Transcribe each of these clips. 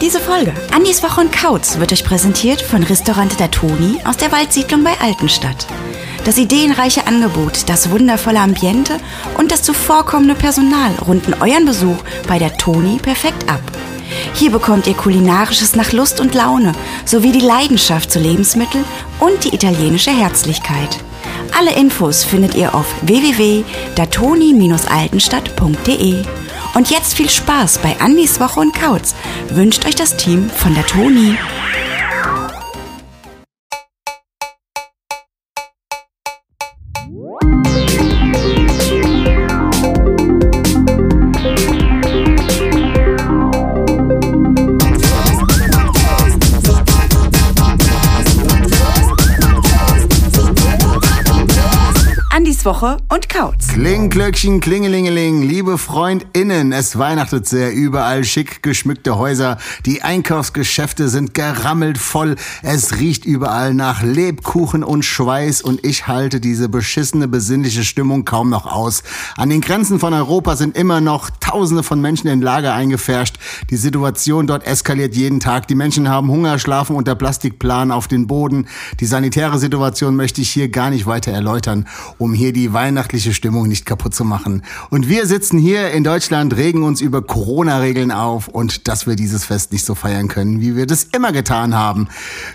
Diese Folge, Andis Woche und Kautz, wird euch präsentiert von Restaurant der Toni aus der Waldsiedlung bei Altenstadt. Das ideenreiche Angebot, das wundervolle Ambiente und das zuvorkommende Personal runden euren Besuch bei der Toni perfekt ab. Hier bekommt ihr kulinarisches nach Lust und Laune sowie die Leidenschaft zu Lebensmitteln und die italienische Herzlichkeit. Alle Infos findet ihr auf www.datoni-altenstadt.de. Und jetzt viel Spaß bei Andis Woche und Kautz. Wünscht euch das Team von der Toni. Andis Woche und Kautz. Klingglöckchen, klingelingeling, liebe FreundInnen, es weihnachtet sehr, überall schick geschmückte Häuser, die Einkaufsgeschäfte sind gerammelt voll, es riecht überall nach Lebkuchen und Schweiß und ich halte diese beschissene besinnliche Stimmung kaum noch aus. An den Grenzen von Europa sind immer noch tausende von Menschen in Lager eingefärscht, die Situation dort eskaliert jeden Tag, die Menschen haben Hunger, schlafen unter Plastikplanen auf den Boden, die sanitäre Situation möchte ich hier gar nicht weiter erläutern, um hier die weihnachtliche Stimmung nicht kaputt zu machen. Und wir sitzen hier in Deutschland, regen uns über Corona-Regeln auf und dass wir dieses Fest nicht so feiern können, wie wir das immer getan haben.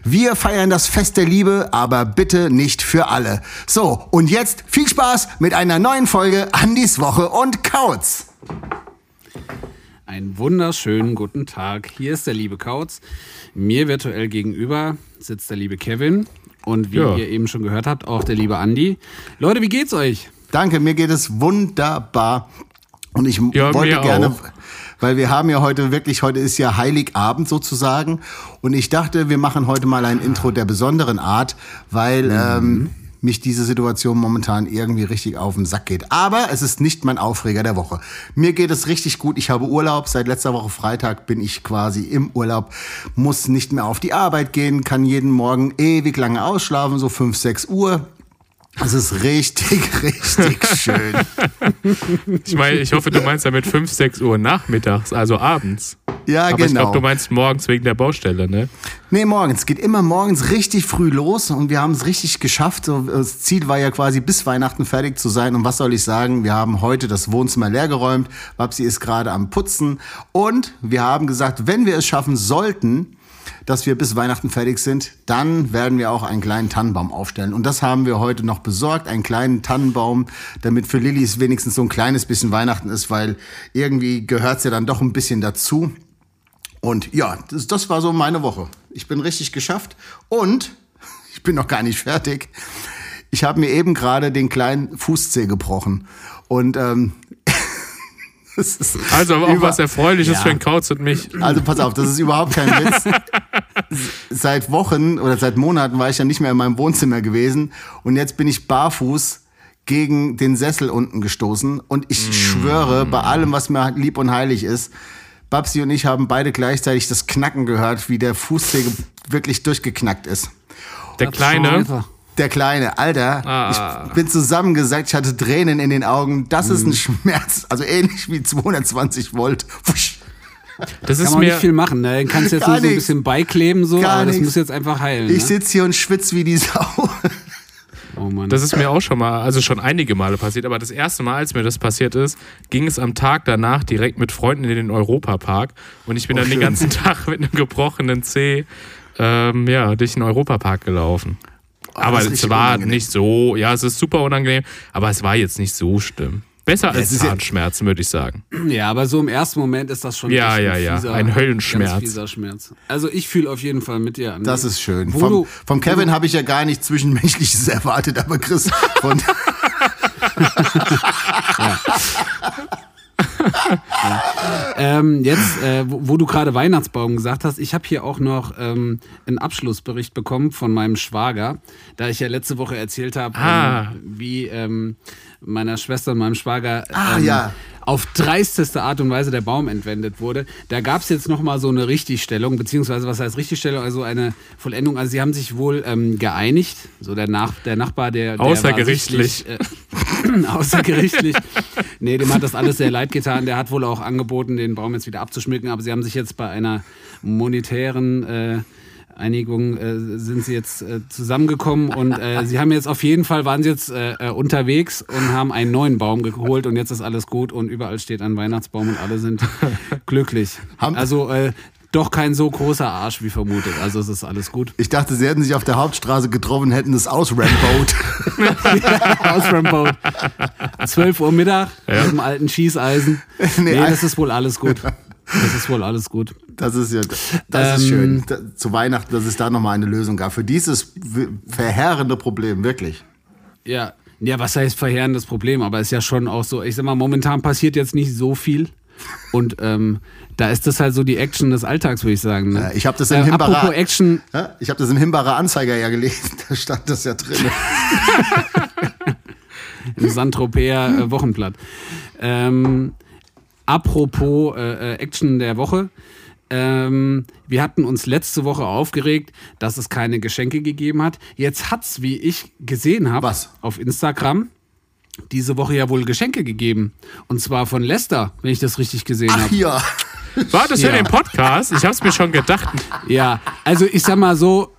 Wir feiern das Fest der Liebe, aber bitte nicht für alle. So, und jetzt viel Spaß mit einer neuen Folge Andis Woche und Kautz. Einen wunderschönen guten Tag. Hier ist der liebe Kautz. Mir virtuell gegenüber sitzt der liebe Kevin. Und wie Ja. ihr eben schon gehört habt, auch der liebe Andi. Leute, wie geht's euch? Danke, mir geht es wunderbar. Und ich Ja, wollte gerne, auch. weil wir haben ja heute wirklich, heute ist ja Heiligabend sozusagen. Und ich dachte, wir machen heute mal ein Intro der besonderen Art, weil ähm, mich diese Situation momentan irgendwie richtig auf den Sack geht. Aber es ist nicht mein Aufreger der Woche. Mir geht es richtig gut. Ich habe Urlaub. Seit letzter Woche Freitag bin ich quasi im Urlaub, muss nicht mehr auf die Arbeit gehen, kann jeden Morgen ewig lange ausschlafen, so 5, 6 Uhr. Es ist richtig, richtig schön. Ich meine, ich hoffe, du meinst damit 5, 6 Uhr nachmittags, also abends. Ja, Aber genau. ich glaube, du meinst morgens wegen der Baustelle, ne? Nee, morgens. Es geht immer morgens richtig früh los und wir haben es richtig geschafft. Das Ziel war ja quasi bis Weihnachten fertig zu sein. Und was soll ich sagen? Wir haben heute das Wohnzimmer leergeräumt. Babsi ist gerade am Putzen. Und wir haben gesagt, wenn wir es schaffen sollten, dass wir bis Weihnachten fertig sind, dann werden wir auch einen kleinen Tannenbaum aufstellen. Und das haben wir heute noch besorgt, einen kleinen Tannenbaum, damit für Lilly es wenigstens so ein kleines bisschen Weihnachten ist, weil irgendwie gehört es ja dann doch ein bisschen dazu. Und ja, das, das war so meine Woche. Ich bin richtig geschafft und ich bin noch gar nicht fertig. Ich habe mir eben gerade den kleinen Fußzeh gebrochen. Und ähm, Also aber auch was Erfreuliches Ja. für den Kautz und mich. also pass auf, das ist überhaupt kein Witz. Seit Wochen oder seit Monaten war ich ja nicht mehr in meinem Wohnzimmer gewesen und jetzt bin ich barfuß gegen den Sessel unten gestoßen und ich schwöre, bei allem, was mir lieb und heilig ist, Babsi und ich haben beide gleichzeitig das Knacken gehört, wie der Fußzeh wirklich durchgeknackt ist. Der Kleine, Der Kleine, Alter, Ah. ich bin zusammengesackt, ich hatte Tränen in den Augen. Das ist ein Schmerz, also ähnlich wie 220 Volt. Wusch. das Kann ist man mir, nicht viel machen, ne? Den kannst du jetzt Gar nur so ein bisschen beikleben, so, aber das nichts. muss jetzt einfach heilen. Ich ne? sitze hier und schwitze wie die Sau. Oh Mann. das ist mir auch schon mal, also schon einige Male passiert, aber das erste Mal, als mir das passiert ist, ging es am Tag danach direkt mit Freunden in den Europapark und ich bin Oh, dann den schön. ganzen Tag mit einem gebrochenen Zeh ähm, ja, durch den Europapark gelaufen. aber das ist es war unangenehm. nicht so, ja, es ist super unangenehm, aber es war jetzt nicht so schlimm. Besser es als ist ja- Zahnschmerzen, würde ich sagen. ja, aber so im ersten Moment ist das schon Ja, ja, ja. fieser, Ein Höllenschmerz. Ganz fieser Schmerz. Also ich fühle auf jeden Fall mit dir an. Das ist schön. Wo Vom, du- vom Kevin habe ich ja gar nichts Zwischenmenschliches erwartet, aber Chris, von, Ähm, jetzt, äh, wo, wo du gerade Weihnachtsbaum gesagt hast, ich habe hier auch noch ähm, einen Abschlussbericht bekommen von meinem Schwager, da ich ja letzte Woche erzählt habe, Ah. ähm, wie ähm, meiner Schwester und meinem Schwager Ah, ähm, ja. auf dreisteste Art und Weise der Baum entwendet wurde. Da gab es jetzt noch mal so eine Richtigstellung, beziehungsweise was heißt Richtigstellung, also eine Vollendung. Also sie haben sich wohl ähm, geeinigt, so der, Nach der Nachbar, der, der war Außergerichtlich. sichtlich, Äh, außergerichtlich. Nee, dem hat das alles sehr leid getan. Der hat wohl auch angeboten, den Baum jetzt wieder abzuschmücken, aber sie haben sich jetzt bei einer monetären äh, Einigung äh, sind sie jetzt äh, zusammengekommen und äh, sie haben jetzt auf jeden Fall waren sie jetzt äh, äh, unterwegs und haben einen neuen Baum geholt und jetzt ist alles gut und überall steht ein Weihnachtsbaum und alle sind glücklich. Haben- Also äh, doch kein so großer Arsch wie vermutet. Also es ist alles gut. Ich dachte, sie hätten sich auf der Hauptstraße getroffen, hätten das ausramboat. Ausramboat. 12 Uhr Mittag mit dem alten Schießeisen. Nee, Nee, das ist wohl alles gut. Das ist wohl alles gut. Das ist ja, das ist Ähm, schön. Zu Weihnachten, dass es da nochmal eine Lösung gab. Für dieses verheerende Problem, wirklich. Ja, ja, was heißt verheerendes Problem? Aber ist ja schon auch so, ich sag mal, momentan passiert jetzt nicht so viel. Und ähm, da ist das halt so die Action des Alltags, würde ich sagen. Ne? Ja, ich hab das im äh, Himbacher- Apropos Action, Ja, ich habe das im Himbacher Anzeiger ja gelesen, da stand das ja drin. im Sandtropäer äh, Wochenblatt. Ähm, apropos äh, äh, Action der Woche. Ähm, wir hatten uns letzte Woche aufgeregt, dass es keine Geschenke gegeben hat. Jetzt hat's, wie ich gesehen habe, auf Instagram diese Woche ja wohl Geschenke gegeben. Und zwar von Lester, wenn ich das richtig gesehen Ach habe. ja, War das für Ja. den Podcast? Ich hab's mir schon gedacht. Ja, also ich sag mal so,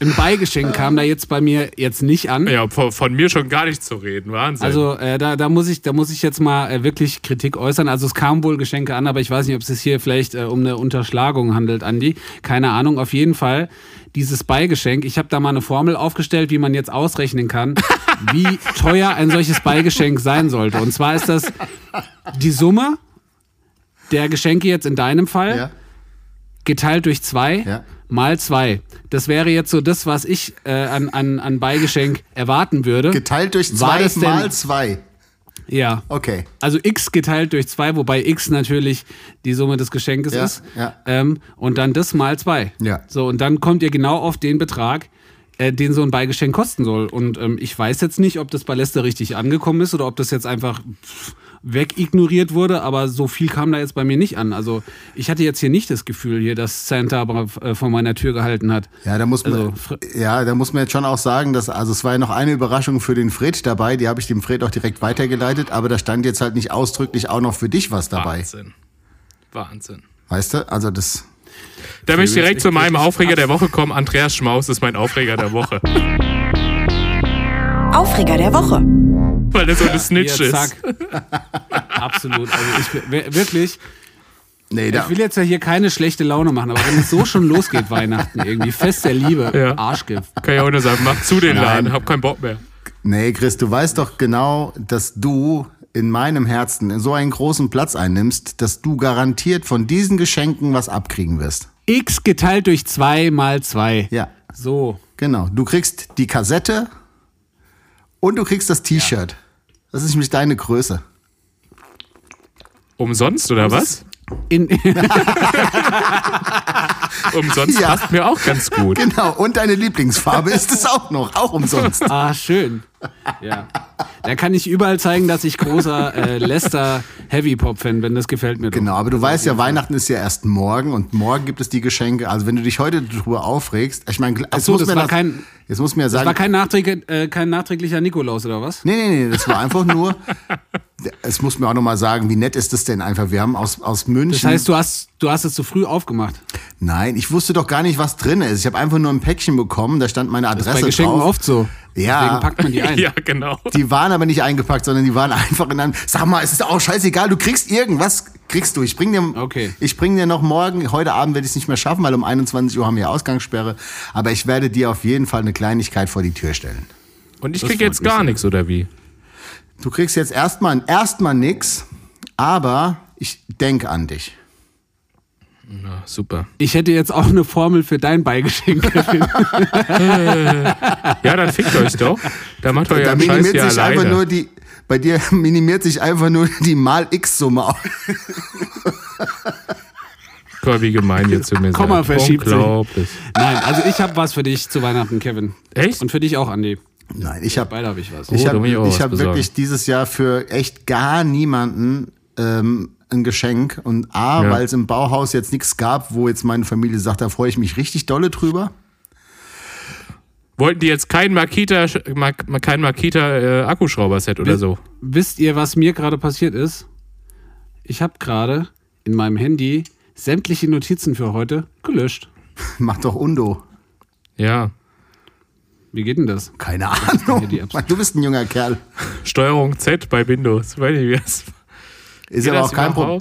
ein Beigeschenk kam da jetzt bei mir jetzt nicht an. Ja, von, von mir schon gar nicht zu reden. Wahnsinn. Also äh, da, da, muss ich, da muss ich jetzt mal äh, wirklich Kritik äußern. Also es kamen wohl Geschenke an, aber ich weiß nicht, ob es sich hier vielleicht äh, um eine Unterschlagung handelt, Andi. Keine Ahnung. Auf jeden Fall dieses Beigeschenk. Ich habe da mal eine Formel aufgestellt, wie man jetzt ausrechnen kann, wie teuer ein solches Beigeschenk sein sollte. Und zwar ist das die Summe der Geschenke jetzt in deinem Fall ja. geteilt durch zwei Ja. Mal zwei. Das wäre jetzt so das, was ich äh, an, an, an Beigeschenk erwarten würde. geteilt durch zwei denn- mal zwei. Ja. Okay. Also x geteilt durch zwei, wobei x natürlich die Summe des Geschenkes Ja, ist. ja. Ähm, und dann das mal zwei. Ja. So, und dann kommt ihr genau auf den Betrag, äh, den so ein Beigeschenk kosten soll. Und ähm, ich weiß jetzt nicht, ob das bei Lester richtig angekommen ist oder ob das jetzt einfach pff, wegignoriert wurde, aber so viel kam da jetzt bei mir nicht an. Also ich hatte jetzt hier nicht das Gefühl hier, dass Santa aber, äh, vor meiner Tür gehalten hat. Ja, da muss man, Also, ja, da muss man jetzt schon auch sagen, dass, also es war ja noch eine Überraschung für den Fred dabei, die habe ich dem Fred auch direkt weitergeleitet, aber da stand jetzt halt nicht ausdrücklich auch noch für dich was dabei. Wahnsinn. Wahnsinn. Weißt du? Also das, Da möchte ich direkt zu meinem Aufreger der Woche kommen. Andreas Schmaus ist mein Aufreger der Woche. Aufreger der Woche. Weil der so eine Snitch ist. zack. Absolut. Also ich wir- wirklich, nee, da, ich will jetzt ja hier keine schlechte Laune machen, aber wenn es so schon losgeht, Weihnachten irgendwie, Fest der Liebe, Ja. Arschgift. Kann ich auch nur sagen, mach zu den Nein. Laden, hab keinen Bock mehr. nee, Chris, du weißt doch genau, dass du in meinem Herzen so einen großen Platz einnimmst, dass du garantiert von diesen Geschenken was abkriegen wirst. X geteilt durch 2 mal 2. Ja, So. genau. Du kriegst die Kassette und du kriegst das T-Shirt. Das ist nämlich deine Größe. Umsonst oder was? In, Umsonst Ja. passt mir auch ganz gut. Genau, und deine Lieblingsfarbe ist es auch noch, auch umsonst. ah, schön. Ja. Da kann ich überall zeigen, dass ich großer äh, Lester Heavy Pop Fan bin. Das gefällt mir. doch. Genau, aber du weißt ja, Weihnachten ist ja erst morgen und morgen gibt es die Geschenke. Also wenn du dich heute darüber aufregst, ich meine, jetzt so, muss das mir war kein- jetzt muss mir ja sagen, War kein, nachträge, äh, kein nachträglicher Nikolaus oder was? nee, nee, nee, das war einfach nur, es muss mir auch nochmal sagen, wie nett ist das denn einfach? Wir haben aus, aus München. Das heißt, du hast, du hast es zu früh aufgemacht. Nein, ich wusste doch gar nicht, was drin ist. Ich habe einfach nur ein Päckchen bekommen, da stand meine Das ist Adresse bei Geschenken drauf. oft so. Ja. Deswegen packt man die ein. Ja, genau. Die waren aber nicht eingepackt, sondern die waren einfach in einem. Sag mal, es ist auch scheißegal, du kriegst irgendwas, kriegst du. Ich bring dir, Okay. ich bring dir noch morgen, heute Abend werde ich es nicht mehr schaffen, weil um 21 Uhr haben wir Ausgangssperre. Aber ich werde dir auf jeden Fall eine Kleinigkeit vor die Tür stellen. Und ich Das krieg jetzt gar nichts, oder wie? Du kriegst jetzt erstmal erstmal nix, aber ich denk an dich. Ja, super. Ich hätte jetzt auch eine Formel für dein Beigeschenk. Ja, dann fickt euch doch. Da macht euer da Scheiß minimiert hier sich einfach nur die. Bei dir minimiert sich einfach nur die mal X-Summe auf. Gott, wie gemein ihr zu mir Komma verschiebt sich. Unglaublich. Nein, also ich habe was für dich zu Weihnachten, Kevin. Echt? Und für dich auch, Andi. Nein, ich habe Beide habe ich was. Ich Oh, habe hab besorgen. wirklich dieses Jahr für echt gar niemanden ähm, ein Geschenk. Und A, Ja. weil es im Bauhaus jetzt nichts gab, wo jetzt meine Familie sagt, da freue ich mich richtig dolle drüber. Wollten die jetzt kein Makita, Ma- kein Makita äh, Akkuschrauber-Set oder so? Wisst ihr, was mir gerade passiert ist? Ich habe gerade in meinem Handy sämtliche Notizen für heute gelöscht. Mach doch Undo. Ja. Wie geht denn das? Keine Ahnung. Du bist ein junger Kerl. Steuerung Z bei Windows. Weiß nicht, wie das Ist Geht aber das auch kein Problem.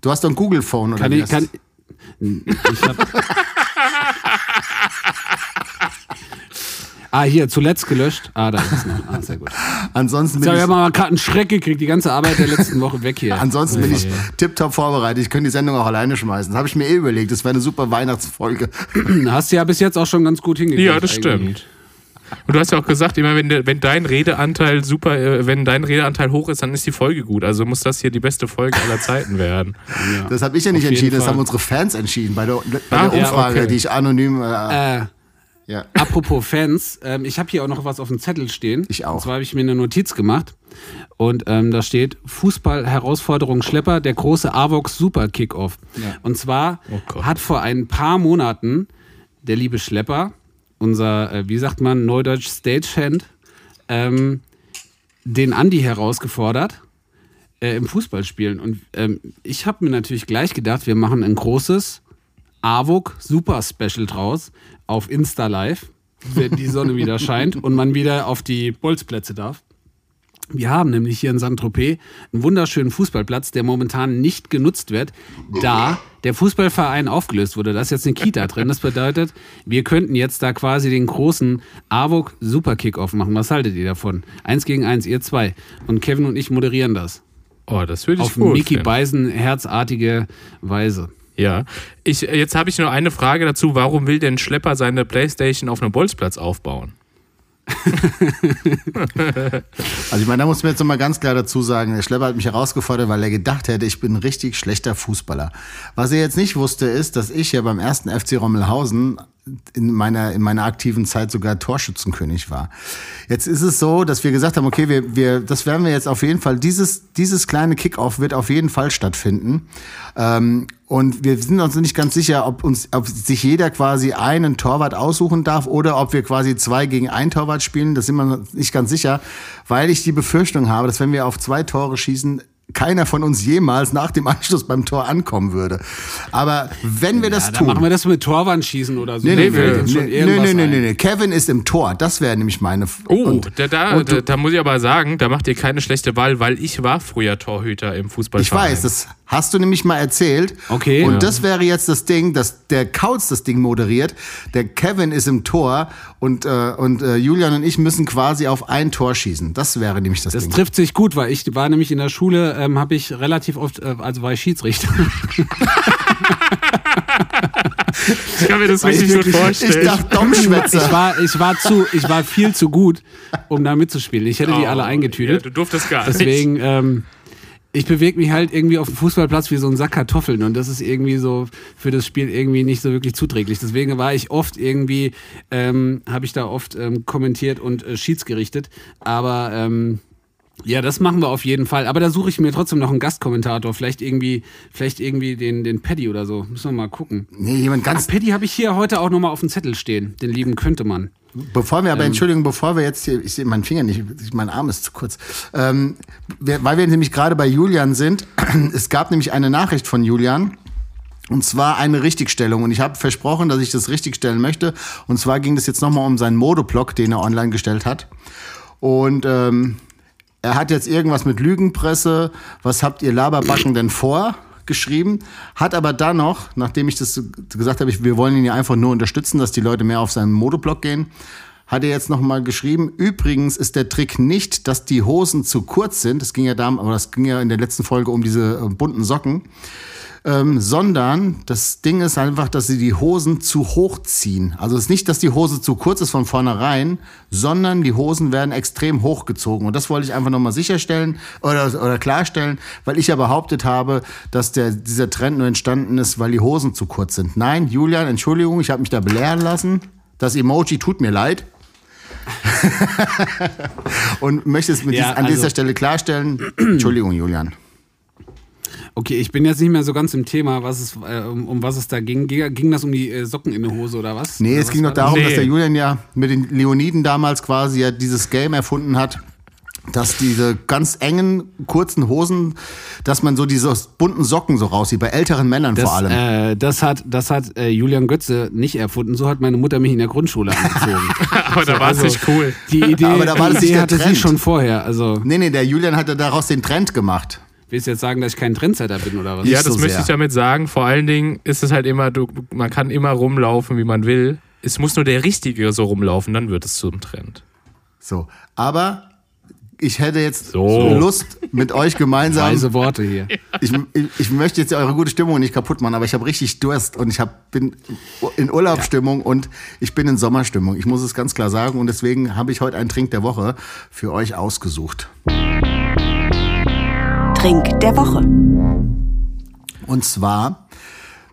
Du hast doch ein Google-Phone oder Kann wie ich, kann, ich hab, Ah, hier, zuletzt gelöscht. Ah, da ist es noch. Ah, sehr gut. Ansonsten bin habe ich ich, aber gerade einen Schreck gekriegt, die ganze Arbeit der letzten Woche weg hier. ansonsten bin ich Nee. tipptopp vorbereitet. Ich könnte die Sendung auch alleine schmeißen. Das habe ich mir eh überlegt. Das wäre eine super Weihnachtsfolge. Hast du ja bis jetzt auch schon ganz gut hingekriegt. Ja, das eigentlich. stimmt. Und du hast ja auch gesagt, immer wenn, wenn dein Redeanteil super, äh, wenn dein Redeanteil hoch ist, dann ist die Folge gut. Also muss das hier die beste Folge aller Zeiten werden. Das habe ich ja nicht Auf entschieden, das haben unsere Fans entschieden bei der, bei Ah, der ja, Umfrage, okay. die ich anonym. Äh, Äh, ja. Apropos Fans, ähm, ich habe hier auch noch was auf dem Zettel stehen. Ich auch. Und zwar habe ich mir eine Notiz gemacht. Und ähm, da steht Fußball-Herausforderung Schlepper, der große AVOX Super Kickoff. Und zwar Oh hat vor ein paar Monaten der liebe Schlepper, unser, äh, wie sagt man, Neudeutsch Stagehand, ähm, den Andi herausgefordert äh, im Fußballspielen. Und ähm, ich habe mir natürlich gleich gedacht, wir machen ein großes AWOK Super Special draus auf Insta Live, wenn die Sonne wieder scheint und man wieder auf die Bolzplätze darf. Wir haben nämlich hier in Saint-Tropez einen wunderschönen Fußballplatz, der momentan nicht genutzt wird, da der Fußballverein aufgelöst wurde. Da ist jetzt eine Kita drin. Das bedeutet, wir könnten jetzt da quasi den großen AWOK Super Kickoff machen. Was haltet ihr davon? Eins gegen eins, ihr zwei. Und Kevin und ich moderieren das. Oh, das würde ich Auf gut Mickey. Beisen herzartige Weise. Ja. Ich, jetzt habe ich nur eine Frage dazu. Warum will denn Schlepper seine Playstation auf einem Bolzplatz aufbauen? Also ich meine, da muss man jetzt nochmal ganz klar dazu sagen, der Schlepper hat mich herausgefordert, weil er gedacht hätte, ich bin ein richtig schlechter Fußballer. Was er jetzt nicht wusste, ist, dass ich ja beim ersten FC Rommelhausen in meiner, in meiner aktiven Zeit sogar Torschützenkönig war. Jetzt ist es so, dass wir gesagt haben, okay, wir, wir, das werden wir jetzt auf jeden Fall, dieses, dieses kleine Kickoff wird auf jeden Fall stattfinden. Ähm, und wir sind uns nicht ganz sicher, ob uns, ob sich jeder quasi einen Torwart aussuchen darf oder ob wir quasi zwei gegen ein Torwart spielen. Das sind wir nicht ganz sicher, weil ich die Befürchtung habe, dass wenn wir auf zwei Tore schießen, keiner von uns jemals nach dem Anschluss beim Tor ankommen würde. Aber wenn wir das Ja, dann tun. machen wir das mit Torwandschießen oder so. Nee, nee, nee, nee, nee, nee, nee, nee. Kevin ist im Tor. Das wäre nämlich meine. Oh, und- da, da, und da, da muss ich aber sagen, da macht ihr keine schlechte Wahl, weil ich war früher Torhüter im Ich Fußballverein. weiß, das hast du nämlich mal erzählt. Okay. Und Ja. das wäre jetzt das Ding, dass der Kautz das Ding moderiert. Der Kevin ist im Tor und, äh, und äh, Julian und ich müssen quasi auf ein Tor schießen. Das wäre nämlich das, Das Ding. trifft sich gut, weil ich war nämlich in der Schule, ähm, habe ich relativ oft, äh, also war ich Schiedsrichter. Ich kann mir das richtig gut ich vorstellen. dachte, Ich Domschwätzer. war, ich war zu, ich war viel zu gut, um da mitzuspielen. Ich hätte die alle Oh, Ja, eingetütet. du durftest gar nicht. Deswegen, ähm, ich bewege mich halt irgendwie auf dem Fußballplatz wie so ein Sack Kartoffeln und das ist irgendwie so für das Spiel irgendwie nicht so wirklich zuträglich. Deswegen war ich oft irgendwie, ähm, habe ich da oft ähm, kommentiert und äh, schiedsgerichtet. Aber ähm, ja, das machen wir auf jeden Fall. Aber da suche ich mir trotzdem noch einen Gastkommentator. Vielleicht irgendwie, vielleicht irgendwie den, den Paddy oder so. Müssen wir mal gucken. Nee, jemand Ah, ganz. Paddy habe ich hier heute auch nochmal auf dem Zettel stehen. Den lieben könnte man. Bevor wir aber, Ähm. Entschuldigung, bevor wir jetzt hier, ich sehe meinen Finger nicht, mein Arm ist zu kurz. Ähm, weil wir nämlich gerade bei Julian sind, es gab nämlich eine Nachricht von Julian. Und zwar eine Richtigstellung. Und ich habe versprochen, dass ich das richtigstellen möchte. Und zwar ging es jetzt nochmal um seinen Modeblog, den er online gestellt hat. Und ähm, er hat jetzt irgendwas mit Lügenpresse, was habt ihr Laberbacken denn vor? Geschrieben, hat aber dann noch, nachdem ich das gesagt habe, wir wollen ihn ja einfach nur unterstützen, dass die Leute mehr auf seinen Modeblog gehen, hat er jetzt noch mal geschrieben, übrigens ist der Trick nicht, dass die Hosen zu kurz sind, das ging ja da, aber das ging ja in der letzten Folge um diese äh, bunten Socken, ähm, sondern das Ding ist einfach, dass sie die Hosen zu hoch ziehen. Also es ist nicht, dass die Hose zu kurz ist von vornherein, sondern die Hosen werden extrem hochgezogen. Und das wollte ich einfach nochmal sicherstellen oder, oder klarstellen, weil ich ja behauptet habe, dass der, dieser Trend nur entstanden ist, weil die Hosen zu kurz sind. Nein, Julian, Entschuldigung, ich habe mich da belehren lassen. Das Emoji tut mir leid. Und möchte es Ja, dies, an also- dieser Stelle klarstellen. Entschuldigung, Julian. Okay, ich bin jetzt nicht mehr so ganz im Thema, was es, äh, um, um was es da ging. Ging, ging das um die äh, Socken in der Hose oder was? Nee, oder es was ging doch darum, Nee. dass der Julian ja mit den Leoniden damals quasi ja dieses Game erfunden hat, dass diese ganz engen, kurzen Hosen, dass man so diese bunten Socken so raussieht, bei älteren Männern Das, vor allem. äh, das hat, das hat äh, Julian Götze nicht erfunden. So hat meine Mutter mich in der Grundschule angezogen. Aber da war es nicht cool. Die Idee, Aber da war die das nicht Idee der hatte sie Trend. schon vorher. Also, nee, nee, der Julian hatte daraus den Trend gemacht. Willst du jetzt sagen, dass ich kein Trendsetter bin oder was? Ja, das so möchte sehr. ich damit sagen. Vor allen Dingen ist es halt immer, du, man kann immer rumlaufen, wie man will. Es muss nur der Richtige so rumlaufen, dann wird es zum Trend. So, aber ich hätte jetzt So. Lust mit euch gemeinsam. Weise Worte hier. Ich, ich, ich möchte jetzt eure gute Stimmung nicht kaputt machen, aber ich habe richtig Durst und ich hab, bin in Urlaubsstimmung und ich bin in Sommerstimmung. Ich muss es ganz klar sagen und deswegen habe ich heute einen Trink der Woche für euch ausgesucht. Trink der Woche. Und zwar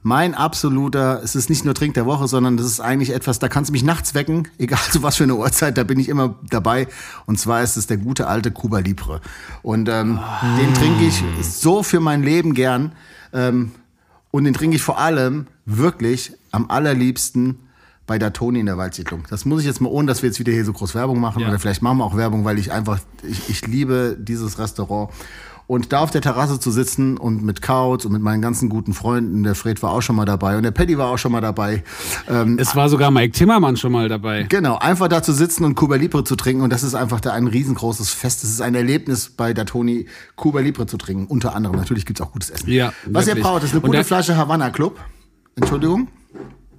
mein absoluter, es ist nicht nur Trink der Woche, sondern das ist eigentlich etwas, da kannst du mich nachts wecken, egal zu was für eine Uhrzeit, da bin ich immer dabei. Und zwar ist es der gute alte Cuba Libre. Und ähm, den trinke ich so für mein Leben gern. Ähm, und den trinke ich vor allem wirklich am allerliebsten bei der Toni in der Waldsiedlung. Das muss ich jetzt mal, ohne dass wir jetzt wieder hier so groß Werbung machen, Ja. oder vielleicht machen wir auch Werbung, weil ich einfach, ich, ich liebe dieses Restaurant. Und da auf der Terrasse zu sitzen und mit Couch und mit meinen ganzen guten Freunden, der Fred war auch schon mal dabei und der Paddy war auch schon mal dabei. Ähm, Es war sogar Mike Timmermann schon mal dabei. Genau, einfach da zu sitzen und Cuba Libre zu trinken und das ist einfach da ein riesengroßes Fest. Es ist ein Erlebnis bei der Toni Cuba Libre zu trinken. Unter anderem, natürlich gibt's auch gutes Essen. Ja, Was ihr braucht, ist eine gute Flasche Havanna Club. Entschuldigung.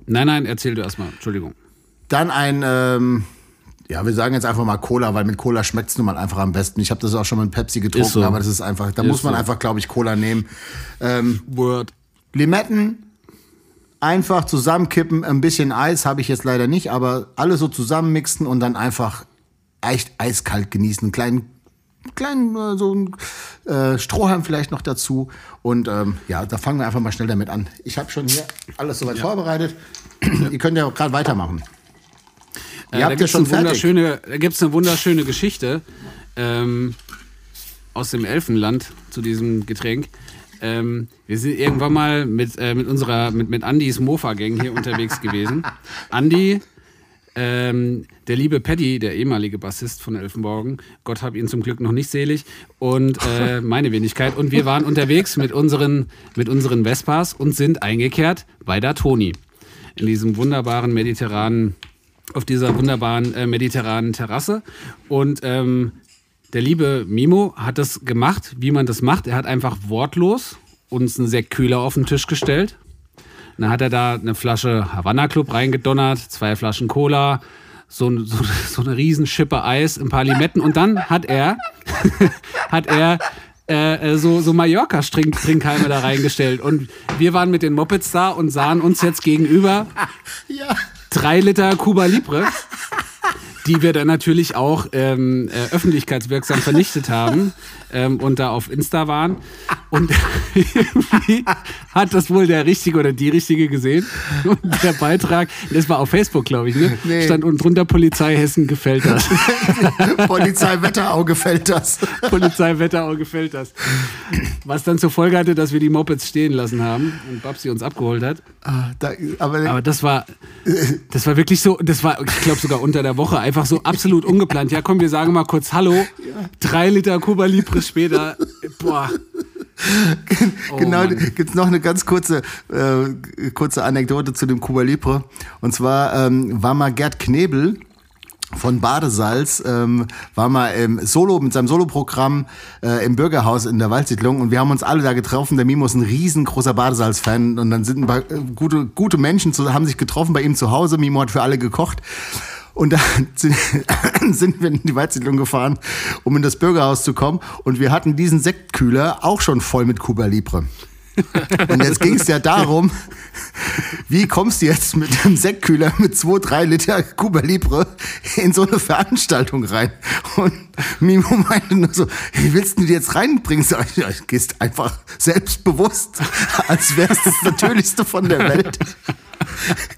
Nein, nein, erzähl du erstmal. Entschuldigung. Dann ein, ähm, ja, wir sagen jetzt einfach mal Cola, weil mit Cola schmeckt's nun mal einfach am besten. Ich habe das auch schon mit Pepsi getrunken, so. aber das ist einfach, da Ist muss man so. einfach, glaube ich, Cola nehmen. Ähm, Word. Limetten einfach zusammenkippen, ein bisschen Eis habe ich jetzt leider nicht, aber alles so zusammenmixen und dann einfach echt eiskalt genießen. Einen kleinen, kleinen äh, so ein äh, Strohhalm vielleicht noch dazu. Und ähm, ja, da fangen wir einfach mal schnell damit an. Ich habe schon hier alles soweit vorbereitet. Ihr könnt ja auch gerade weitermachen. Äh, da eine wunderschöne, da gibt's eine wunderschöne Geschichte ähm, aus dem Elfenland zu diesem Getränk. Ähm, wir sind irgendwann mal mit, äh, mit unserer, mit, mit Andys Mofa-Gang hier unterwegs gewesen. Andy, ähm, der liebe Paddy, der ehemalige Bassist von Elfenborgen, Gott hab ihn zum Glück noch nicht selig, und äh, meine Wenigkeit. Und wir waren unterwegs mit unseren, mit unseren Vespas und sind eingekehrt bei der Toni. In diesem wunderbaren mediterranen, auf dieser wunderbaren äh, mediterranen Terrasse. Und ähm, der liebe Mimo hat das gemacht, wie man das macht. Er hat einfach wortlos uns einen Sekt auf den Tisch gestellt. Dann hat er da eine Flasche Havanna Club reingedonnert, zwei Flaschen Cola, so, so, so eine riesen Schippe Eis, ein paar Limetten und dann hat er, hat er äh, äh, so, so Mallorca-Trinkhalme da reingestellt. Und wir waren mit den Mopeds da und sahen uns jetzt gegenüber Ja. Drei Liter Cuba Libre, die wir dann natürlich auch ähm, äh, öffentlichkeitswirksam vernichtet haben ähm, und da auf Insta waren. Und irgendwie hat das wohl der Richtige oder die Richtige gesehen. Und der Beitrag, das war auf Facebook, glaube ich, ne? Nee. stand unten drunter Polizei Hessen gefällt das. Polizei Wetterau gefällt das. Polizei Wetterau gefällt das. Was dann zur Folge hatte, dass wir die Mopeds stehen lassen haben und Babsi uns abgeholt hat. Ah, Da, aber, Aber das war, das war wirklich so, das war, ich glaube sogar unter der Woche, einfach so absolut ungeplant. Ja, komm, wir sagen mal kurz Hallo. Drei Liter Cuba Libre später. Boah. Oh, genau, Mann. gibt's noch eine ganz kurze, äh, kurze Anekdote zu dem Cuba Libre. Und zwar ähm, war mal Gerd Knebel von Badesalz, ähm, war mal im Solo, mit seinem Soloprogramm äh, im Bürgerhaus in der Waldsiedlung und wir haben uns alle da getroffen. Der Mimo ist ein riesengroßer Badesalz-Fan und dann sind ein paar äh, gute, gute Menschen, zu, haben sich getroffen bei ihm zu Hause. Mimo hat für alle gekocht. Und dann sind, wir in die Waldsiedlung gefahren, um in das Bürgerhaus zu kommen. Und wir hatten diesen Sektkühler auch schon voll mit Cuba Libre. Und jetzt ging es ja darum, wie kommst du jetzt mit einem Sektkühler mit zwei, drei Liter Cuba Libre in so eine Veranstaltung rein? Und Mimo meinte nur so, wie willst du die jetzt reinbringen? Ich, ja, gehst einfach selbstbewusst, als wär's das Natürlichste von der Welt.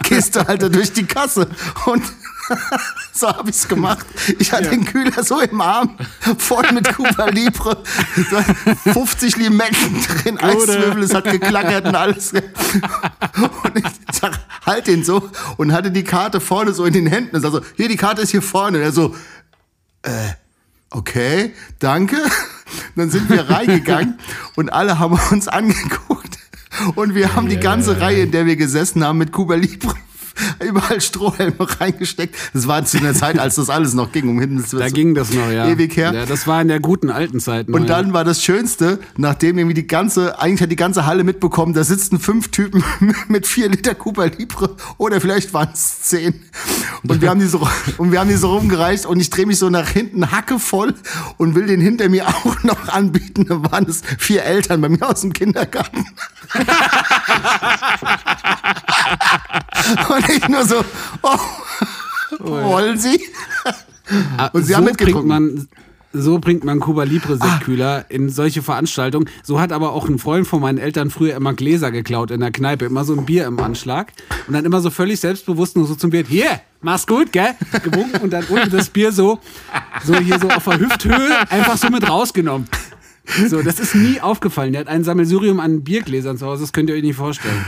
Gehst du halt durch die Kasse und so habe ich es gemacht. Ich hatte Ja. den Kühler so im Arm, voll mit Cuba Libre, so 50 Limetten drin, Eiswürfel, es hat geklackert und alles. Und ich sag, halt den so und hatte die Karte vorne so in den Händen. Und sag so, hier, die Karte ist hier vorne. Und er so, äh, okay, danke. Dann sind wir reingegangen und alle haben uns angeguckt. Und wir haben die ganze Reihe, in der wir gesessen haben, mit Cuba Libre überall Strohhelme reingesteckt. Das war zu einer Zeit, als das alles noch ging, um Himmels Da Willen. ging das noch, ja. Ewig her. Ja, das war in der guten alten Zeit. noch, Und dann ja. war das Schönste, nachdem irgendwie die ganze, eigentlich hat die ganze Halle mitbekommen, da sitzen fünf Typen mit vier Liter Cuba Libre oder vielleicht waren es zehn. Und wir haben die so, und wir haben die so rumgereicht und ich drehe mich so nach hinten hackevoll und will den hinter mir auch noch anbieten. Da waren es vier Eltern bei mir aus dem Kindergarten. und ich nur so, oh, wollen Sie? Ah, und sie so haben bringt mitgetrunken. man so bringt man Cuba Libre Sektkühler in solche Veranstaltungen. So hat aber auch ein Freund von meinen Eltern früher immer Gläser geklaut in der Kneipe, immer so ein Bier im Anschlag und dann immer so völlig selbstbewusst nur so zum Bier, hier, mach's gut, gell? Gewunken und dann unten das Bier so so hier so auf der Hüfthöhe einfach so mit rausgenommen. So, das ist nie aufgefallen. Der hat ein Sammelsurium an Biergläsern zu Hause, das könnt ihr euch nicht vorstellen.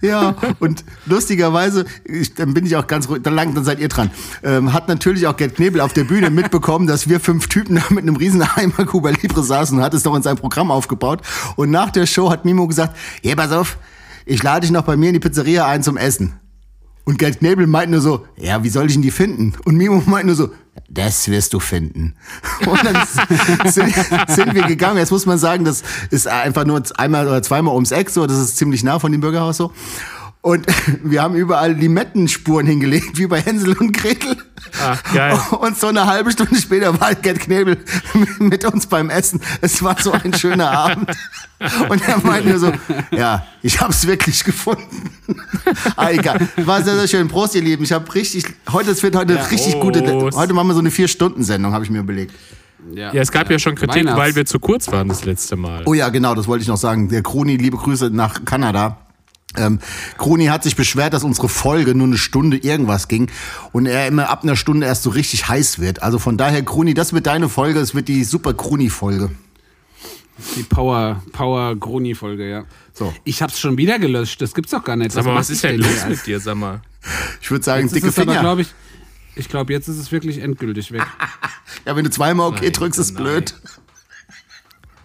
Ja, und lustigerweise, ich, dann bin ich auch ganz ruhig, dann lang, dann seid ihr dran. Ähm, hat natürlich auch Gerd Knebel auf der Bühne mitbekommen, dass wir fünf Typen da mit einem riesen Eimer Cuba Libre saßen und hat es doch in sein Programm aufgebaut. Und nach der Show hat Mimo gesagt, hey, pass auf, ich lade dich noch bei mir in die Pizzeria ein zum Essen. Und Gerd Knebel meint nur so, ja, wie soll ich denn die finden? Und Mimo meint nur so, das wirst du finden. Und dann sind, sind wir gegangen. Jetzt muss man sagen, das ist einfach nur einmal oder zweimal ums Eck so. Das ist ziemlich nah von dem Bürgerhaus so. Und wir haben überall Limettenspuren hingelegt, wie bei Hänsel und Gretel. Ach, geil. Und so eine halbe Stunde später war Gerd Knebel mit uns beim Essen. Es war so ein schöner Abend. Und er meinte nur so, ja, ich hab's wirklich gefunden. ah, egal. War sehr, sehr schön. Prost, ihr Lieben. Ich habe richtig, heute, es wird heute Ja, richtig gute, Prost. heute machen wir so eine Vier-Stunden-Sendung, habe ich mir überlegt. Ja, es gab ja, schon Kritik, Weihnachts- weil wir zu kurz waren das letzte Mal. Oh ja, genau, das wollte ich noch sagen. Der Kroni, liebe Grüße nach Kanada. Ähm, Kroni hat sich beschwert, dass unsere Folge nur eine Stunde irgendwas ging und er immer ab einer Stunde erst so richtig heiß wird. Also von daher, Kroni, das wird deine Folge, es wird die super Kroni-Folge. Die Power, Power Groni-Folge, ja. So. Ich hab's schon wieder gelöscht. Das gibt's doch gar nicht. Sag mal, was mach ist denn los hier? mit dir, sag mal? Ich würde sagen, Jetzt ist dicke es aber, Finger. glaube ich, ich glaube, jetzt ist es wirklich endgültig weg. ja, wenn du zweimal okay Nein, drückst, ist nein. blöd.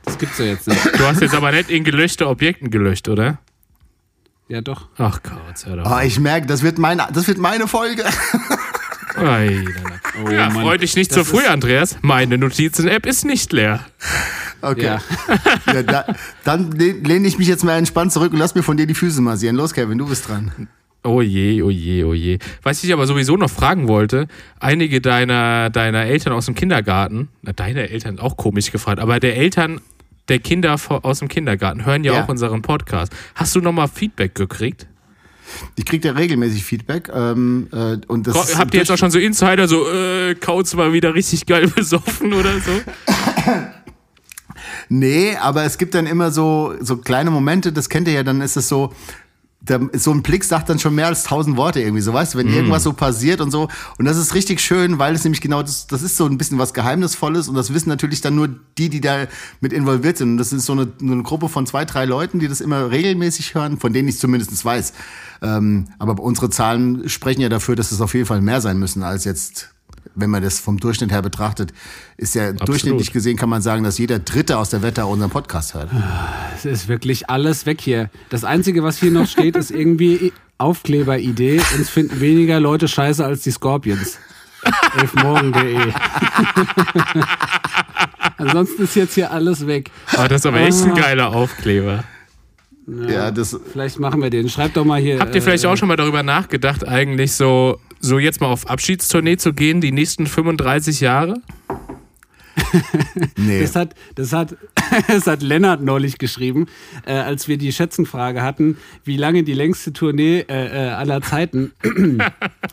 Das gibt's ja jetzt nicht. Du hast jetzt aber nicht in gelöschte Objekten gelöscht, oder? Ja, doch. Ach Gott, hör doch. Oh, ich merke, das wird meine, das wird meine Folge. Ei, Oh, ja, Mann. freu dich nicht Das zu früh, ist- Andreas. Meine Notizen-App ist nicht leer. Okay. Ja. Ja, da, dann lehn- lehne ich mich jetzt mal entspannt zurück und lass mir von dir die Füße massieren. Los, Kevin, du bist dran. Oh je, oh je, oh je. Was ich aber sowieso noch fragen wollte, einige deiner, deiner Eltern aus dem Kindergarten, na, deine Eltern auch komisch gefragt, aber der Eltern der Kinder aus dem Kindergarten hören ja, Ja. auch unseren Podcast. Hast du nochmal Feedback gekriegt? Ich krieg ja regelmäßig Feedback. Ähm, äh, und das Habt ihr jetzt auch schon so Insider, so, äh, Kautz war wieder richtig geil besoffen oder so? Nee, aber es gibt dann immer so, so kleine Momente, das kennt ihr ja, dann ist es so, da, so ein Blick sagt dann schon mehr als tausend Worte irgendwie, so weißt du, wenn irgendwas so passiert und so. Und das ist richtig schön, weil es nämlich genau, das, das ist so ein bisschen was Geheimnisvolles und das wissen natürlich dann nur die, die da mit involviert sind. Und das ist so eine, eine Gruppe von zwei, drei Leuten, die das immer regelmäßig hören, von denen ich zumindest weiß. Ähm, aber unsere Zahlen sprechen ja dafür, dass es auf jeden Fall mehr sein müssen als jetzt wenn man das vom Durchschnitt her betrachtet, ist ja durchschnittlich gesehen, kann man sagen, dass jeder Dritte aus der Wette unseren Podcast hört. Es ist wirklich alles weg hier. Das Einzige, was hier noch steht, ist irgendwie Aufkleberidee. Uns finden weniger Leute scheiße als die Scorpions. elfmorgen.de Ansonsten ist jetzt hier alles weg. Ah, das ist aber echt ein geiler Aufkleber. Ja, das, Vielleicht machen wir den. Schreibt doch mal hier. Habt ihr vielleicht äh, auch schon mal darüber nachgedacht, eigentlich so, so jetzt mal auf Abschiedstournee zu gehen, die nächsten 35 Jahre? nee. Das hat, das hat, das hat Lennart neulich geschrieben, äh, als wir die Schätzenfrage hatten, wie lange die längste Tournee äh, äh, aller Zeiten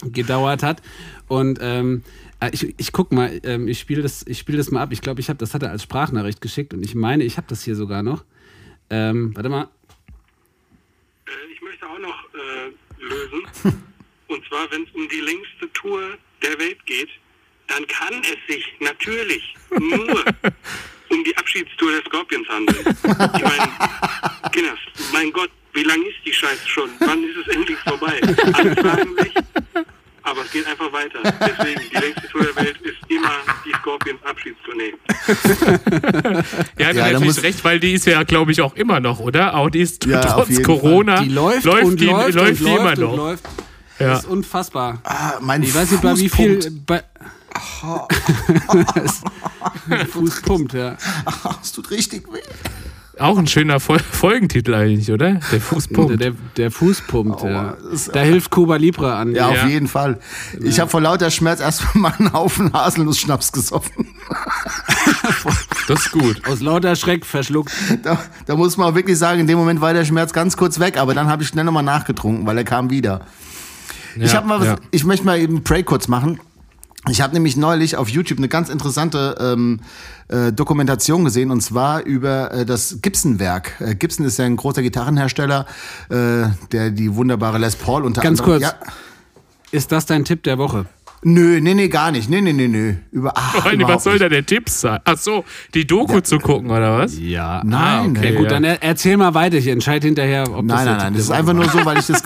gedauert hat. Und ähm, äh, ich, ich guck mal, ähm, ich spiele das, ich spiel das mal ab. Ich glaube, ich habe das hat er als Sprachnachricht geschickt und ich meine, ich habe das hier sogar noch. Ähm, warte mal. Äh, ich möchte auch noch äh, lösen. Und zwar, wenn es um die längste Tour der Welt geht, dann kann es sich natürlich nur um die Abschiedstour der Scorpions handeln. Ich meine, Kinders, mein Gott, wie lange ist die Scheiße schon? Wann ist es endlich vorbei? Alle fragen sich, aber es geht einfach weiter. Deswegen, die längste Tour der Welt ist immer die Scorpions Abschiedstournee. Ja, Ja, er da natürlich muss- recht, weil die ist ja, glaube ich, auch immer noch, oder? Auch die ist Ja, trotz Corona. Die läuft, läuft und die, läuft, läuft und die immer noch. läuft. Ja. Das ist unfassbar. Ah, mein Ich weiß nicht, bei wie viel. Bei, Fuß pumpt, ja. Ah, Es tut richtig weh. Auch ein schöner Fol Folgentitel eigentlich, oder? Der Fußpunkt. Der, der Fuß pumpt, ja. Da hilft Cuba Libre an. Ja, Ja. auf jeden Fall. Ich habe vor lauter Schmerz erstmal einen Haufen Haselnuss-Schnaps gesoffen. Das ist gut. Aus lauter Schreck verschluckt. Da, da muss man auch wirklich sagen, in dem Moment war der Schmerz ganz kurz weg, aber dann habe ich schnell nochmal nachgetrunken, weil er kam wieder. ich Ja, habe mal was, ja. ich möchte mal eben Pray kurz machen. Ich habe nämlich neulich auf YouTube eine ganz interessante ähm, äh, Dokumentation gesehen und zwar über äh, das Gibson-Werk. Äh, Gibson ist ja ein großer Gitarrenhersteller, äh, der die wunderbare Les Paul unter Ganz anderem. kurz. Ist das dein Tipp der Woche? Nö, nee, nee, gar nicht. Nee, nee, nee, nee. Über, ach, Freunde, was soll nicht. da der Tipp sein? Ach so, die Doku zu gucken, oder was? Ja. Nein, Ah, okay, nee. Gut, ja. dann er, erzähl mal weiter. Ich entscheide hinterher, ob das Nein, der nein, nein. Tipp Das ist einfach nur so, weil ich das,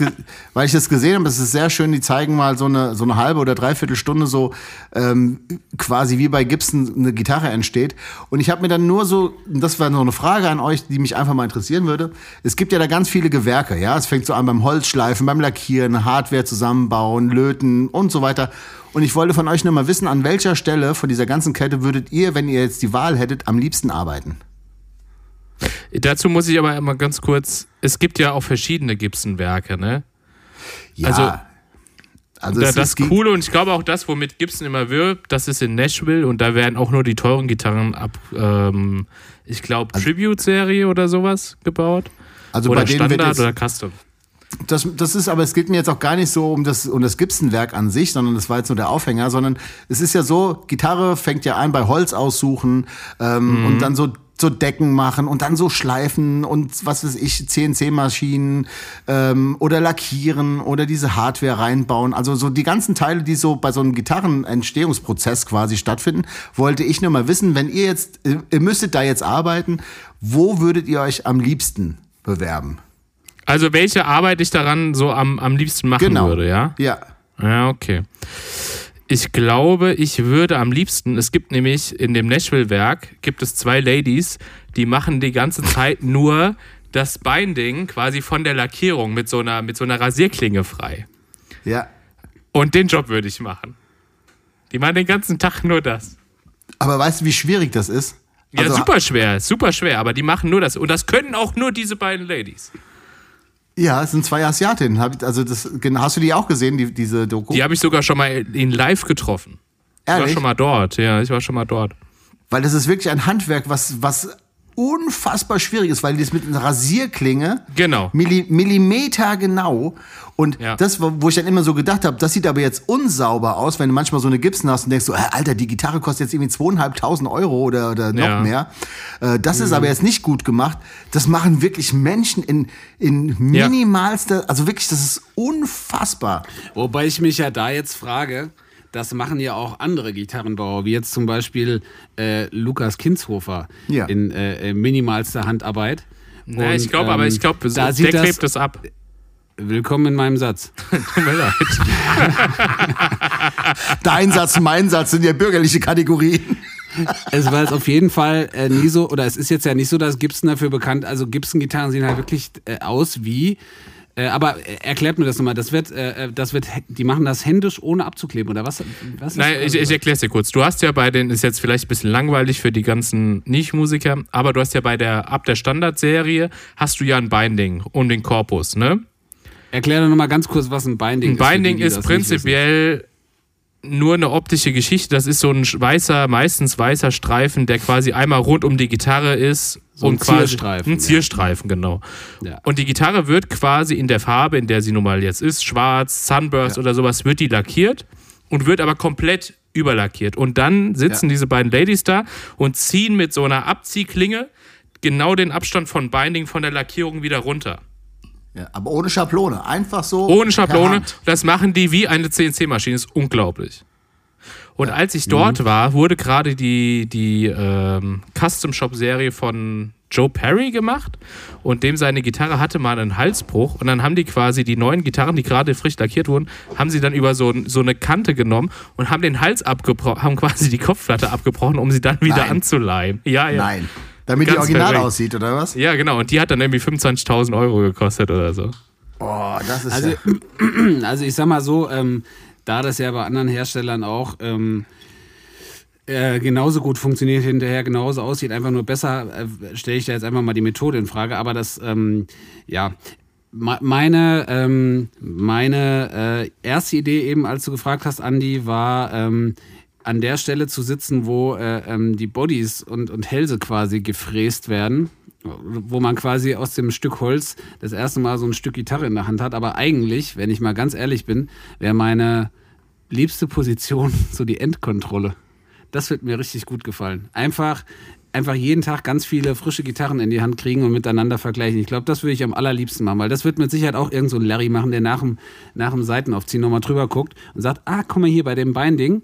weil ich das gesehen habe. Es ist sehr schön. Die zeigen mal so eine, so eine halbe oder dreiviertel Stunde so ähm, quasi wie bei Gibson eine Gitarre entsteht. Und ich habe mir dann nur so, das wäre noch eine Frage an euch, die mich einfach mal interessieren würde. Es gibt ja da ganz viele Gewerke. Ja, es fängt so an beim Holzschleifen, beim Lackieren, Hardware zusammenbauen, Löten und so weiter. Und ich wollte von euch nur mal wissen, an welcher Stelle von dieser ganzen Kette würdet ihr, wenn ihr jetzt die Wahl hättet, am liebsten arbeiten? Dazu muss ich aber immer ganz kurz, es gibt ja auch verschiedene Gibson-Werke, ne? Ja. Also- also Da, das Coole und ich glaube auch das, womit Gibson immer wirbt, das ist in Nashville und da werden auch nur die teuren Gitarren ab, ähm, ich glaube, Tribute-Serie oder sowas gebaut. Also oder bei denen wird Standard jetzt- oder Custom. Das, das ist aber, es geht mir jetzt auch gar nicht so um das, um das Gibson-Werk an sich, sondern das war jetzt nur der Aufhänger, sondern es ist ja so, Gitarre fängt ja an bei Holz aussuchen ähm, und dann so, so Decken machen und dann so schleifen und was weiß ich, CNC-Maschinen ähm, oder lackieren oder diese Hardware reinbauen. Also so die ganzen Teile, die so bei so einem Gitarrenentstehungsprozess quasi stattfinden, wollte ich nur mal wissen, wenn ihr jetzt, ihr müsstet da jetzt arbeiten, wo würdet ihr euch am liebsten bewerben? Also welche Arbeit ich daran so am, am liebsten machen Genau. würde, ja? Ja. Ja, okay. Ich glaube, ich würde am liebsten, es gibt nämlich in dem Nashville-Werk, gibt es zwei Ladies, die machen die ganze Zeit nur das Binding quasi von der Lackierung mit so einer, mit so einer Rasierklinge frei. Ja. Und den Job würde ich machen. Die machen den ganzen Tag nur das. Aber weißt du, wie schwierig das ist? Ja, Also, super schwer, super schwer, aber die machen nur das. Und das können auch nur diese beiden Ladies. Ja, es sind zwei Asiatinnen. Also das, hast du die auch gesehen, die, diese Doku? Die habe ich sogar schon mal in live getroffen. Ich war Ehrlich? schon mal dort, ja, ich war schon mal dort. Weil das ist wirklich ein Handwerk, was, was unfassbar schwierig ist, weil die das mit einer Rasierklinge Genau. Milli Millimeter genau. Und Ja. das, wo ich dann immer so gedacht habe, das sieht aber jetzt unsauber aus, wenn du manchmal so eine Gibson hast und denkst so, Alter, die Gitarre kostet jetzt irgendwie zweieinhalbtausend Euro oder, oder noch Ja. mehr. Äh, das ist aber jetzt nicht gut gemacht. Das machen wirklich Menschen in, in Ja. minimalster, also wirklich, das ist unfassbar. Wobei ich mich ja da jetzt frage, das machen ja auch andere Gitarrenbauer, wie jetzt zum Beispiel äh, Lukas Kinshofer Ja. in äh, äh, minimalster Handarbeit. Ja, Und, ich glaube, aber ähm, ich glaube, da der sieht klebt das ab. Willkommen in meinem Satz. Tut mir leid. Dein Satz, mein Satz sind ja bürgerliche Kategorien. Es war jetzt auf jeden Fall äh, nie so, oder es ist jetzt ja nicht so, dass Gibson dafür bekannt, also Gibson-Gitarren sehen halt wirklich äh, aus wie, äh, aber äh, erklärt mir das nochmal, das wird, äh, äh, das wird, die machen das händisch ohne abzukleben, oder was? was ist Nein, ich, ich erkläre es dir kurz. Du hast ja bei den, ist jetzt vielleicht ein bisschen langweilig für die ganzen Nicht-Musiker, aber du hast ja bei der, ab der Standardserie, hast du ja ein Binding um den Korpus, ne? Erklär doch nochmal ganz kurz, was ein Binding Ein ist. die, Binding die ist nicht wissen. prinzipiell nur eine optische Geschichte. Das ist so ein weißer, meistens weißer Streifen, der quasi einmal rund um die Gitarre ist. So ein und quasi, Zierstreifen, Ein ja. Zierstreifen, genau. Ja. Und die Gitarre wird quasi in der Farbe, in der sie nun mal jetzt ist, schwarz, Sunburst oder sowas, wird die lackiert und wird aber komplett überlackiert. Und dann sitzen Ja. diese beiden Ladies da und ziehen mit so einer Abziehklinge genau den Abstand von Binding von der Lackierung wieder runter. Ja, aber ohne Schablone. Einfach so. Ohne Schablone. Das machen die wie eine CNC-Maschine. Ist unglaublich. Und als ich dort war, wurde gerade die, die ähm, Custom Shop Serie von Joe Perry gemacht und dem seine Gitarre hatte mal einen Halsbruch und dann haben die quasi die neuen Gitarren, die gerade frisch lackiert wurden, haben sie dann über so, so eine Kante genommen und haben den Hals abgebrochen, haben quasi die Kopfplatte abgebrochen, um sie dann wieder Nein. anzuleihen. Ja, ja. Nein. Damit die Ganz original verrückt. aussieht, oder was? Ja, genau. Und die hat dann irgendwie 25.000 Euro gekostet oder so. Oh, das ist Also, ja. also ich sag mal so, ähm, da das ja bei anderen Herstellern auch ähm, äh, genauso gut funktioniert, hinterher genauso aussieht, einfach nur besser, äh, stelle ich da jetzt einfach mal die Methode in Frage. Aber das, ähm, ja, me- meine, ähm, meine äh, erste Idee eben, als du gefragt hast, Andi, war ähm, an der Stelle zu sitzen, wo äh, ähm, die Bodies und, und Hälse quasi gefräst werden, wo man quasi aus dem Stück Holz das erste Mal so ein Stück Gitarre in der Hand hat. Aber eigentlich, wenn ich mal ganz ehrlich bin, wäre meine liebste Position so die Endkontrolle. Das wird mir richtig gut gefallen. Einfach, einfach jeden Tag ganz viele frische Gitarren in die Hand kriegen und miteinander vergleichen. Ich glaube, das würde ich am allerliebsten machen, weil das wird mit Sicherheit auch irgend so ein Larry machen, der nach dem, nach dem Seitenaufziehen nochmal drüber guckt und sagt, ah, guck mal hier bei dem Beinding,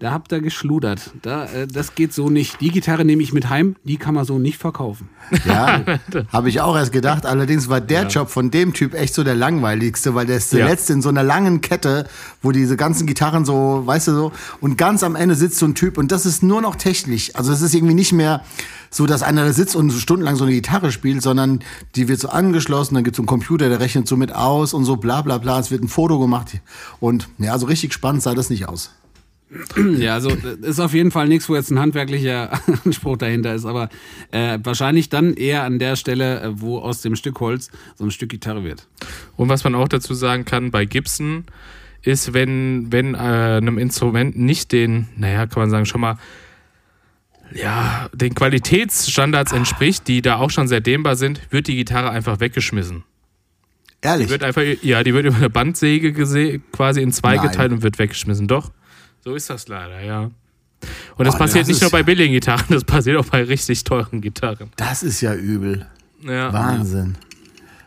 da habt ihr geschludert. Da, äh, das geht so nicht. Die Gitarre nehme ich mit heim, die kann man so nicht verkaufen. Ja, habe ich auch erst gedacht. Allerdings war der Job von dem Typ echt so der langweiligste, weil der ist der Ja. letzte in so einer langen Kette, wo diese ganzen Gitarren so, weißt du so, und ganz am Ende sitzt so ein Typ und das ist nur noch technisch. Also es ist irgendwie nicht mehr so, dass einer da sitzt und so stundenlang so eine Gitarre spielt, sondern die wird so angeschlossen, dann gibt es so einen Computer, der rechnet so mit aus und so bla bla bla. Es wird ein Foto gemacht und ja, so richtig spannend sah das nicht aus. Ja, also das ist auf jeden Fall nichts, wo jetzt ein handwerklicher Anspruch dahinter ist, aber äh, wahrscheinlich dann eher an der Stelle, äh, wo aus dem Stück Holz so ein Stück Gitarre wird. Und was man auch dazu sagen kann, bei Gibson ist, wenn, wenn äh, einem Instrument nicht den, naja, kann man sagen, schon mal ja, den Qualitätsstandards entspricht, die da auch schon sehr dehnbar sind, wird die Gitarre einfach weggeschmissen. Ehrlich. Die wird einfach, ja, die wird über eine Bandsäge quasi in zwei Nein. geteilt und wird weggeschmissen. Doch, so ist das leider, ja. Und das Oh, passiert das nicht nur bei billigen Gitarren, das passiert auch bei richtig teuren Gitarren. Das ist ja übel. Ja. Wahnsinn.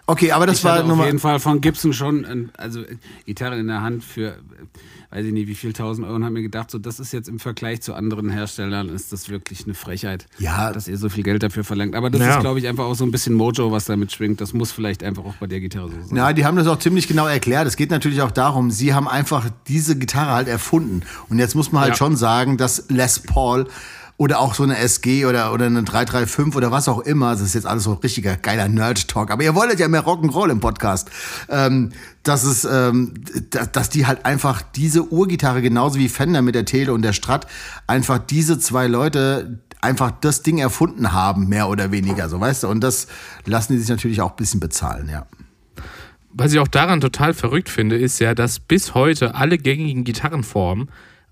Okay, aber das Ich war auf jeden Fall von Gibson schon, also Gitarre in der Hand für, weiß ich nicht, wie viel tausend Euro und habe mir gedacht, so das ist jetzt im Vergleich zu anderen Herstellern, ist das wirklich eine Frechheit, Ja. dass ihr so viel Geld dafür verlangt. Aber das Ja. ist, glaube ich, einfach auch so ein bisschen Mojo, was damit schwingt. Das muss vielleicht einfach auch bei der Gitarre so sein. Ja, die haben das auch ziemlich genau erklärt. Es geht natürlich auch darum, sie haben einfach diese Gitarre halt erfunden. Und jetzt muss man halt Ja. schon sagen, dass Les Paul oder auch so eine SG oder, oder eine 335 oder was auch immer, das ist jetzt alles so richtiger geiler Nerd-Talk, aber ihr wolltet ja mehr Rock'n'Roll im Podcast, ähm, dass es, ähm, dass, die halt einfach diese Urgitarre genauso wie Fender mit der Tele und der Strat einfach diese zwei Leute einfach das Ding erfunden haben, mehr oder weniger, so weißt du. Und das lassen die sich natürlich auch ein bisschen bezahlen, ja. Was ich auch daran total verrückt finde, ist ja, dass bis heute alle gängigen Gitarrenformen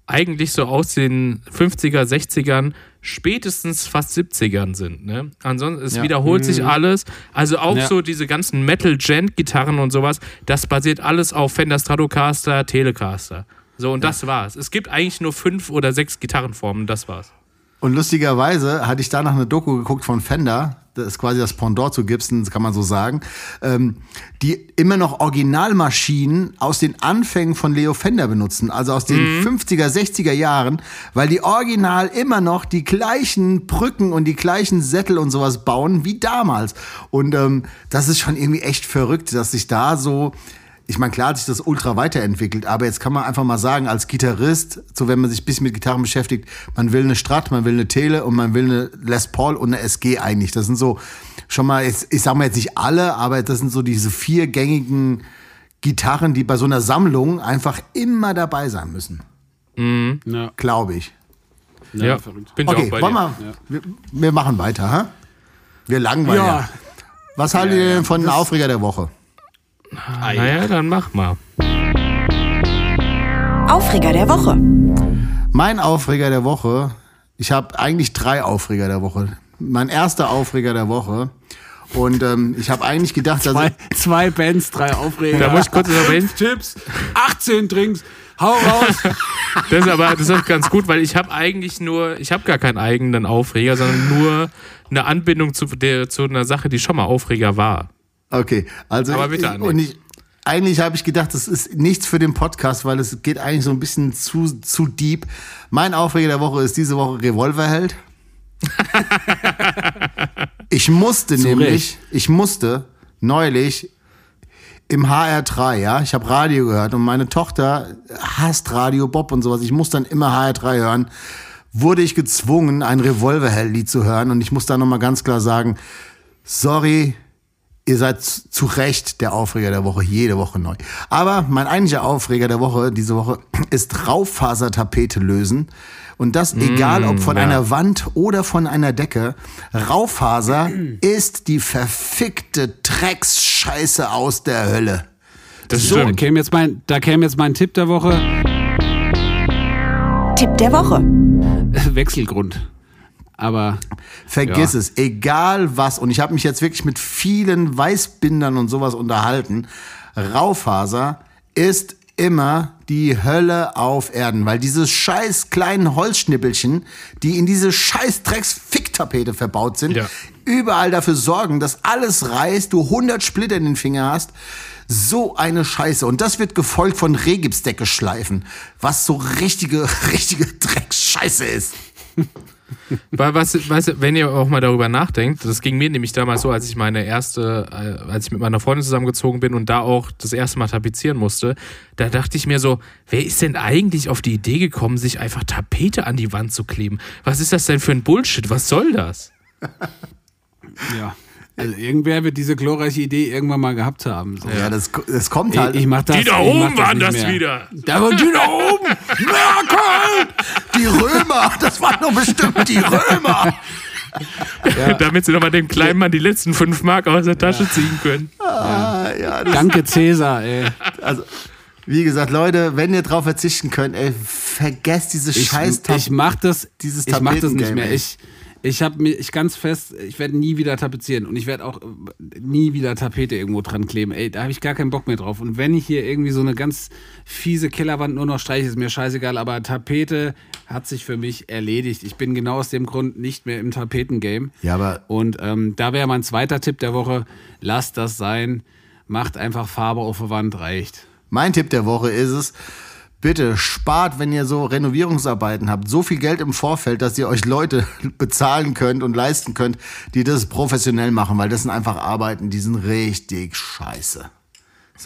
eigentlich so aus den 50er, 60ern, spätestens fast 70ern sind. Ne? Ansonsten, es Ja. wiederholt sich alles. Also auch Ja. so diese ganzen Metal-Gent-Gitarren und sowas, das basiert alles auf Fender Stratocaster, Telecaster. So, und das war's. Es gibt eigentlich nur fünf oder sechs Gitarrenformen, das war's. Und lustigerweise hatte ich danach eine Doku geguckt von Fender, das ist quasi das Pendant zu Gibson, kann man so sagen, ähm, die immer noch Originalmaschinen aus den Anfängen von Leo Fender benutzen, also aus den 50er, 60er Jahren, weil die original immer noch die gleichen Brücken und die gleichen Sättel und sowas bauen wie damals. Und ähm, das ist schon irgendwie echt verrückt, dass sich da so ich meine, klar hat sich das ultra weiterentwickelt, aber jetzt kann man einfach mal sagen, als Gitarrist, so wenn man sich ein bisschen mit Gitarren beschäftigt, man will eine Strat, man will eine Tele und man will eine Les Paul und eine SG eigentlich. Das sind so schon mal, jetzt, ich sag mal jetzt nicht alle, aber das sind so diese vier gängigen Gitarren, die bei so einer Sammlung einfach immer dabei sein müssen. Ja, Glaube ich. ja, Ja, verrückt. bin ich Okay, auch bei wollen dir. wir, wir, wir machen weiter, ha? Wir langweilen. Ja, Was haltet ihr denn von den Aufreger der Woche? Naja, dann mach mal. Aufreger der Woche. Mein Aufreger der Woche, ich habe eigentlich drei Aufreger der Woche. Mein erster Aufreger der Woche. Und ähm, ich habe eigentlich gedacht, dass zwei, zwei Bands, drei Aufreger. Da muss ich kurz. Fünf Tipps, 18 Drinks, hau raus. Das ist aber das ist ganz gut, weil ich habe eigentlich nur, ich habe gar keinen eigenen Aufreger, sondern nur eine Anbindung zu, der, zu einer Sache, die schon mal Aufreger war. Okay, also Aber bitte, Andi. und ich, eigentlich habe ich gedacht, das ist nichts für den Podcast, weil es geht eigentlich so ein bisschen zu, zu deep. Mein Aufreger der Woche ist diese Woche Revolverheld. ich musste Zu nämlich, Recht. ich musste neulich im HR3, ja, ich habe Radio gehört und meine Tochter hasst Radio Bob und sowas. Ich muss dann immer HR3 hören. Wurde ich gezwungen, ein Revolverheld-Lied zu hören und ich muss da nochmal ganz klar sagen, sorry, ihr seid zu Recht der Aufreger der Woche, jede Woche neu. Aber mein eigentlicher Aufreger der Woche, diese Woche, ist Raufasertapete lösen. Und das egal ob von ja. einer Wand oder von einer Decke. Raufaser ist die verfickte Drecksscheiße aus der Hölle. Das So, da käme jetzt mein, da käme jetzt mein Tipp der Woche. Tipp der Woche. Wechselgrund. Aber Vergiss Ja. es, egal was. Und ich habe mich jetzt wirklich mit vielen Weißbindern und sowas unterhalten. Raufaser ist immer die Hölle auf Erden, weil diese scheiß kleinen Holzschnippelchen, die in diese scheiß Drecks-Ficktapete verbaut sind, Ja. überall dafür sorgen, dass alles reißt, du 100 Splitter in den Finger hast. So eine Scheiße. Und das wird gefolgt von Rehgipsdecke schleifen, was so richtige, richtige Drecksscheiße ist. Weil was, was, wenn ihr auch mal darüber nachdenkt, das ging mir nämlich damals so, als ich meine erste, äh, als ich mit meiner Freundin zusammengezogen bin und da auch das erste Mal tapezieren musste, da dachte ich mir so, wer ist denn eigentlich auf die Idee gekommen, sich einfach Tapete an die Wand zu kleben? Was ist das denn für ein Bullshit? Was soll das? ja. Also irgendwer wird diese glorreiche Idee irgendwann mal gehabt haben. So. Ja, das, das kommt halt. Ich, ich mach das, Die da ich mach oben waren das mehr. wieder. Da waren die da oben. Merkel! Die Römer! Das waren doch bestimmt die Römer! Damit sie nochmal dem kleinen Mann die letzten fünf Mark aus der Tasche ziehen können. Ah, ja, das, Danke Cäsar, ey. also, wie gesagt, Leute, wenn ihr drauf verzichten könnt, ey, vergesst diese Ich, scheiß ich mach das, dieses ich mach das nicht mehr. ey. Ich, ich habe mir, ich ganz fest, ich werde nie wieder tapezieren und ich werde auch äh, nie wieder Tapete irgendwo dran kleben. Ey, da habe ich gar keinen Bock mehr drauf. Und wenn ich hier irgendwie so eine ganz fiese Kellerwand nur noch streiche, ist mir scheißegal. Aber Tapete hat sich für mich erledigt. Ich bin genau aus dem Grund nicht mehr im Tapetengame. Ja, aber Und ähm, da wäre mein zweiter Tipp der Woche: Lasst das sein. Macht einfach Farbe auf der Wand, reicht. mein Tipp der Woche ist es, bitte spart, wenn ihr so Renovierungsarbeiten habt, so viel Geld im Vorfeld, dass ihr euch Leute bezahlen könnt und leisten könnt, die das professionell machen, weil das sind einfach Arbeiten, die sind richtig scheiße.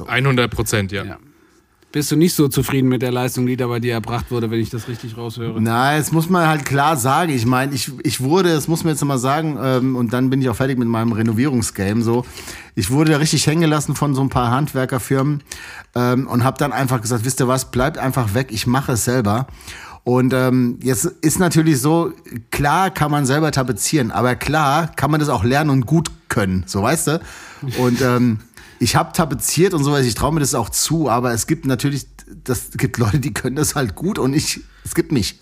100 Prozent, ja. Ja. Bist du nicht so zufrieden mit der Leistung, die da bei dir erbracht wurde, wenn ich das richtig raushöre? Na, jetzt muss man halt klar sagen. Ich meine, ich, ich wurde, das muss man jetzt mal sagen, ähm, und dann bin ich auch fertig mit meinem Renovierungsgame. So, ich wurde da richtig hängen gelassen von so ein paar Handwerkerfirmen ähm, und habe dann einfach gesagt, wisst ihr was, bleibt einfach weg, ich mache es selber. Und ähm, jetzt ist natürlich so, klar kann man selber tapezieren, aber klar kann man das auch lernen und gut können, so weißt du. Und ähm, ich habe tapeziert und sowas, ich traue mir das auch zu, aber es gibt natürlich, das gibt Leute, die können das halt gut und ich, es gibt mich.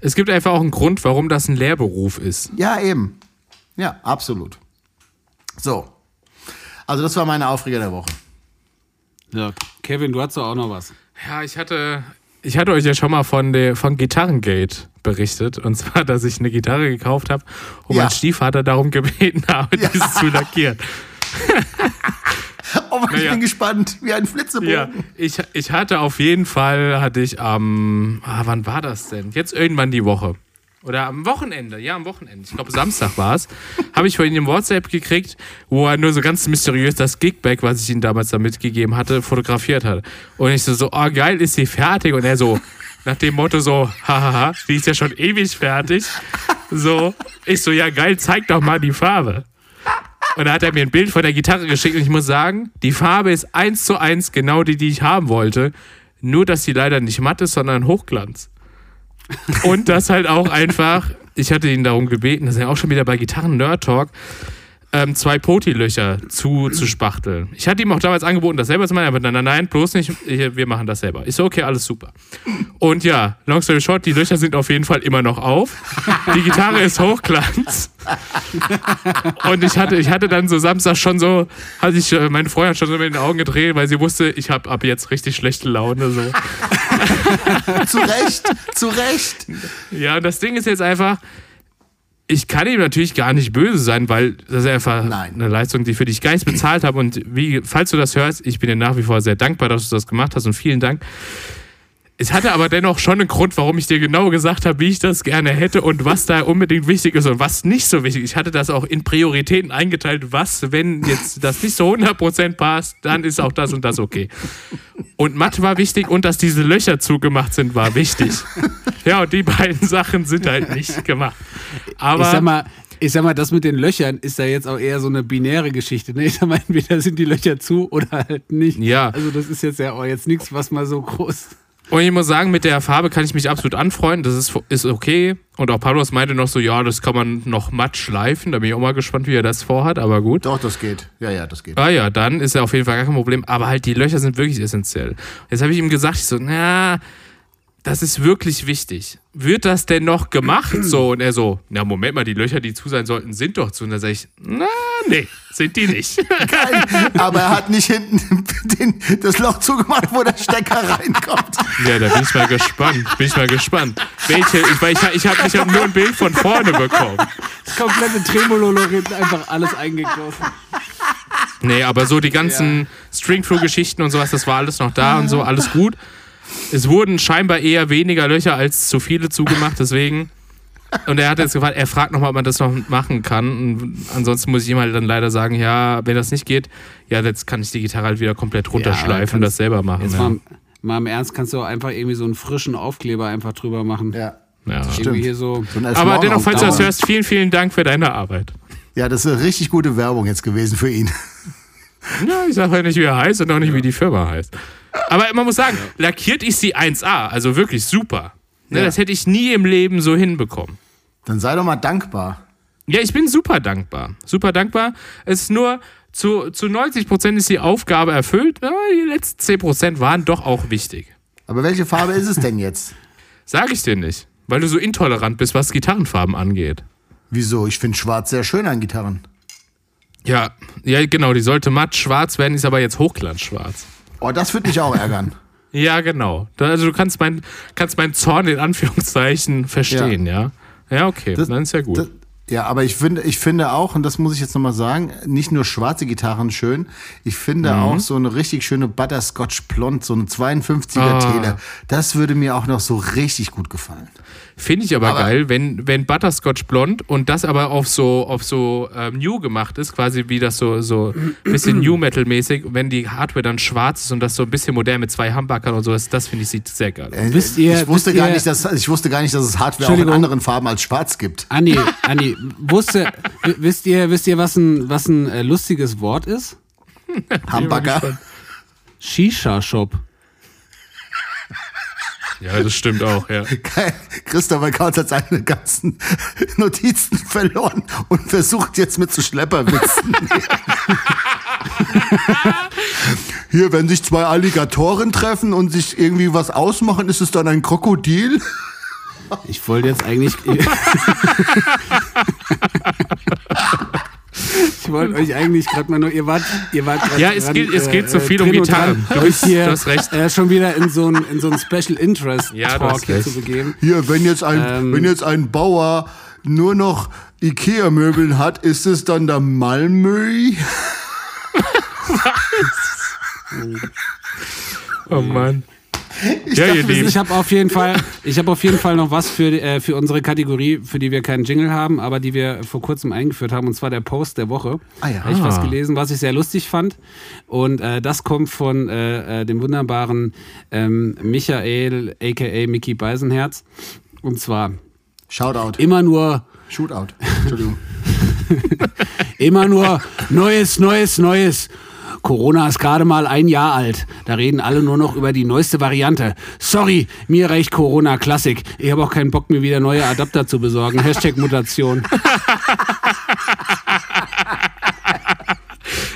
Es gibt einfach auch einen Grund, warum das ein Lehrberuf ist. Ja, eben. Ja, absolut. So. Also das war meine Aufreger der Woche. Ja. Kevin, du hast doch auch noch was. Ja, ich hatte, ich hatte euch ja schon mal von, der, von Gitarrengate berichtet. Und zwar, dass ich eine Gitarre gekauft habe und Ja. mein Stiefvater darum gebeten habe, Ja. dieses zu lackieren. Oh, ich Naja. bin gespannt, wie ein Flitzebogen. Ja, ich, ich hatte auf jeden Fall, hatte ich am, ah, wann war das denn? Jetzt irgendwann die Woche. Oder am Wochenende, ja, am Wochenende. Ich glaube, Samstag war es. Habe ich von ihm WhatsApp gekriegt, wo er nur so ganz mysteriös das Gigback, was ich ihm damals da mitgegeben hatte, fotografiert hat. Und ich so, so, oh geil, ist sie fertig? Und er so, nach dem Motto so, hahaha, die ist ja schon ewig fertig. So, ich so, ja geil, zeig doch mal die Farbe. Und da hat er mir ein Bild von der Gitarre geschickt und ich muss sagen, die Farbe ist eins zu eins genau die, die ich haben wollte. Nur, dass sie leider nicht matt ist, sondern Hochglanz. Und das halt auch einfach, ich hatte ihn darum gebeten, das ist ja auch schon wieder bei Gitarren Nerd Talk, ähm, zwei Poti-Löcher zu, zu spachteln. Ich hatte ihm auch damals angeboten, das selber zu machen, aber nein, nein, nein, bloß nicht, ich, wir machen das selber. Ich so, okay, alles super. Und ja, long story short, die Löcher sind auf jeden Fall immer noch auf. Die Gitarre ist Hochglanz. Und ich hatte, ich hatte dann so Samstag schon so, hatte ich, äh, meine Freundin hat schon so mit den Augen gedreht, weil sie wusste, ich habe ab jetzt richtig schlechte Laune. So. Zu Recht, zu Recht. Ja, und das Ding ist jetzt einfach, ich kann ihm natürlich gar nicht böse sein, weil das ist einfach Nein. eine Leistung, die für dich gar nichts bezahlt habe. Und wie, falls du das hörst, ich bin dir nach wie vor sehr dankbar, dass du das gemacht hast und vielen Dank. Es hatte aber dennoch schon einen Grund, warum ich dir genau gesagt habe, wie ich das gerne hätte und was da unbedingt wichtig ist und was nicht so wichtig ist. Ich hatte das auch in Prioritäten eingeteilt, was, wenn jetzt das nicht so 100% passt, dann ist auch das und das okay. Und Mathe war wichtig und dass diese Löcher zugemacht sind, war wichtig. Ja, und die beiden Sachen sind halt nicht gemacht. Aber ich sag mal, ich sag mal, das mit den Löchern ist ja jetzt auch eher so eine binäre Geschichte. Ne? Ich sag mal, entweder sind die Löcher zu oder halt nicht. Ja. Also das ist jetzt ja auch jetzt nichts, was mal so groß. Und ich muss sagen, mit der Farbe kann ich mich absolut anfreunden. Das ist, ist okay. Und auch Paulus meinte noch so, ja, das kann man noch matt schleifen. Da bin ich auch mal gespannt, wie er das vorhat, aber gut. Doch, das geht. Ja, ja, das geht. Ah ja, dann ist ja auf jeden Fall gar kein Problem. Aber halt, die Löcher sind wirklich essentiell. Jetzt habe ich ihm gesagt, ich so, na, das ist wirklich wichtig. Wird das denn noch gemacht? So, und er so, na, Moment mal, die Löcher, die zu sein sollten, sind doch zu. Und da sage ich, na, nee, sind die nicht. Aber er hat nicht hinten den, das Loch zugemacht, wo der Stecker reinkommt. Ja, da bin ich mal gespannt. Bin ich mal gespannt. Welche, ich, weil ich, ich habe ich hab nur ein Bild von vorne bekommen. Das komplette Tremolo-Loritten einfach alles eingekauft. Nee, aber so die ganzen Stringthrough-Geschichten und sowas, das war alles noch da und so, alles gut. Es wurden scheinbar eher weniger Löcher als zu viele zugemacht, deswegen. Und er hat jetzt gefragt, er fragt nochmal, ob man das noch machen kann. Und ansonsten muss ich ihm halt dann leider sagen, ja, wenn das nicht geht, ja, jetzt kann ich die Gitarre halt wieder komplett runterschleifen und das selber machen. Jetzt Ja. mal, mal im Ernst, kannst du auch einfach irgendwie so einen frischen Aufkleber einfach drüber machen. Ja, Ja. Irgendwie hier so. Aber dennoch, falls du das hörst, vielen, vielen Dank für deine Arbeit. Ja, das ist eine richtig gute Werbung jetzt gewesen für ihn. Ja, ich sage ja nicht, wie er heißt und auch nicht, wie die Firma heißt. Aber man muss sagen, lackiert ist sie 1A, also wirklich super. Ne, Ja. Das hätte ich nie im Leben so hinbekommen. Dann sei doch mal dankbar. Ja, ich bin super dankbar. Super dankbar. Es ist nur, zu, zu 90 Prozent ist die Aufgabe erfüllt, aber die letzten 10 Prozent waren doch auch wichtig. Aber welche Farbe ist es denn jetzt? Sag ich dir nicht, weil du so intolerant bist, was Gitarrenfarben angeht. Wieso? Ich finde schwarz sehr schön an Gitarren. Ja, ja, genau, die sollte matt schwarz werden, ist aber jetzt hochglanzschwarz. Oh, das würde mich auch ärgern. Ja, genau. Also du kannst mein, kannst meinen Zorn in Anführungszeichen verstehen, ja. Ja, okay, Das- dann ist ja gut. Das, ja, aber ich finde, ich finde auch, und das muss ich jetzt nochmal sagen, nicht nur schwarze Gitarren schön, ich finde Mhm. auch so eine richtig schöne Butterscotch Blond, so eine 52er Ah. Taylor, das würde mir auch noch so richtig gut gefallen. Finde ich aber, Aber- geil, wenn, wenn Butterscotch blond und das aber auf so, auf so ähm, New gemacht ist, quasi wie das so, so bisschen New Metal-mäßig, wenn die Hardware dann schwarz ist und das so ein bisschen modern mit zwei Humbuckern und so ist, das finde ich sieht sehr geil aus. Äh, Wisst ihr- ich, wusste wisst gar ihr- nicht, dass, ich wusste gar nicht, dass es Hardware auch in anderen Farben als schwarz gibt. Andi, Andi, wusste, wisst ihr, wisst ihr, was ein, was ein äh, lustiges Wort ist? Hamburger. Shisha-Shop. Ja, das stimmt auch, ja. Geil. Christopher Kautz hat seine ganzen Notizen verloren und versucht jetzt mit so Schlepperwitzen. Hier, wenn sich zwei Alligatoren treffen und sich irgendwie was ausmachen, ist es dann ein Krokodil? Ich wollte jetzt eigentlich. Ich wollte euch eigentlich gerade mal nur, ihr wart, ihr wart Ja, es dran, geht- es geht so äh, viel um drin und Gitarren. Du euch bist- hier, du hast recht. Äh, schon wieder in so ein, in so ein Special Interest Ja, Talk hier recht. zu begeben. Hier, wenn jetzt ein, Ähm. wenn jetzt ein Bauer nur noch Ikea-Möbeln hat, ist es dann der Malmö? Oh Mann. Ich Ja, dachte. Ich habe auf jeden Fall, ich habe auf jeden Fall noch was für, äh, für unsere Kategorie, für die wir keinen Jingle haben, aber die wir vor kurzem eingeführt haben, und zwar der Post der Woche. Ah ja. Habe ich was gelesen, was ich sehr lustig fand. Und äh, das kommt von äh, äh, dem wunderbaren ähm, Michael, aka Mickey Beisenherz. Und zwar Shoutout. immer nur Shootout. Entschuldigung. Immer nur Neues, Neues, Neues. Corona ist gerade mal ein Jahr alt. Da reden alle nur noch über die neueste Variante. Sorry, mir reicht Corona Klassik. Ich habe auch keinen Bock, mir wieder neue Adapter zu besorgen. Hashtag Mutation.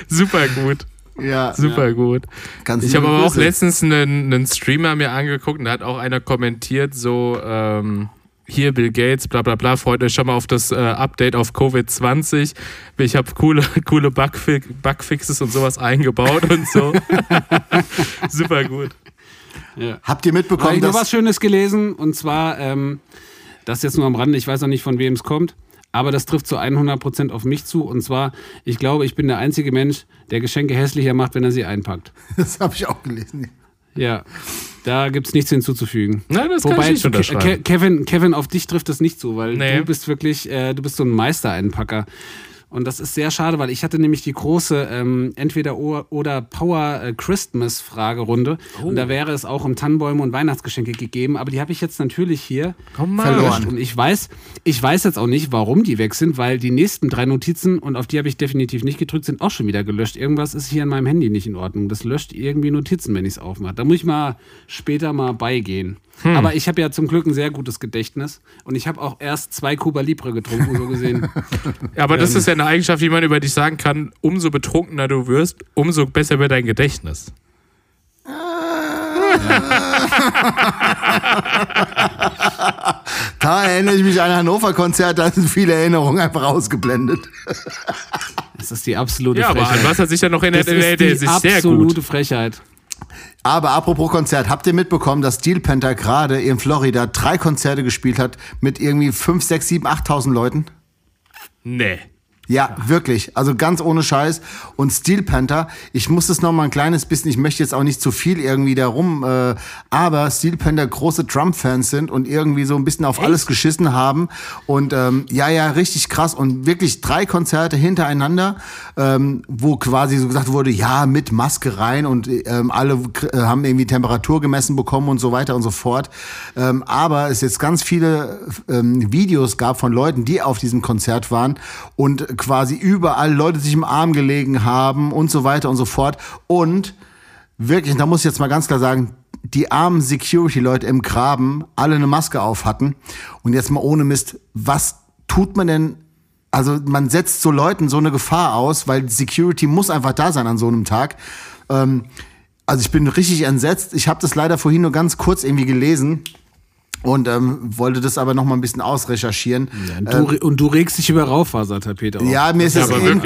Super gut. Ja, Super gut. Ganz Ich habe aber auch letztens einen, einen Streamer mir angeguckt und da hat auch einer kommentiert, so, ähm, hier Bill Gates, bla bla bla, freut euch schon mal auf das äh, Update auf Covid-20. Ich habe coole, coole Bugfi Bugfixes und sowas eingebaut und so. Super gut. Habt ihr Habe mitbekommen, ich noch was dass... Schönes gelesen und zwar, ähm, das jetzt nur am Rande, ich weiß noch nicht, von wem es kommt, Aber das trifft zu 100% auf mich zu. Und zwar, ich glaube, ich bin der einzige Mensch, der Geschenke hässlicher macht, wenn er sie einpackt. Das habe ich auch gelesen. Ja, da gibt es nichts hinzuzufügen. Na, das kann Wobei, ich nicht unterschreiben. Ke- Kevin, Kevin, auf dich trifft das nicht so, weil Nee. du bist wirklich, äh, du bist so ein Meistereinpacker. Und das ist sehr schade, weil ich hatte nämlich die große ähm, entweder oder Power äh, Christmas Fragerunde Oh. und da wäre es auch um Tannenbäume und Weihnachtsgeschenke gegeben, aber die habe ich jetzt natürlich hier. Verloren. und ich weiß, ich weiß jetzt auch nicht, warum die weg sind, weil die nächsten drei Notizen, und auf die habe ich definitiv nicht gedrückt, sind auch schon wieder gelöscht. Irgendwas ist hier in meinem Handy nicht in Ordnung. Das löscht irgendwie Notizen, wenn ich es aufmache. Da muss ich mal später mal beigehen. Hm. Aber ich habe ja zum Glück ein sehr gutes Gedächtnis und ich habe auch erst zwei Cuba Libre getrunken, so gesehen. Ja, aber das ist ja eine Eigenschaft, die man über dich sagen kann, umso betrunkener du wirst, umso besser wird dein Gedächtnis. Da erinnere ich mich an ein Hannover-Konzert, da sind viele Erinnerungen einfach ausgeblendet. Das ist die absolute Ja, aber an Frechheit. was er sich ja noch erinnert, das ist die sehr absolute gut. Frechheit. Aber apropos Konzert, habt ihr mitbekommen, dass Steel Panther gerade in Florida drei Konzerte gespielt hat mit irgendwie 5, 6, 7, 8.000 Leuten? Nee. Ja, wirklich. Also ganz ohne Scheiß. Und Steel Panther, ich muss das noch mal ein kleines bisschen, ich möchte jetzt auch nicht zu viel irgendwie darum, äh, aber Steel Panther große Trump-Fans sind und irgendwie so ein bisschen auf alles geschissen haben. Und ähm, ja, ja, richtig krass. Und wirklich drei Konzerte hintereinander, ähm, wo quasi so gesagt wurde, ja, mit Maske rein und ähm, alle äh, haben irgendwie Temperatur gemessen bekommen und so weiter und so fort. Ähm, aber es jetzt ganz viele ähm, Videos gab von Leuten, die auf diesem Konzert waren und quasi überall Leute sich im Arm gelegen haben und so weiter und so fort. Und wirklich, da muss ich jetzt mal ganz klar sagen, die armen Security-Leute im Graben alle eine Maske auf hatten. Und jetzt mal ohne Mist, was tut man denn? Also man setzt so Leuten so eine Gefahr aus, weil Security muss einfach da sein an so einem Tag. Ähm, also ich bin richtig entsetzt. Ich habe das leider vorhin nur ganz kurz irgendwie gelesen und ähm, wollte das aber noch mal ein bisschen ausrecherchieren. Und du, und du regst dich über Raufasertapete auf. Ja, mir ist Ja, das aber eben,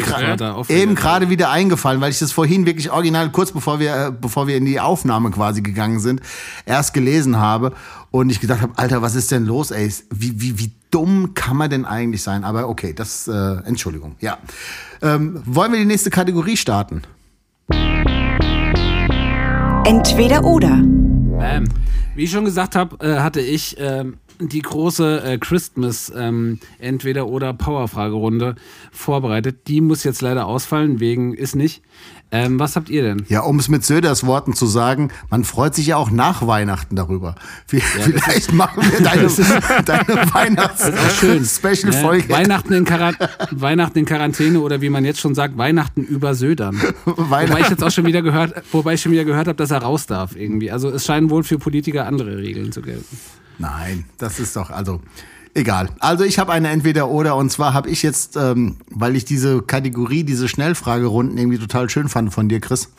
eben gerade wieder eingefallen, weil ich das vorhin wirklich original kurz bevor wir äh, bevor wir in die Aufnahme quasi gegangen sind, erst gelesen habe und ich gedacht habe, Alter, was ist denn los, ey? Wie wie wie dumm kann man denn eigentlich sein? Aber okay, das äh, Entschuldigung. Ja. Ähm, wollen wir die nächste Kategorie starten? Entweder oder. Ähm, wie ich schon gesagt habe, äh, hatte ich ähm, die große äh, Christmas ähm, entweder oder Power Fragerunde vorbereitet. Die muss jetzt leider ausfallen wegen ist nicht. Ähm, was habt ihr denn? Ja, um es mit Söders Worten zu sagen, man freut sich ja auch nach Weihnachten darüber. Vi- Vielleicht machen wir deine, deine Weihnachts-Special-Folge. Äh, Weihnachten, in Weihnachten in Quarantäne oder wie man jetzt schon sagt, Weihnachten über Södern. Wobei ich jetzt auch schon wieder gehört, wobei ich schon wieder gehört habe, dass er raus darf irgendwie. Also es scheinen wohl für Politiker andere Regeln zu gelten. Nein, das ist doch, also egal. Also ich habe eine Entweder-Oder und zwar habe ich jetzt, ähm, weil ich diese Kategorie, diese Schnellfragerunden irgendwie total schön fand von dir, Chris,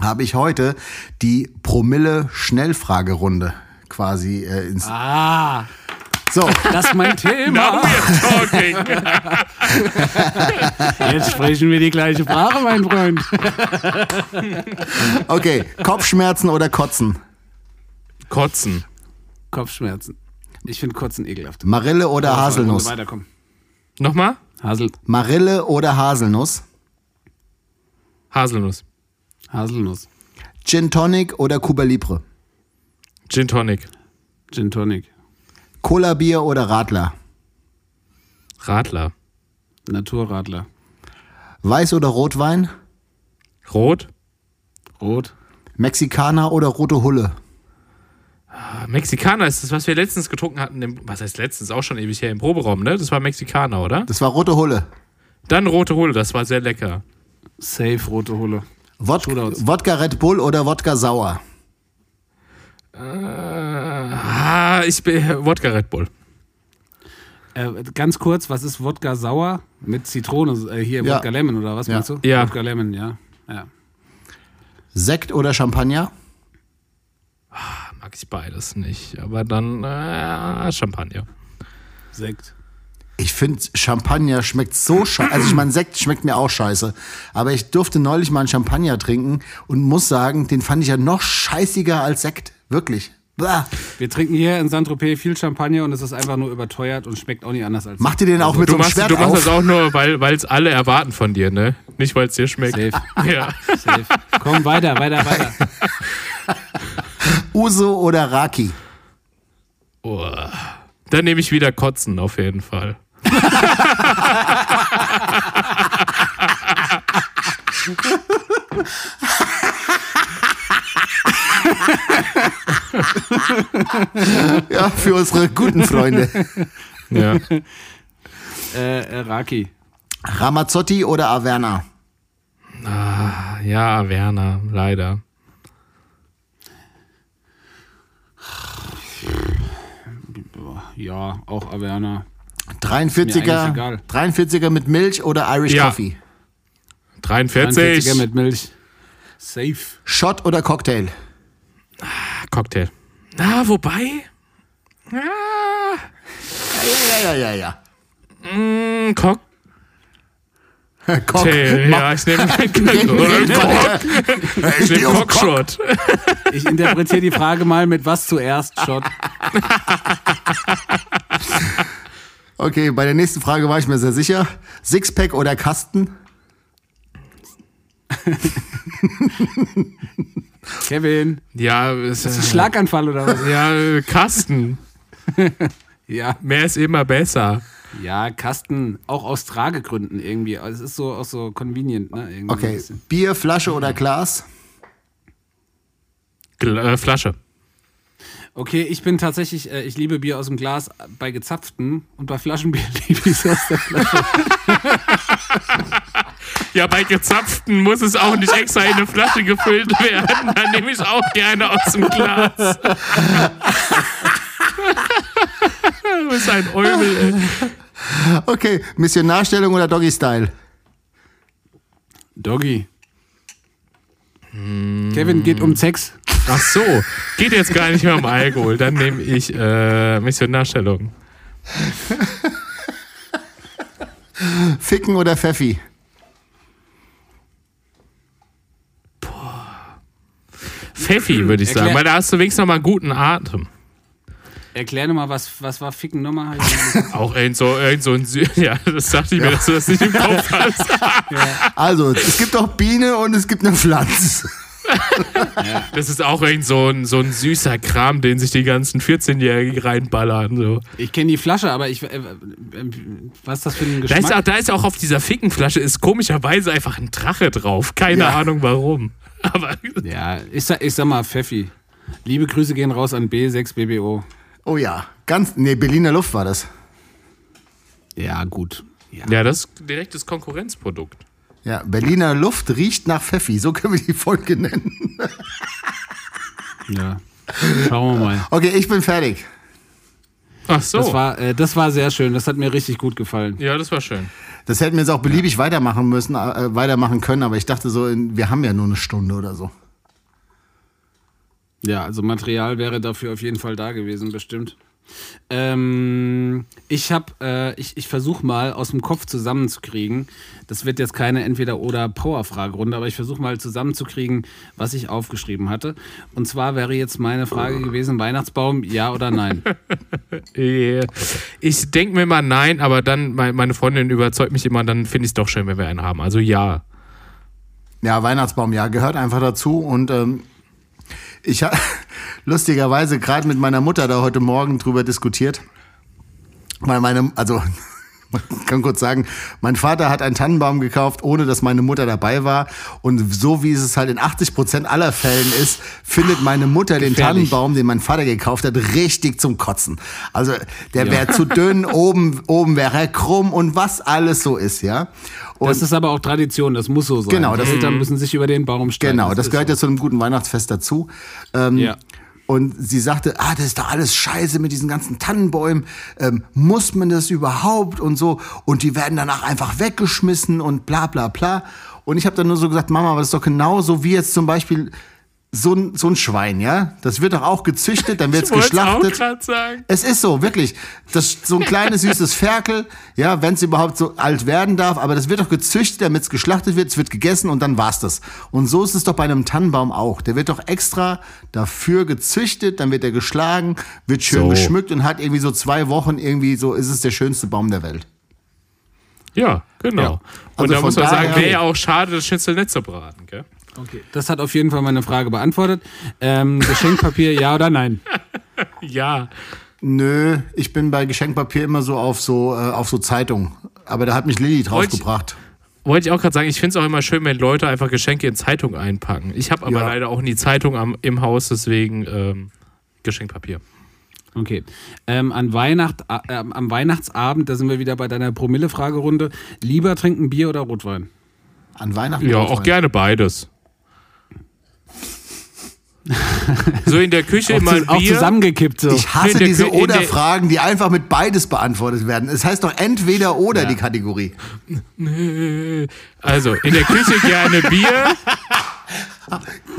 habe ich heute die Promille-Schnellfragerunde quasi äh, ins... Ah, So, das ist mein Thema. Talking. Jetzt sprechen wir die gleiche Sprache, mein Freund. okay, Kopfschmerzen oder Kotzen? Kotzen. Kopfschmerzen. Ich finde Kotzen ekelhaft. Marille oder Haselnuss? Weiterkommen. Nochmal? Hasel, Marille oder Haselnuss? Haselnuss. Haselnuss. Gin Tonic oder Cuba Libre? Gin Tonic. Gin Tonic. Cola Bier oder Radler? Radler. Naturradler. Weiß oder Rotwein? Rot. Rot. Mexikaner oder rote Hulle? Ah, Mexikaner ist das, was wir letztens getrunken hatten. Im, was heißt letztens? Auch schon ewig her im Proberaum, ne? Das war Mexikaner, oder? Das war rote Hulle. Dann rote Hulle, das war sehr lecker. Safe rote Hulle. Wod Shootouts. Wodka Red Bull oder Wodka Sauer? Ah, ich bin Wodka Red Bull. Äh, ganz kurz, was ist Wodka sauer? Mit Zitrone, äh, hier Ja. Wodka Lemon oder was Ja. meinst du? Ja. Wodka Lemon, ja. ja. Sekt oder Champagner? Mag ich beides nicht. Aber dann äh, Champagner. Sekt. Ich finde, Champagner schmeckt so scheiße. Also ich meine, Sekt schmeckt mir auch scheiße. Aber ich durfte neulich mal einen Champagner trinken und muss sagen, den fand ich ja noch scheißiger als Sekt. Wirklich. Bah. Wir trinken hier in Saint-Tropez viel Champagner und es ist einfach nur überteuert und schmeckt auch nicht anders als Macht ihr den auch mit Du so einem Schwert du machst auf? das auch nur, weil es alle erwarten von dir, ne? Nicht, weil es dir schmeckt. Safe. Ja. Safe. Komm, weiter, weiter, weiter. Uso oder Raki? Oh. Dann nehme ich wieder Kotzen auf jeden Fall. Ja, für unsere guten Freunde. Ja. Äh, äh, Raki. Ramazzotti oder Averna? ja, Werner, leider. Ja, auch Averna. 43er, egal. 43er mit Milch oder Irish Ja. Coffee? 43. 43er mit Milch. Safe. Shot oder Cocktail? Cocktail. Na, wobei. Ah, Ja, ja, ja, ja. mm, Cocktail. Cock. Ja, ich nehme ich nehm Cockshot. Ich interpretiere die Frage mal mit was zuerst, Shot. Okay, bei der nächsten Frage war ich mir sehr sicher. Sixpack oder Kasten? Kevin. Ja, ist, Ist ein Schlaganfall oder was? ja, äh, Kasten. Ja. Mehr ist immer besser. Ja, Kasten, auch aus Tragegründen irgendwie. Also Es ist so auch so convenient, ne? Irgendwie Okay. Bier, Flasche oder Glas? Gl äh, Flasche. Okay, ich bin tatsächlich, äh, ich liebe Bier aus dem Glas bei gezapftem und bei Flaschenbier liebe ich es aus der Flasche. Ja, bei gezapften muss es auch nicht extra in eine Flasche gefüllt werden. Dann nehme ich auch gerne aus dem Glas. du bist ein Eumel, ey. Okay, Missionarstellung oder Doggy-Style? Doggy. Kevin geht um Sex. Ach so, geht jetzt gar nicht mehr um Alkohol. Dann nehme ich äh, Missionarstellung. Ficken oder Pfeffi? Pfeffi, würde ich sagen, Erklär- weil da hast du wenigstens noch mal einen guten Atem. Erklär nochmal, was, was war Ficken nochmal? Auch irgend so, irgend so ein Sü Ja, das dachte ich mir, dass du das nicht im Kopf hast. Also, es gibt auch Biene und es gibt eine Pflanze. Das ist auch irgend so ein, so ein süßer Kram, den sich die ganzen 14-Jährigen reinballern. So. Ich kenne die Flasche, aber ich. Äh, äh, was ist das für ein Da Geschmack? ist, auch, da ist auch auf dieser Fickenflasche ist komischerweise einfach ein Drache drauf. Keine Ja. Ahnung warum. Aber ja, ich sag, ich sag mal Pfeffi. Liebe Grüße gehen raus an B6BBO. Oh ja, ganz, nee, Berliner Luft war das. Ja, gut. Ja. ja, das ist direktes Konkurrenzprodukt. Ja, Berliner Luft riecht nach Pfeffi, so können wir die Folge nennen. ja. Schauen wir mal. Okay, ich bin fertig. Ach so. Das war, äh, das war sehr schön. Das hat mir richtig gut gefallen. ja, das war schön. Das hätten wir jetzt auch beliebig weitermachen müssen, äh, weitermachen können, aber ich dachte so, in, wir haben ja nur eine Stunde oder so. Ja, also Material wäre dafür auf jeden Fall da gewesen, bestimmt. Ähm, ich habe, äh, ich, ich versuche mal aus dem Kopf zusammenzukriegen. Das wird jetzt keine entweder oder Power-Fragerunde, aber ich versuche mal zusammenzukriegen, was ich aufgeschrieben hatte. Und zwar wäre jetzt meine Frage gewesen: Weihnachtsbaum, ja oder nein? Äh, Ich denke mir mal nein, aber dann, mein- meine Freundin überzeugt mich immer, dann finde ich es doch schön, wenn wir einen haben. Also ja. Ja, Weihnachtsbaum, ja, gehört einfach dazu. Und ähm, ich habe lustigerweise gerade mit meiner Mutter da heute Morgen drüber diskutiert. Weil meine, also, man kann kurz sagen, mein Vater hat einen Tannenbaum gekauft, ohne dass meine Mutter dabei war. Und so wie es halt in 80 Prozent aller Fällen ist, findet meine Mutter den Gefährlich. Tannenbaum, den mein Vater gekauft hat, richtig zum Kotzen. Also, der wäre zu dünn, oben, oben wäre er krumm und was alles so ist, ja. Und Das ist aber auch Tradition, das muss so sein. Genau, Die das- Eltern müssen sich über den Baum stellen. Genau, das ist gehört so. ja zu einem guten Weihnachtsfest dazu. Ähm, Ja. Und sie sagte, ah, das ist doch alles scheiße mit diesen ganzen Tannenbäumen. Ähm, muss man das überhaupt und so? Und die werden danach einfach weggeschmissen und bla bla bla. Und ich habe dann nur so gesagt, Mama, aber das ist doch genauso wie jetzt zum Beispiel so ein, so ein Schwein, ja, das wird doch auch gezüchtet, dann wollte auch geschlachtet. gerade sagen. Es ist so, wirklich. Das, so ein kleines süßes Ferkel, ja, wenn es überhaupt so alt werden darf, aber das wird doch gezüchtet, damit es geschlachtet wird, es wird gegessen und dann war's das. Und so ist es doch bei einem Tannenbaum auch. Der wird doch extra dafür gezüchtet, dann wird er geschlagen, wird schön So. geschmückt und hat irgendwie so zwei Wochen irgendwie so, ist es der schönste Baum der Welt. Ja, genau. Ja. Und Also da von muss man sagen, wäre ja auch schade, das Schnitzel nicht zu braten, gell? Okay. Das hat auf jeden Fall meine Frage beantwortet. Ähm, Geschenkpapier, ja oder nein? Ja. Nö, ich bin bei Geschenkpapier immer so auf so, äh, auf so Zeitung. Aber da hat mich Lilly draufgebracht. Wollte ich auch gerade sagen, ich finde es auch immer schön, wenn Leute einfach Geschenke in Zeitung einpacken. Ich habe aber Ja. leider auch nie Zeitung am, im Haus, deswegen ähm, Geschenkpapier. Okay. Ähm, an Weihnacht, äh, am Weihnachtsabend, da sind wir wieder bei deiner Promille-Fragerunde. Lieber trinken Bier oder Rotwein? An Weihnachten. Ja, Rotwein. auch gerne beides. so in der Küche Auch, immer ein zu, auch Bier. zusammengekippt so. Ich hasse In der diese in der- Oder-Fragen, die einfach mit beides beantwortet werden. Es heißt doch entweder oder Ja. die Kategorie. Also, in der Küche gerne Bier,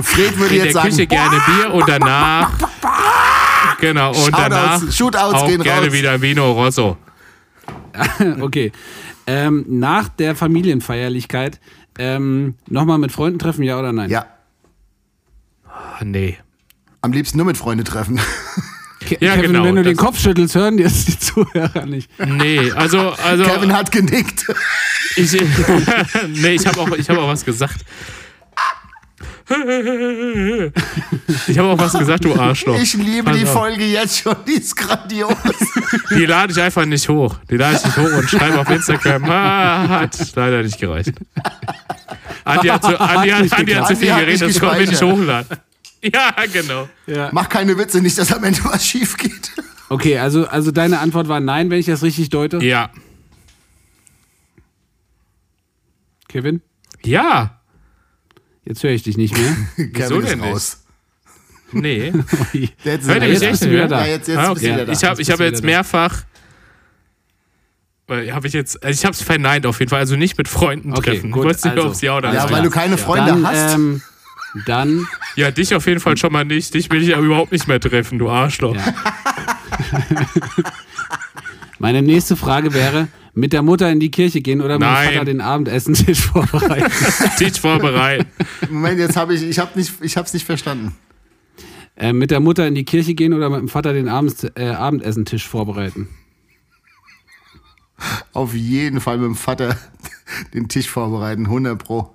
Fred würde in der jetzt sagen, Küche gerne Bier und danach. Genau, und Shoutouts- danach Shootouts auch gehen gerne raus. wieder Vino Rosso. Okay. Ähm, nach der Familienfeierlichkeit ähm, nochmal mit Freunden treffen, ja oder nein? ja, nee. am liebsten nur mit Freunde treffen. Ke Ja, Kevin, genau, wenn du den Kopf schüttelst, hören dir das die Zuhörer nicht. Nee, also, also Kevin hat genickt. ich, nee, ich habe auch, ich hab auch was gesagt. Ich habe auch was gesagt, du Arschloch. Ich liebe Pass die auf. Folge jetzt schon, die ist grandios. Die lade ich einfach nicht hoch. Die lade ich nicht hoch und schreibe auf Instagram. Ah, hat leider nicht gereicht. Andi hat zu, Andi hat, Andi hat zu viel geredet, das konnten wir nicht hochladen. Ja, genau. Ja. Mach keine Witze, nicht, dass am Ende was schief geht. Okay, also, also deine Antwort war nein, wenn ich das richtig deute. Ja. Kevin, Ja. jetzt höre ich dich nicht mehr. Kevin ist denn nicht? raus. Nee. Jetzt, Hört ihr mich echt du nicht wieder mehr? da. Ja, jetzt, jetzt Ah, du okay. wieder da. Ich habe ich hab du jetzt mehrfach. Habe ich jetzt. also Ich habe es verneint auf jeden Fall. Also nicht mit Freunden Okay, treffen. gut, nicht, also. ob es ja oder ja, weil du keine Freunde dann, hast. ähm, dann, Ja, dich auf jeden Fall schon mal nicht. Dich will ich ja überhaupt nicht mehr treffen, du Arschloch. Ja. meine nächste Frage wäre, mit der Mutter in die Kirche gehen oder mit dem Nein. Vater den Abendessentisch vorbereiten? Dich vorbereiten. Moment, jetzt habe ich, ich habe nicht, ich habe es nicht verstanden. äh, mit der Mutter in die Kirche gehen oder mit dem Vater den Abends, äh, Abendessentisch vorbereiten? Auf jeden Fall mit dem Vater den Tisch vorbereiten, 100 pro.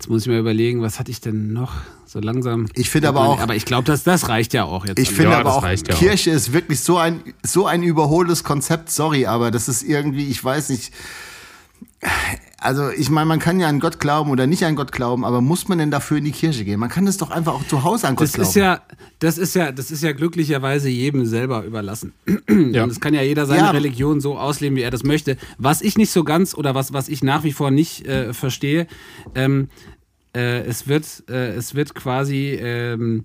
Jetzt muss ich mir überlegen, was hatte ich denn noch so langsam? Ich finde aber auch- Aber ich glaube, das, das reicht ja auch jetzt. Ich finde Ja, aber auch, ja auch. Kirche ist wirklich so ein, so ein überholtes Konzept. Sorry, aber das ist irgendwie, ich weiß nicht. Also, ich meine, man kann ja an Gott glauben oder nicht an Gott glauben, aber muss man denn dafür in die Kirche gehen? Man kann das doch einfach auch zu Hause an Gott Das glauben. ist ja, das ist ja, das ist ja glücklicherweise jedem selber überlassen. Ja. Und es kann ja jeder seine Ja. Religion so ausleben, wie er das möchte. Was ich nicht so ganz oder was, was ich nach wie vor nicht äh, verstehe, ähm, äh, es wird, äh, es wird quasi ähm,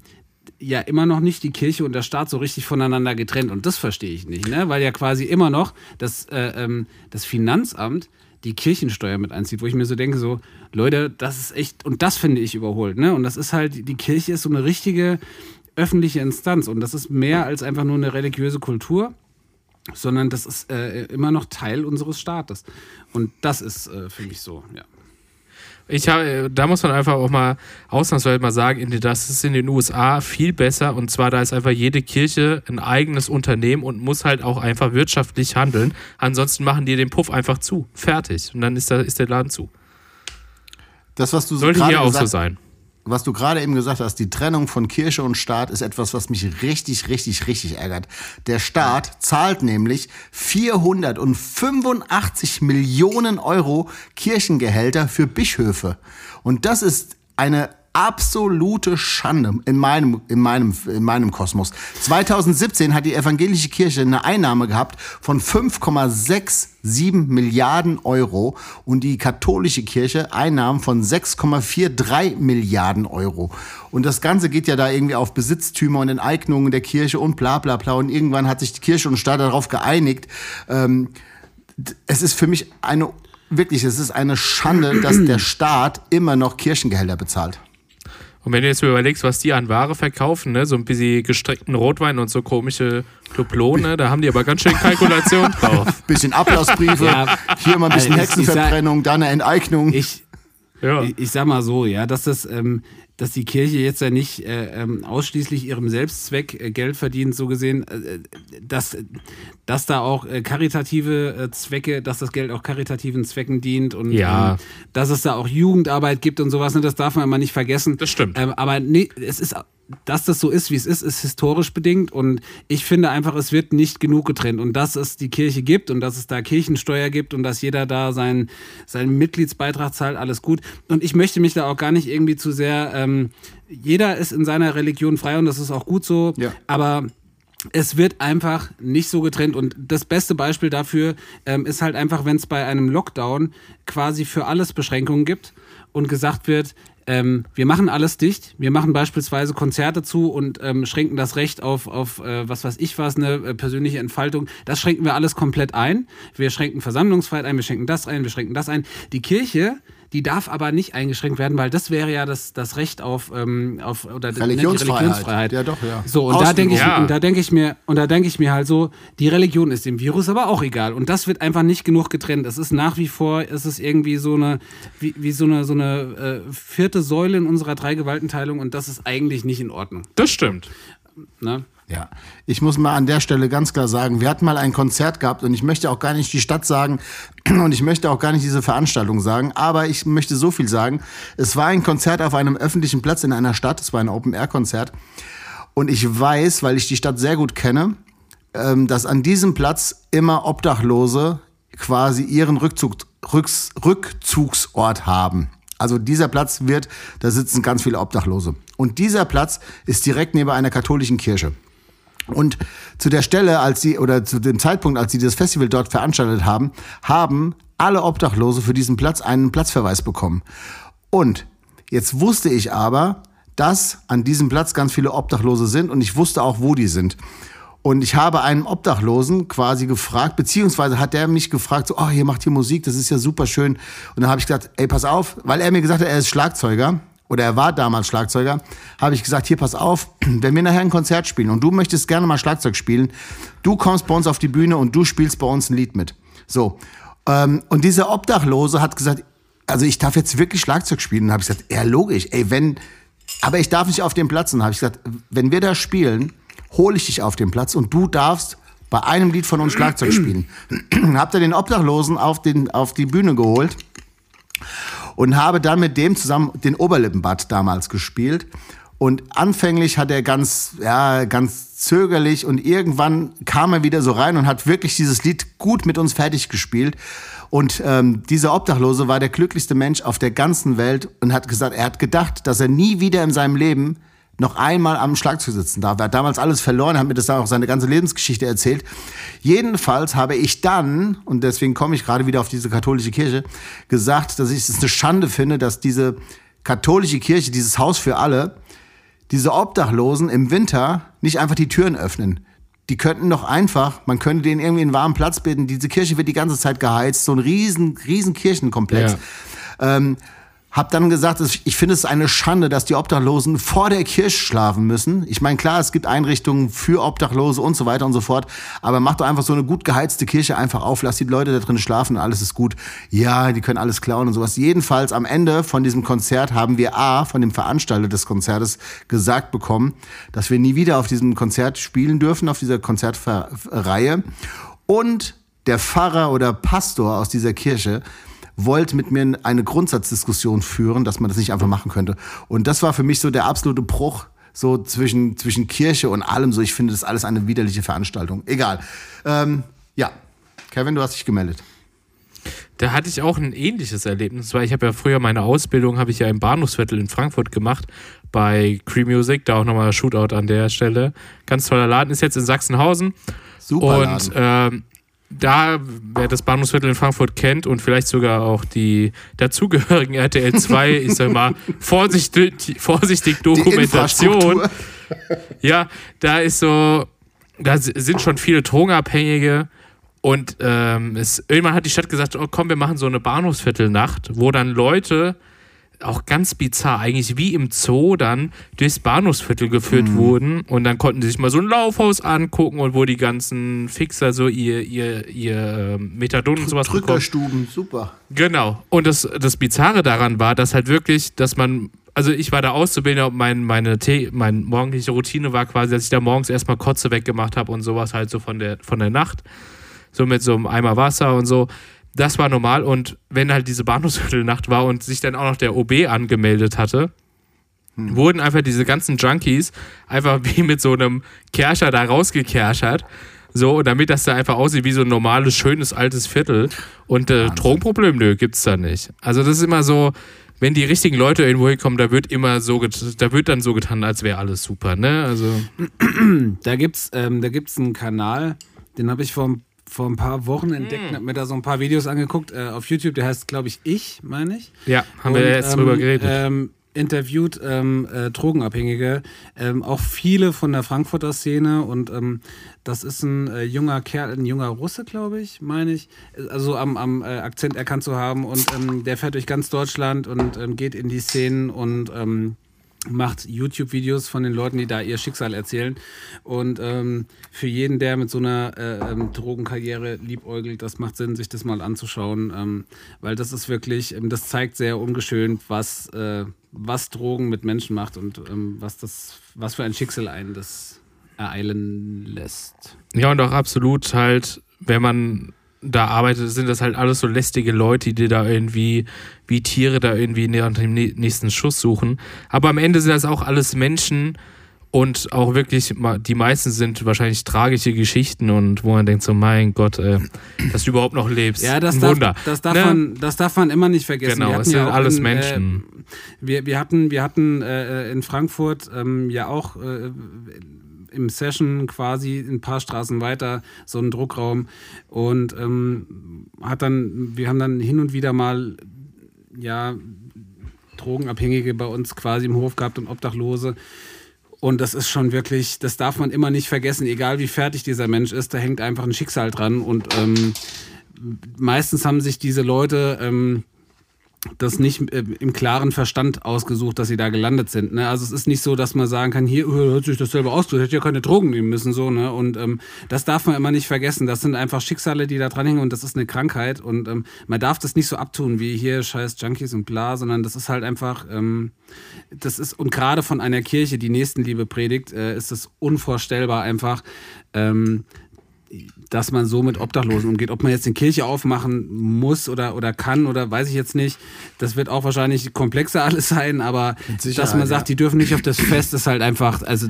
ja immer noch nicht die Kirche und der Staat so richtig voneinander getrennt. Und das verstehe ich nicht, ne? Weil ja quasi immer noch das, äh, ähm, das Finanzamt die Kirchensteuer mit einzieht, wo ich mir so denke, so, Leute, das ist echt, und das finde ich überholt, ne? Und das ist halt, die Kirche ist so eine richtige öffentliche Instanz und das ist mehr als einfach nur eine religiöse Kultur, sondern das ist äh, immer noch Teil unseres Staates. Und das ist äh, für mich so, ja. Ich habe, da muss man einfach auch mal ausnahmsweise mal sagen, das ist in den USA viel besser und zwar da ist einfach jede Kirche ein eigenes Unternehmen und muss halt auch einfach wirtschaftlich handeln. Ansonsten machen die den Puff einfach zu. Fertig. Und dann ist, da, ist der Laden zu. das, was du so Sollte hier auch so sein. Was du gerade eben gesagt hast, die Trennung von Kirche und Staat ist etwas, was mich richtig, richtig, richtig ärgert. Der Staat zahlt nämlich 485 Millionen Euro Kirchengehälter für Bischöfe. Und das ist eine absolute Schande in meinem, in meinem, in meinem Kosmos. 2017 hat die evangelische Kirche eine Einnahme gehabt von 5,67 Milliarden Euro und die katholische Kirche Einnahmen von 6,43 Milliarden Euro. Und das Ganze geht ja da irgendwie auf Besitztümer und Enteignungen der Kirche und bla bla bla. Und irgendwann hat sich die Kirche und Staat darauf geeinigt, ähm, es ist für mich eine, wirklich, es ist eine Schande, dass der Staat immer noch Kirchengehälter bezahlt. Und wenn du jetzt überlegst, was die an Ware verkaufen, ne, so ein bisschen gestreckten Rotwein und so komische Duplone, da haben die aber ganz schön Kalkulation drauf. Bisschen Ablassbriefe, Ja. hier mal ein bisschen Also ich- ich sag- Hexenverbrennung, da eine Enteignung. Ich, Ja. ich, ich sag mal so, ja, dass das, ähm, dass die Kirche jetzt ja nicht äh, ähm, ausschließlich ihrem Selbstzweck äh, Geld verdient, so gesehen, äh, dass, dass da auch äh, karitative äh, Zwecke, dass das Geld auch karitativen Zwecken dient und Ja. ähm, dass es da auch Jugendarbeit gibt und sowas, ne, das darf man immer nicht vergessen. Das stimmt. Ähm, aber nee, es ist dass das so ist, wie es ist, ist historisch bedingt und ich finde einfach, es wird nicht genug getrennt und dass es die Kirche gibt und dass es da Kirchensteuer gibt und dass jeder da seinen, seinen Mitgliedsbeitrag zahlt, alles gut. Und ich möchte mich da auch gar nicht irgendwie zu sehr, ähm, jeder ist in seiner Religion frei und das ist auch gut so, Ja. aber es wird einfach nicht so getrennt. Und das beste Beispiel dafür ähm, ist halt einfach, wenn es bei einem Lockdown quasi für alles Beschränkungen gibt und gesagt wird, ähm, wir machen alles dicht, wir machen beispielsweise Konzerte zu und ähm, schränken das Recht auf, auf äh, was weiß ich was, eine äh, persönliche Entfaltung. Das schränken wir alles komplett ein. Wir schränken Versammlungsfreiheit ein, wir schränken das ein, wir schränken das ein. Die Kirche, die darf aber nicht eingeschränkt werden, weil das wäre ja das, das Recht auf, ähm, auf oder ne, die Religionsfreiheit. Religionsfreiheit. Ja, doch, ja. So, und da denke ich, Ja. und da denke ich mir, und da denke ich mir halt so, die Religion ist dem Virus aber auch egal. Und das wird einfach nicht genug getrennt. Es ist nach wie vor, es ist irgendwie so eine, wie, wie so eine, so eine äh, vierte Säule in unserer Dreigewaltenteilung und das ist eigentlich nicht in Ordnung. Das stimmt. Ne? Ja, ich muss mal an der Stelle ganz klar sagen, wir hatten mal ein Konzert gehabt und ich möchte auch gar nicht die Stadt sagen und ich möchte auch gar nicht diese Veranstaltung sagen, aber ich möchte so viel sagen. Es war ein Konzert auf einem öffentlichen Platz in einer Stadt, es war ein Open-Air-Konzert und ich weiß, weil ich die Stadt sehr gut kenne, ähm, dass an diesem Platz immer Obdachlose quasi ihren Rückzug, Rücks, Rückzugsort haben. Also dieser Platz wird, da sitzen ganz viele Obdachlose. Und dieser Platz ist direkt neben einer katholischen Kirche. Und zu der Stelle, als sie, oder zu dem Zeitpunkt, als sie das Festival dort veranstaltet haben, haben alle Obdachlose für diesen Platz einen Platzverweis bekommen. Und jetzt wusste ich aber, dass an diesem Platz ganz viele Obdachlose sind und ich wusste auch, wo die sind. Und ich habe einen Obdachlosen quasi gefragt, beziehungsweise hat der mich gefragt, so, oh, hier macht ihr Musik, das ist ja super schön. Und dann habe ich gesagt, ey, pass auf, weil er mir gesagt hat, er ist Schlagzeuger oder er war damals Schlagzeuger, habe ich gesagt, hier, pass auf, wenn wir nachher ein Konzert spielen und du möchtest gerne mal Schlagzeug spielen, du kommst bei uns auf die Bühne und du spielst bei uns ein Lied mit. So. Ähm, und dieser Obdachlose hat gesagt, also ich darf jetzt wirklich Schlagzeug spielen. Und habe ich gesagt, ja, logisch, ey, wenn, aber ich darf nicht auf dem Platz. Und habe ich gesagt, wenn wir da spielen, hole ich dich auf den Platz und du darfst bei einem Lied von uns Schlagzeug spielen. Habt ihr den Obdachlosen auf, den, auf die Bühne geholt und habe dann mit dem zusammen den Oberlippenbad damals gespielt. Und anfänglich hat er ganz, ja, ganz zögerlich und irgendwann kam er wieder so rein und hat wirklich dieses Lied gut mit uns fertig gespielt. Und ähm, dieser Obdachlose war der glücklichste Mensch auf der ganzen Welt und hat gesagt, er hat gedacht, dass er nie wieder in seinem Leben noch einmal am Schlagzeug sitzen darf. Er hat damals alles verloren, hat mir das dann auch seine ganze Lebensgeschichte erzählt. Jedenfalls habe ich dann, und deswegen komme ich gerade wieder auf diese katholische Kirche, gesagt, dass ich es eine Schande finde, dass diese katholische Kirche, dieses Haus für alle, diese Obdachlosen im Winter nicht einfach die Türen öffnen. Die könnten doch einfach, man könnte denen irgendwie einen warmen Platz bieten. Diese Kirche wird die ganze Zeit geheizt, so ein riesen, riesen Kirchenkomplex. Ähm, hab dann gesagt, ich finde es eine Schande, dass die Obdachlosen vor der Kirche schlafen müssen. Ich meine, klar, es gibt Einrichtungen für Obdachlose und so weiter und so fort, aber mach doch einfach so eine gut geheizte Kirche einfach auf, lass die Leute da drin schlafen alles ist gut. Ja, die können alles klauen und sowas. Jedenfalls am Ende von diesem Konzert haben wir A, von dem Veranstalter des Konzertes gesagt bekommen, dass wir nie wieder auf diesem Konzert spielen dürfen, auf dieser Konzertreihe. Und der Pfarrer oder Pastor aus dieser Kirche wollte mit mir eine Grundsatzdiskussion führen, dass man das nicht einfach machen könnte. Und das war für mich so der absolute Bruch so zwischen, zwischen Kirche und allem. So, ich finde das alles eine widerliche Veranstaltung. Egal. Ähm, ja, Kevin, du hast dich gemeldet. Da hatte ich auch ein ähnliches Erlebnis, weil ich habe ja früher meine Ausbildung habe ich ja im Bahnhofsviertel in Frankfurt gemacht bei Cree Music, da auch nochmal Shootout an der Stelle. Ganz toller Laden, ist jetzt in Sachsenhausen. Super. Und ähm, da, wer das Bahnhofsviertel in Frankfurt kennt und vielleicht sogar auch die dazugehörigen RTL 2, ich sag mal, vorsichtig, vorsichtig Dokumentation. Ja, da ist so, da sind schon viele Drogenabhängige und ähm, es, irgendwann hat die Stadt gesagt, oh komm, wir machen so eine Bahnhofsviertelnacht, wo dann Leute auch ganz bizarr, eigentlich wie im Zoo dann durchs Bahnhofsviertel geführt wurden und dann konnten die sich mal so ein Laufhaus angucken und wo die ganzen Fixer so ihr, ihr, ihr ähm, Methadon und sowas bekommen. Drückerstuben, super. Genau. Und das, das Bizarre daran war, dass halt wirklich, dass man, also ich war da Auszubildender und mein, meine, Tee, meine morgendliche Routine war quasi, dass ich da morgens erstmal Kotze weggemacht habe und sowas halt so von der, von der Nacht. So mit so einem Eimer Wasser und so. Das war normal. Und wenn halt diese Bahnhofsviertelnacht war und sich dann auch noch der OB angemeldet hatte, wurden einfach diese ganzen Junkies einfach wie mit so einem Kerscher da rausgekerschert. So, damit das da einfach aussieht wie so ein normales, schönes, altes Viertel. Und äh, Drogenproblem, nö, gibt's da nicht. Also das ist immer so, wenn die richtigen Leute irgendwo hinkommen, da wird immer so, da wird dann so getan, als wäre alles super, ne? Also, Da gibt's, ähm, da gibt's einen Kanal, den habe ich vor, vor ein paar Wochen entdeckt und habe mir da so ein paar Videos angeguckt äh, auf YouTube. Der heißt, glaube ich, Ich, meine ich. ja, haben wir Und, ja jetzt ähm, drüber geredet. Ähm, interviewt ähm, äh, Drogenabhängige, ähm, auch viele von der Frankfurter Szene und ähm, das ist ein äh, junger Kerl, ein junger Russe, glaube ich, meine ich, also am, am äh, Akzent erkannt zu haben und ähm, der fährt durch ganz Deutschland und ähm, geht in die Szenen und ähm, macht YouTube-Videos von den Leuten, die da ihr Schicksal erzählen. Und ähm, für jeden, der mit so einer äh, ähm, Drogenkarriere liebäugelt, das macht Sinn, sich das mal anzuschauen, ähm, weil das ist wirklich, ähm, das zeigt sehr ungeschönt, was, äh, was Drogen mit Menschen macht und ähm, was das, was für ein Schicksal einen das ereilen lässt. Ja, und auch absolut halt, wenn man da arbeitet, sind das halt alles so lästige Leute, die da irgendwie wie Tiere da irgendwie nach dem nä- nächsten Schuss suchen. Aber am Ende sind das auch alles Menschen und auch wirklich, die meisten sind wahrscheinlich tragische Geschichten und wo man denkt so, mein Gott, äh, dass du überhaupt noch lebst. Ja, das Ein darf, Wunder. das, darf Ne? man, das darf man immer nicht vergessen. Genau, es sind auch alles in, Menschen. Äh, wir, wir hatten, wir hatten äh, in Frankfurt ähm, ja auch äh, im Session quasi ein paar Straßen weiter so einen Druckraum und ähm, hat dann, wir haben dann hin und wieder mal ja Drogenabhängige bei uns quasi im Hof gehabt und Obdachlose. Und das ist schon wirklich, das darf man immer nicht vergessen, egal wie fertig dieser Mensch ist, da hängt einfach ein Schicksal dran. Und ähm, meistens haben sich diese Leute ähm, das nicht äh, im klaren Verstand ausgesucht, dass sie da gelandet sind. Ne? Also es ist nicht so, dass man sagen kann, hier äh, hört sich das selber aus, du hättest ja keine Drogen nehmen müssen. so ne? Und ähm, das darf man immer nicht vergessen. Das sind einfach Schicksale, die da dranhängen und das ist eine Krankheit. Und ähm, man darf das nicht so abtun wie hier scheiß Junkies und bla, sondern das ist halt einfach, ähm, das ist, und gerade von einer Kirche, die Nächstenliebe predigt, äh, ist es unvorstellbar einfach, ähm, dass man so mit Obdachlosen umgeht. Ob man jetzt eine Kirche aufmachen muss oder, oder kann oder weiß ich jetzt nicht. Das wird auch wahrscheinlich komplexer alles sein, aber dass man sagt, ja. die dürfen nicht auf das Fest, ist halt einfach, also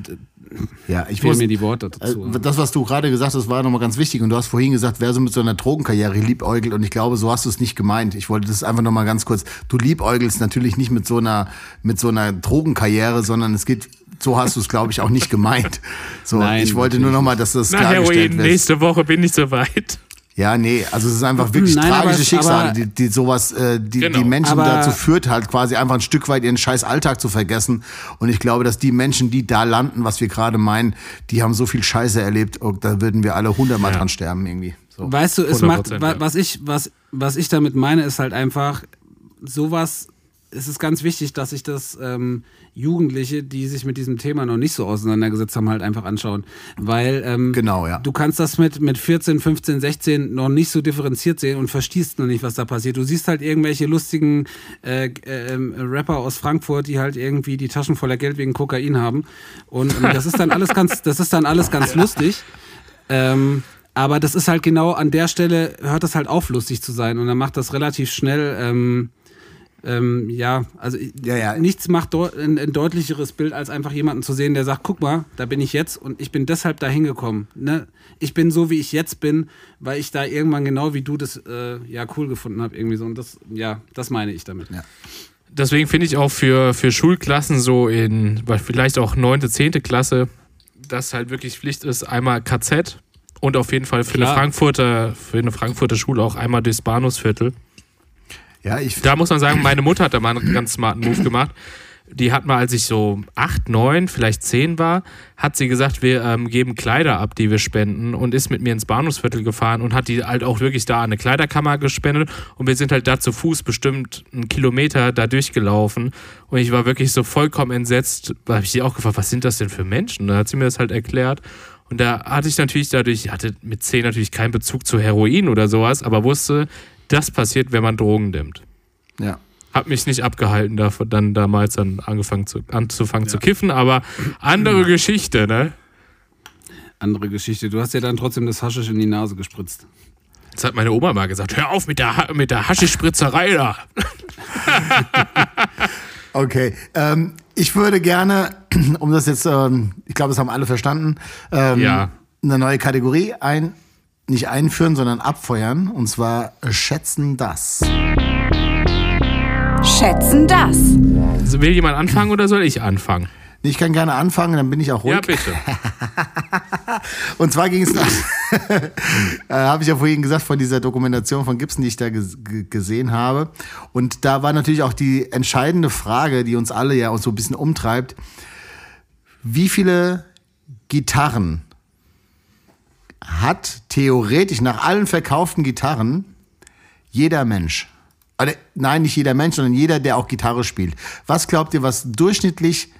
Ja, ich fehlen muss, mir die Worte dazu. Äh, Das, was du gerade gesagt hast, war nochmal ganz wichtig. Und du hast vorhin gesagt, wer so mit so einer Drogenkarriere liebäugelt. Und ich glaube, so hast du es nicht gemeint. Ich wollte das einfach nochmal ganz kurz. Du liebäugelst natürlich nicht mit so einer, mit so einer Drogenkarriere, sondern es geht, so hast du es, glaube ich, auch nicht gemeint. So, Nein, ich wollte nur nochmal, dass das Na, klargestellt Heroin, wird. nächste Woche bin ich soweit. Ja, nee, also es ist einfach wirklich Nein, aber tragische es- Schicksale, aber- die, die sowas, äh, die, Genau. die Menschen Aber- dazu führt, halt quasi einfach ein Stück weit ihren scheiß Alltag zu vergessen. Und ich glaube, dass die Menschen, die da landen, was wir gerade meinen, die haben so viel Scheiße erlebt, oh, da würden wir alle hundertmal Ja. dran sterben irgendwie. So. Weißt du, es 100%, macht, ja. was ich, was, was ich damit meine, ist halt einfach, sowas, es ist ganz wichtig, dass sich das ähm, Jugendliche, die sich mit diesem Thema noch nicht so auseinandergesetzt haben, halt einfach anschauen. Weil ähm, Genau, ja. du kannst das mit, mit 14, 15, 16 noch nicht so differenziert sehen und verstehst noch nicht, was da passiert. Du siehst halt irgendwelche lustigen äh, äh, ähm, Rapper aus Frankfurt, die halt irgendwie die Taschen voller Geld wegen Kokain haben. Und ähm, das ist dann alles ganz, das ist dann alles ganz lustig. Ähm, aber das ist halt genau an der Stelle, hört das halt auf, lustig zu sein. Und dann macht das relativ schnell, ähm, ähm, ja, also Ja, ja. nichts macht deu- ein, ein deutlicheres Bild, als einfach jemanden zu sehen, der sagt, guck mal, da bin ich jetzt und ich bin deshalb da hingekommen. Ne? Ich bin so, wie ich jetzt bin, weil ich da irgendwann genau wie du das äh, ja cool gefunden habe. Irgendwie so. Und das, ja, das meine ich damit. Ja. deswegen finde ich auch für, für Schulklassen so in vielleicht auch neunte, zehnte Klasse, dass halt wirklich Pflicht ist, einmal KZ und auf jeden Fall für eine. Frankfurter, für eine Frankfurter Schule auch einmal durchs Bahnhofsviertel. Ja, ich, Da muss man sagen, meine Mutter hat da mal einen ganz smarten Move gemacht, die hat mal, als ich so acht, neun, vielleicht zehn war, hat sie gesagt, wir ähm, geben Kleider ab, die wir spenden und ist mit mir ins Bahnhofsviertel gefahren und hat die halt auch wirklich da eine Kleiderkammer gespendet und wir sind halt da zu Fuß bestimmt einen Kilometer da durchgelaufen und ich war wirklich so vollkommen entsetzt. Da habe ich sie auch gefragt, was sind das denn für Menschen? Dann hat sie mir das halt erklärt und da hatte ich natürlich dadurch, ich hatte mit zehn natürlich keinen Bezug zu Heroin oder sowas, aber wusste, das passiert, wenn man Drogen nimmt. Ja. Hat mich nicht abgehalten, davon, dann damals dann angefangen zu, anzufangen zu kiffen, aber andere Geschichte, ne? Andere Geschichte. Du hast ja dann trotzdem das Haschisch in die Nase gespritzt. Das hat meine Oma mal gesagt, hör auf mit der, Ha- mit der Haschischspritzerei da. Okay, ähm, ich würde gerne, um das jetzt, ähm, ich glaube, das haben alle verstanden, ähm, Ja. eine neue Kategorie ein, nicht einführen, sondern abfeuern. Und zwar schätzen das. Schätzen das. Also will jemand anfangen oder soll ich anfangen? Ich kann gerne anfangen, dann bin ich auch ruhig. Ja, bitte. Und zwar ging es, äh, habe ich ja vorhin gesagt, von dieser Dokumentation von Gibson, die ich da ges ge- gesehen habe. Und da war natürlich auch die entscheidende Frage, die uns alle ja auch so ein bisschen umtreibt. Wie viele Gitarren hat theoretisch nach allen verkauften Gitarren jeder Mensch? Oder, nein, nicht jeder Mensch, sondern jeder, der auch Gitarre spielt. Was glaubt ihr, was durchschnittlich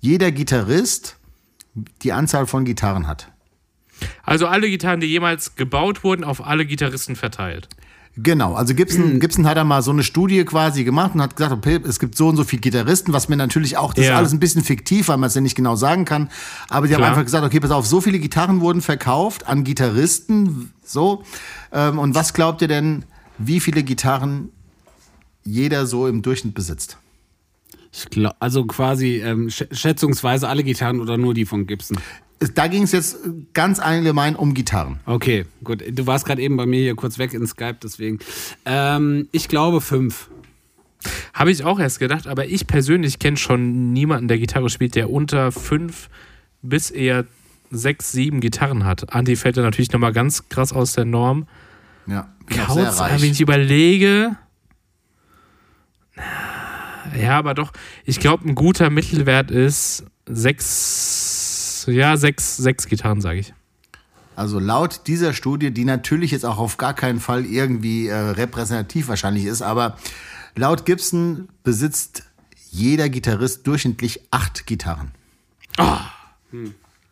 jeder Gitarrist die Anzahl von Gitarren hat? Also alle Gitarren, die jemals gebaut wurden, auf alle Gitarristen verteilt. Genau, also Gibson, Gibson hat da mal so eine Studie quasi gemacht und hat gesagt, okay, es gibt so und so viele Gitarristen, was mir natürlich auch, das ist Ja. alles ein bisschen fiktiv, weil man es ja nicht genau sagen kann. Aber die haben Klar. einfach gesagt, okay, pass auf, so viele Gitarren wurden verkauft an Gitarristen, so. Ähm, und was glaubt ihr denn, wie viele Gitarren jeder so im Durchschnitt besitzt? Ich glaub, also quasi ähm, sch schätzungsweise alle Gitarren oder nur die von Gibson. Da ging es jetzt ganz allgemein um Gitarren. Okay, gut. Du warst gerade eben bei mir hier kurz weg in Skype, deswegen. Ähm, ich glaube fünf. Habe ich auch erst gedacht, aber ich persönlich kenne schon niemanden, der Gitarre spielt, der unter fünf bis eher sechs, sieben Gitarren hat. Andi fällt da natürlich nochmal ganz krass aus der Norm. Ja, Kauz, wenn ich überlege. Ja, aber doch, ich glaube, ein guter Mittelwert ist sechs, ja, sechs, sechs Gitarren, sage ich. Also laut dieser Studie, die natürlich jetzt auch auf gar keinen Fall irgendwie äh, repräsentativ wahrscheinlich ist, aber laut Gibson besitzt jeder Gitarrist durchschnittlich acht Gitarren.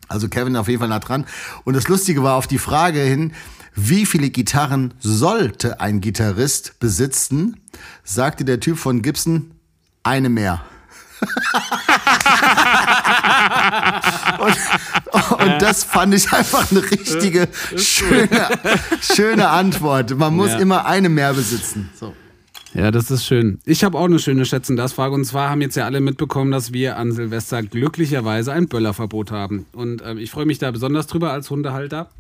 Also Kevin auf jeden Fall nah dran. Und das Lustige war auf die Frage hin, wie viele Gitarren sollte ein Gitarrist besitzen, sagte der Typ von Gibson, eine mehr. und, das fand ich einfach eine richtige, schöne, schöne Antwort. Man muss Ja. immer eine mehr besitzen. So. Ja, das ist schön. Ich habe auch eine schöne Schätzen das Frage und zwar haben jetzt ja alle mitbekommen, dass wir an Silvester glücklicherweise ein Böllerverbot haben und ähm, ich freue mich da besonders drüber als Hundehalter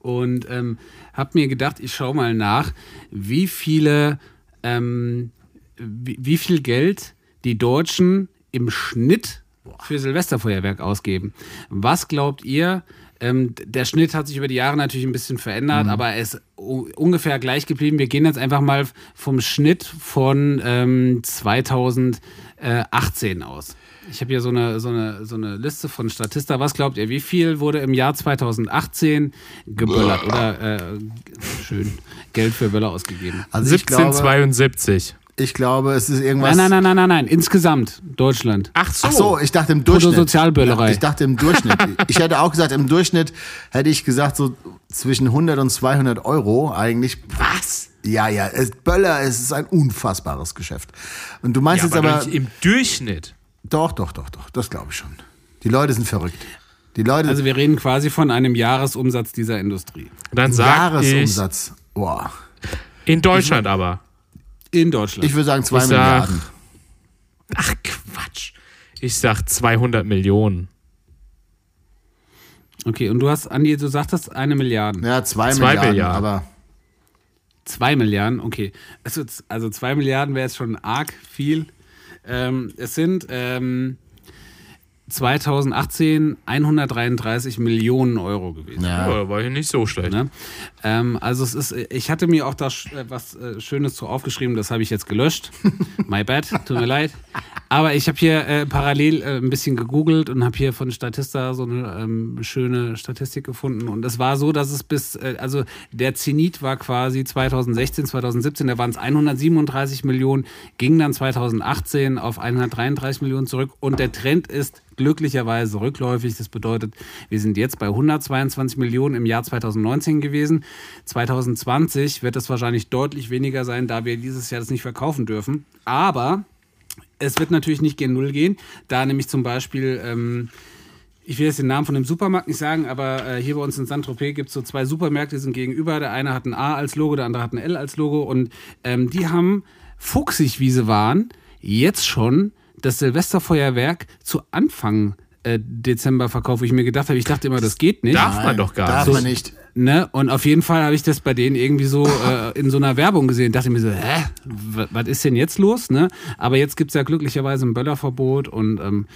und ähm, habe mir gedacht, ich schaue mal nach, wie viele, ähm, wie, wie viel Geld die Deutschen im Schnitt für Silvesterfeuerwerk ausgeben. Was glaubt ihr? Ähm, der Schnitt hat sich über die Jahre natürlich ein bisschen verändert, aber er ist ungefähr gleich geblieben. Wir gehen jetzt einfach mal vom Schnitt von ähm, 2018 aus. Ich habe hier so eine, so, eine, so eine Liste von Statista. Was glaubt ihr, wie viel wurde im Jahr 2018 geböllert oder äh, schön Geld für Böller ausgegeben? Also ich glaube, 1772. ich glaube, es ist irgendwas. Nein, nein, nein, nein, nein, nein. Insgesamt Deutschland. Ach so. Ach so, ich dachte im Durchschnitt. Bruttosozialböllerei. Ich dachte im Durchschnitt. ich hätte auch gesagt, im Durchschnitt hätte ich gesagt, so zwischen 100 und 200 Euro eigentlich. Was? Ja, ja, es, Böller, es ist ein unfassbares Geschäft. Und du meinst Ja, jetzt aber, aber. im Durchschnitt. Doch, doch, doch, doch, das glaube ich schon. Die Leute sind verrückt. Die Leute, Also wir reden quasi von einem Jahresumsatz dieser Industrie. Dann sag ich, Jahresumsatz. Boah. in Deutschland aber. In Deutschland. Ich würde sagen 2 Ich sag- Milliarden. Ach Quatsch. Ich sag 200 Millionen. okay, und du hast, Andi, du sagtest eine Milliarde. Ja, 2 Zwei Milliarden, Milliarden. aber. Zwei Milliarden, okay. Also, also zwei Milliarden wäre jetzt schon arg viel. Ähm, es sind ähm, 2018 133 Millionen Euro gewesen. Ja, war ja nicht so schlecht. Ne? Ähm, also es ist, ich hatte mir auch da äh, was äh, Schönes zu aufgeschrieben, das habe ich jetzt gelöscht. My bad, tut mir leid. Aber ich habe hier äh, parallel äh, ein bisschen gegoogelt und habe hier von Statista so eine ähm, schöne Statistik gefunden. Und es war so, dass es bis, äh, also der Zenit war quasi 2016, 2017, da waren es 137 Millionen, ging dann 2018 auf 133 Millionen zurück und der Trend ist glücklicherweise rückläufig. Das bedeutet, wir sind jetzt bei 122 Millionen im Jahr 2019 gewesen. 2020 wird das wahrscheinlich deutlich weniger sein, da wir dieses Jahr das nicht verkaufen dürfen. Aber es wird natürlich nicht gen Null gehen, da nämlich zum Beispiel, ähm, ich will jetzt den Namen von dem Supermarkt nicht sagen, aber äh, hier bei uns in Saint-Tropez gibt es so zwei Supermärkte, die sind gegenüber. Der eine hat ein A als Logo, der andere hat ein L als Logo. Und ähm, die haben, fuchsig wie sie waren, jetzt schon das Silvesterfeuerwerk zu Anfang äh, Dezember verkauft, wo ich mir gedacht habe, ich dachte immer, das geht nicht. Darf man doch gar Darf nicht. man nicht. Ne? Und auf jeden Fall habe ich das bei denen irgendwie so äh, in so einer Werbung gesehen. Dachte mir so, hä, wa- was ist denn jetzt los? Ne? Aber jetzt gibt es ja glücklicherweise ein Böllerverbot und ähm,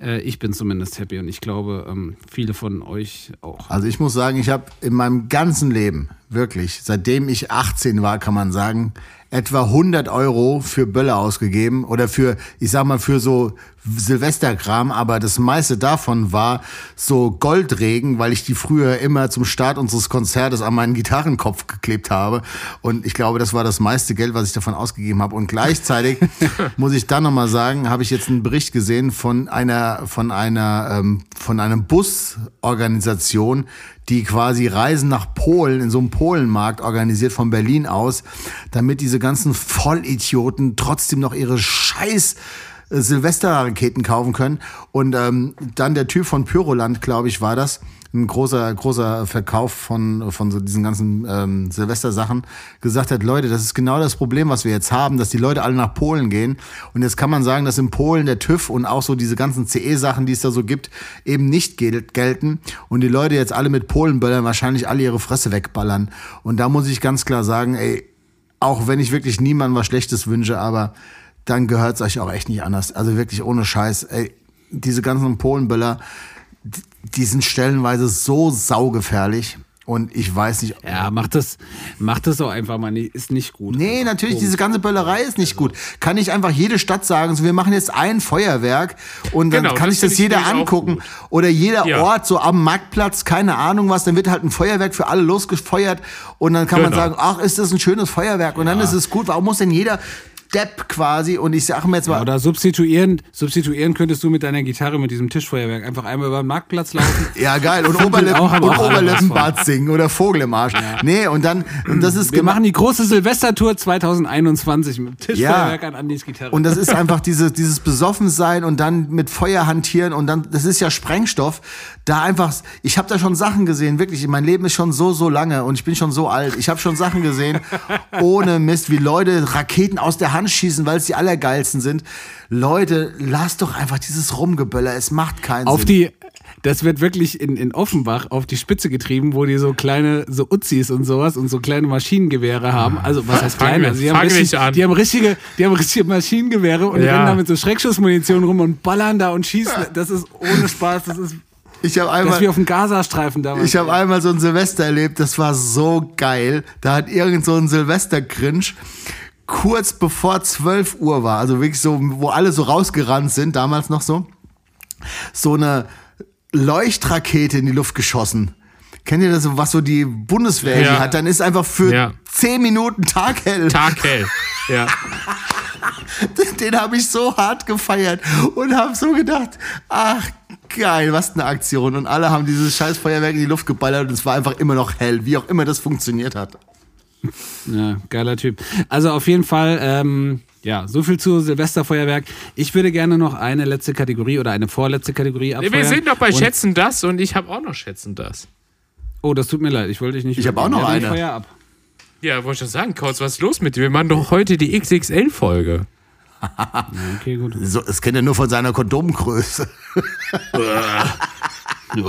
äh, ich bin zumindest happy und ich glaube, ähm, viele von euch auch. Also ich muss sagen, ich habe in meinem ganzen Leben, wirklich, seitdem ich 18 war, kann man sagen, etwa 100 Euro für Böller ausgegeben oder für, ich sag mal, für so Silvesterkram, aber das meiste davon war so Goldregen, weil ich die früher immer zum Start unseres Konzertes an meinen Gitarrenkopf geklebt habe. Und ich glaube, das war das meiste Geld, was ich davon ausgegeben habe. Und gleichzeitig muss ich dann nochmal sagen, habe ich jetzt einen Bericht gesehen von einer, von einer, ähm, von einem Busorganisation, die quasi Reisen nach Polen in so einem Polenmarkt organisiert von Berlin aus, damit diese ganzen Vollidioten trotzdem noch ihre Scheiß Silvesterraketen kaufen können. Und ähm, dann der Typ von Pyroland, glaube ich, war das. Ein großer, großer Verkauf von, von so diesen ganzen ähm, Silvestersachen, gesagt hat, Leute, das ist genau das Problem, was wir jetzt haben, dass die Leute alle nach Polen gehen. Und jetzt kann man sagen, dass in Polen der TÜV und auch so diese ganzen CE-Sachen, die es da so gibt, eben nicht gel gelten. Und die Leute jetzt alle mit Polenböllern wahrscheinlich alle ihre Fresse wegballern. Und da muss ich ganz klar sagen, ey, auch wenn ich wirklich niemandem was Schlechtes wünsche, aber dann gehört es euch auch echt nicht anders. Also wirklich ohne Scheiß. Ey, diese ganzen Polenböller, die, sind stellenweise so saugefährlich. Und ich weiß nicht. Ja, macht das, macht das auch einfach mal nicht, ist nicht gut. Nee, natürlich, diese ganze Böllerei ist nicht gut. Kann ich einfach jede Stadt sagen, so wir machen jetzt ein Feuerwerk und dann Genau, kann das ich das jeder angucken. Oder jeder Ja. Ort, so am Marktplatz, keine Ahnung was, dann wird halt ein Feuerwerk für alle losgefeuert und dann kann man Genau. sagen, ach, ist das ein schönes Feuerwerk und dann ist es gut. Warum muss denn jeder Depp quasi, und ich sag mir jetzt mal, Oder substituieren, substituieren könntest du mit deiner Gitarre mit diesem Tischfeuerwerk einfach einmal über den Marktplatz laufen. ja geil, und, Oberlippen, auch, und Oberlippenbart singen oder Vogel im Arsch. Nee, und dann, und das ist Wir machen die große Silvestertour 2021 mit Tischfeuerwerk an Andis Gitarre. Und das ist einfach diese, dieses Besoffensein und dann mit Feuer hantieren und dann, das ist ja Sprengstoff. Da einfach, ich habe da schon Sachen gesehen, wirklich, mein Leben ist schon so, so lange und ich bin schon so alt. Ich habe schon Sachen gesehen, ohne Mist, wie Leute Raketen aus der Hand schießen, weil es die allergeilsten sind. Leute, lasst doch einfach dieses Rumgeböller, es macht keinen auf Sinn. die, das wird wirklich in, in Offenbach auf die Spitze getrieben, wo die so kleine, so Uzis und sowas und so kleine Maschinengewehre haben. Also, was heißt kleine? Also, die, haben richtig, die haben richtige, die haben richtige Maschinengewehre und Ja. rennen da mit so Schreckschussmunition rum und ballern da und schießen. Das ist ohne Spaß, das ist, ich habe das ist wie einmal, auf dem Gazastreifen damals. ich habe einmal so ein Silvester erlebt, das war so geil. Da hat irgend so ein Silvester-Cringe kurz bevor 12 Uhr war, also wirklich so, wo alle so rausgerannt sind, damals noch so, so eine Leuchtrakete in die Luft geschossen. Kennt ihr das, was so die Bundeswehr Ja. hat? Dann ist einfach für Ja. 10 Minuten taghell. Taghell. Ja. Den habe ich so hart gefeiert und habe so gedacht, ach geil, was eine Aktion. Und alle haben dieses scheiß Feuerwerk in die Luft geballert und es war einfach immer noch hell, wie auch immer das funktioniert hat. Ja, geiler Typ. Also auf jeden Fall, ähm, ja, so viel zu Silvesterfeuerwerk. Ich würde gerne noch eine letzte Kategorie oder eine vorletzte Kategorie abfeuern. wir sind doch bei Und- Schätzen das und ich habe auch noch Schätzen das. Oh, das tut mir leid. Ich wollte dich nicht. Ich hab auch noch eine. Feuer ab. Ja, wollte ich schon sagen, Kautz, was ist los mit dir? Wir machen doch heute die XXL-Folge. Okay, gut. So, das kennt er nur von seiner Kondomgröße.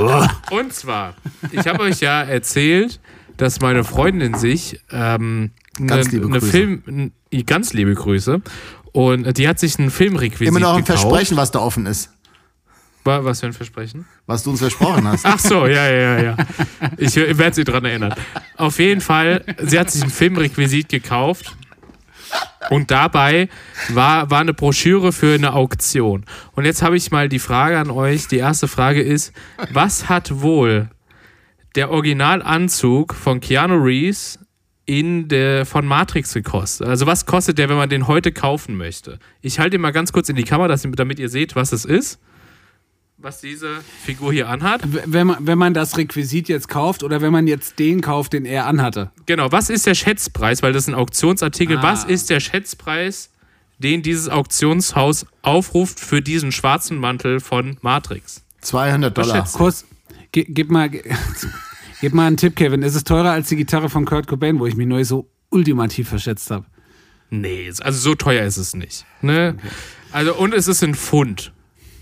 Und zwar, ich habe euch ja erzählt, dass meine Freundin sich ähm, Ganz ne- liebe ne Grüße. Film, n- ganz liebe Grüße. Und die hat sich einen Filmrequisit Immer noch ein gekauft. Versprechen, was da offen ist. Wa- Was für ein Versprechen? was du uns versprochen hast. Ach so, ja, ja, ja. Ich werde sie dran erinnern. Auf jeden Fall, sie hat sich ein Filmrequisit gekauft und dabei war, war eine Broschüre für eine Auktion. Und jetzt habe ich mal die Frage an euch. Die erste Frage ist, was hat wohl der Originalanzug von Keanu Reeves in der, von Matrix gekostet? Also was kostet der, wenn man den heute kaufen möchte? Ich halte ihn mal ganz kurz in die Kamera, dass, damit ihr seht, was es ist. Was diese Figur hier anhat. Wenn man, wenn man das Requisit jetzt kauft oder wenn man jetzt den kauft, den er anhatte. Genau, was ist der Schätzpreis? Weil das ist ein Auktionsartikel. Ah. Was ist der Schätzpreis, den dieses Auktionshaus aufruft für diesen schwarzen Mantel von Matrix? 200 Was Dollar. Kurs, ge, gib mal, gib mal einen Tipp, Kevin. Ist es teurer als die Gitarre von Kurt Cobain, wo ich mich neu so ultimativ verschätzt habe? Nee, also so teuer ist es nicht. Ne? Also, und es ist ein Pfund.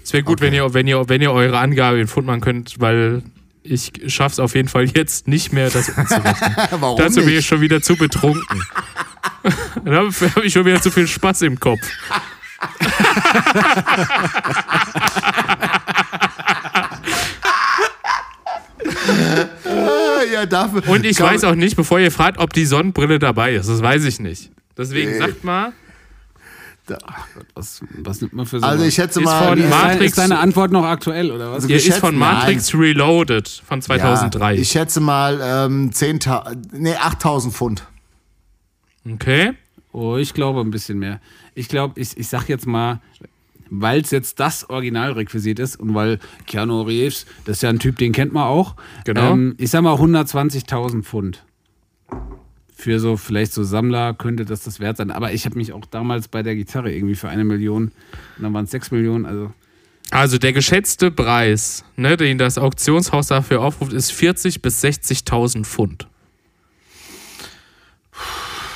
Es wäre gut, wenn, ihr, wenn, ihr, wenn ihr eure Angabe in Pfund machen könnt, weil ich schaff's auf jeden Fall jetzt nicht mehr, das umzurechnen. Warum Dazu bin ich nicht? schon wieder zu betrunken. Dann habe hab ich schon wieder zu viel Spaß im Kopf. Ah, ja, dafür. Und ich weiß auch nicht, bevor ihr fragt, ob die Sonnenbrille dabei ist. Das weiß ich nicht. Deswegen Nee. sagt mal, Was, was nimmt man für so Also ich schätze Ist mal, ist, deine, Matrix- ist deine Antwort noch aktuell, oder was? Also ihr ist von Matrix Reloaded von 2003. Ja, ich schätze mal ähm, 10.000, nee, 8.000 Pfund. okay. Oh, ich glaube ein bisschen mehr. Ich glaube, ich, ich sag jetzt mal, weil es jetzt das Originalrequisit ist und weil Keanu Reeves, das ist ja ein Typ, den kennt man auch. Genau. Ähm, ich sag mal 120.000 Pfund. Für so, vielleicht so Sammler könnte das das wert sein. Aber ich habe mich auch damals bei der Gitarre irgendwie für eine Million, und dann waren es sechs Millionen, also Also der geschätzte Preis, ne, den das Auktionshaus dafür aufruft, ist 40.000 bis 60.000 Pfund.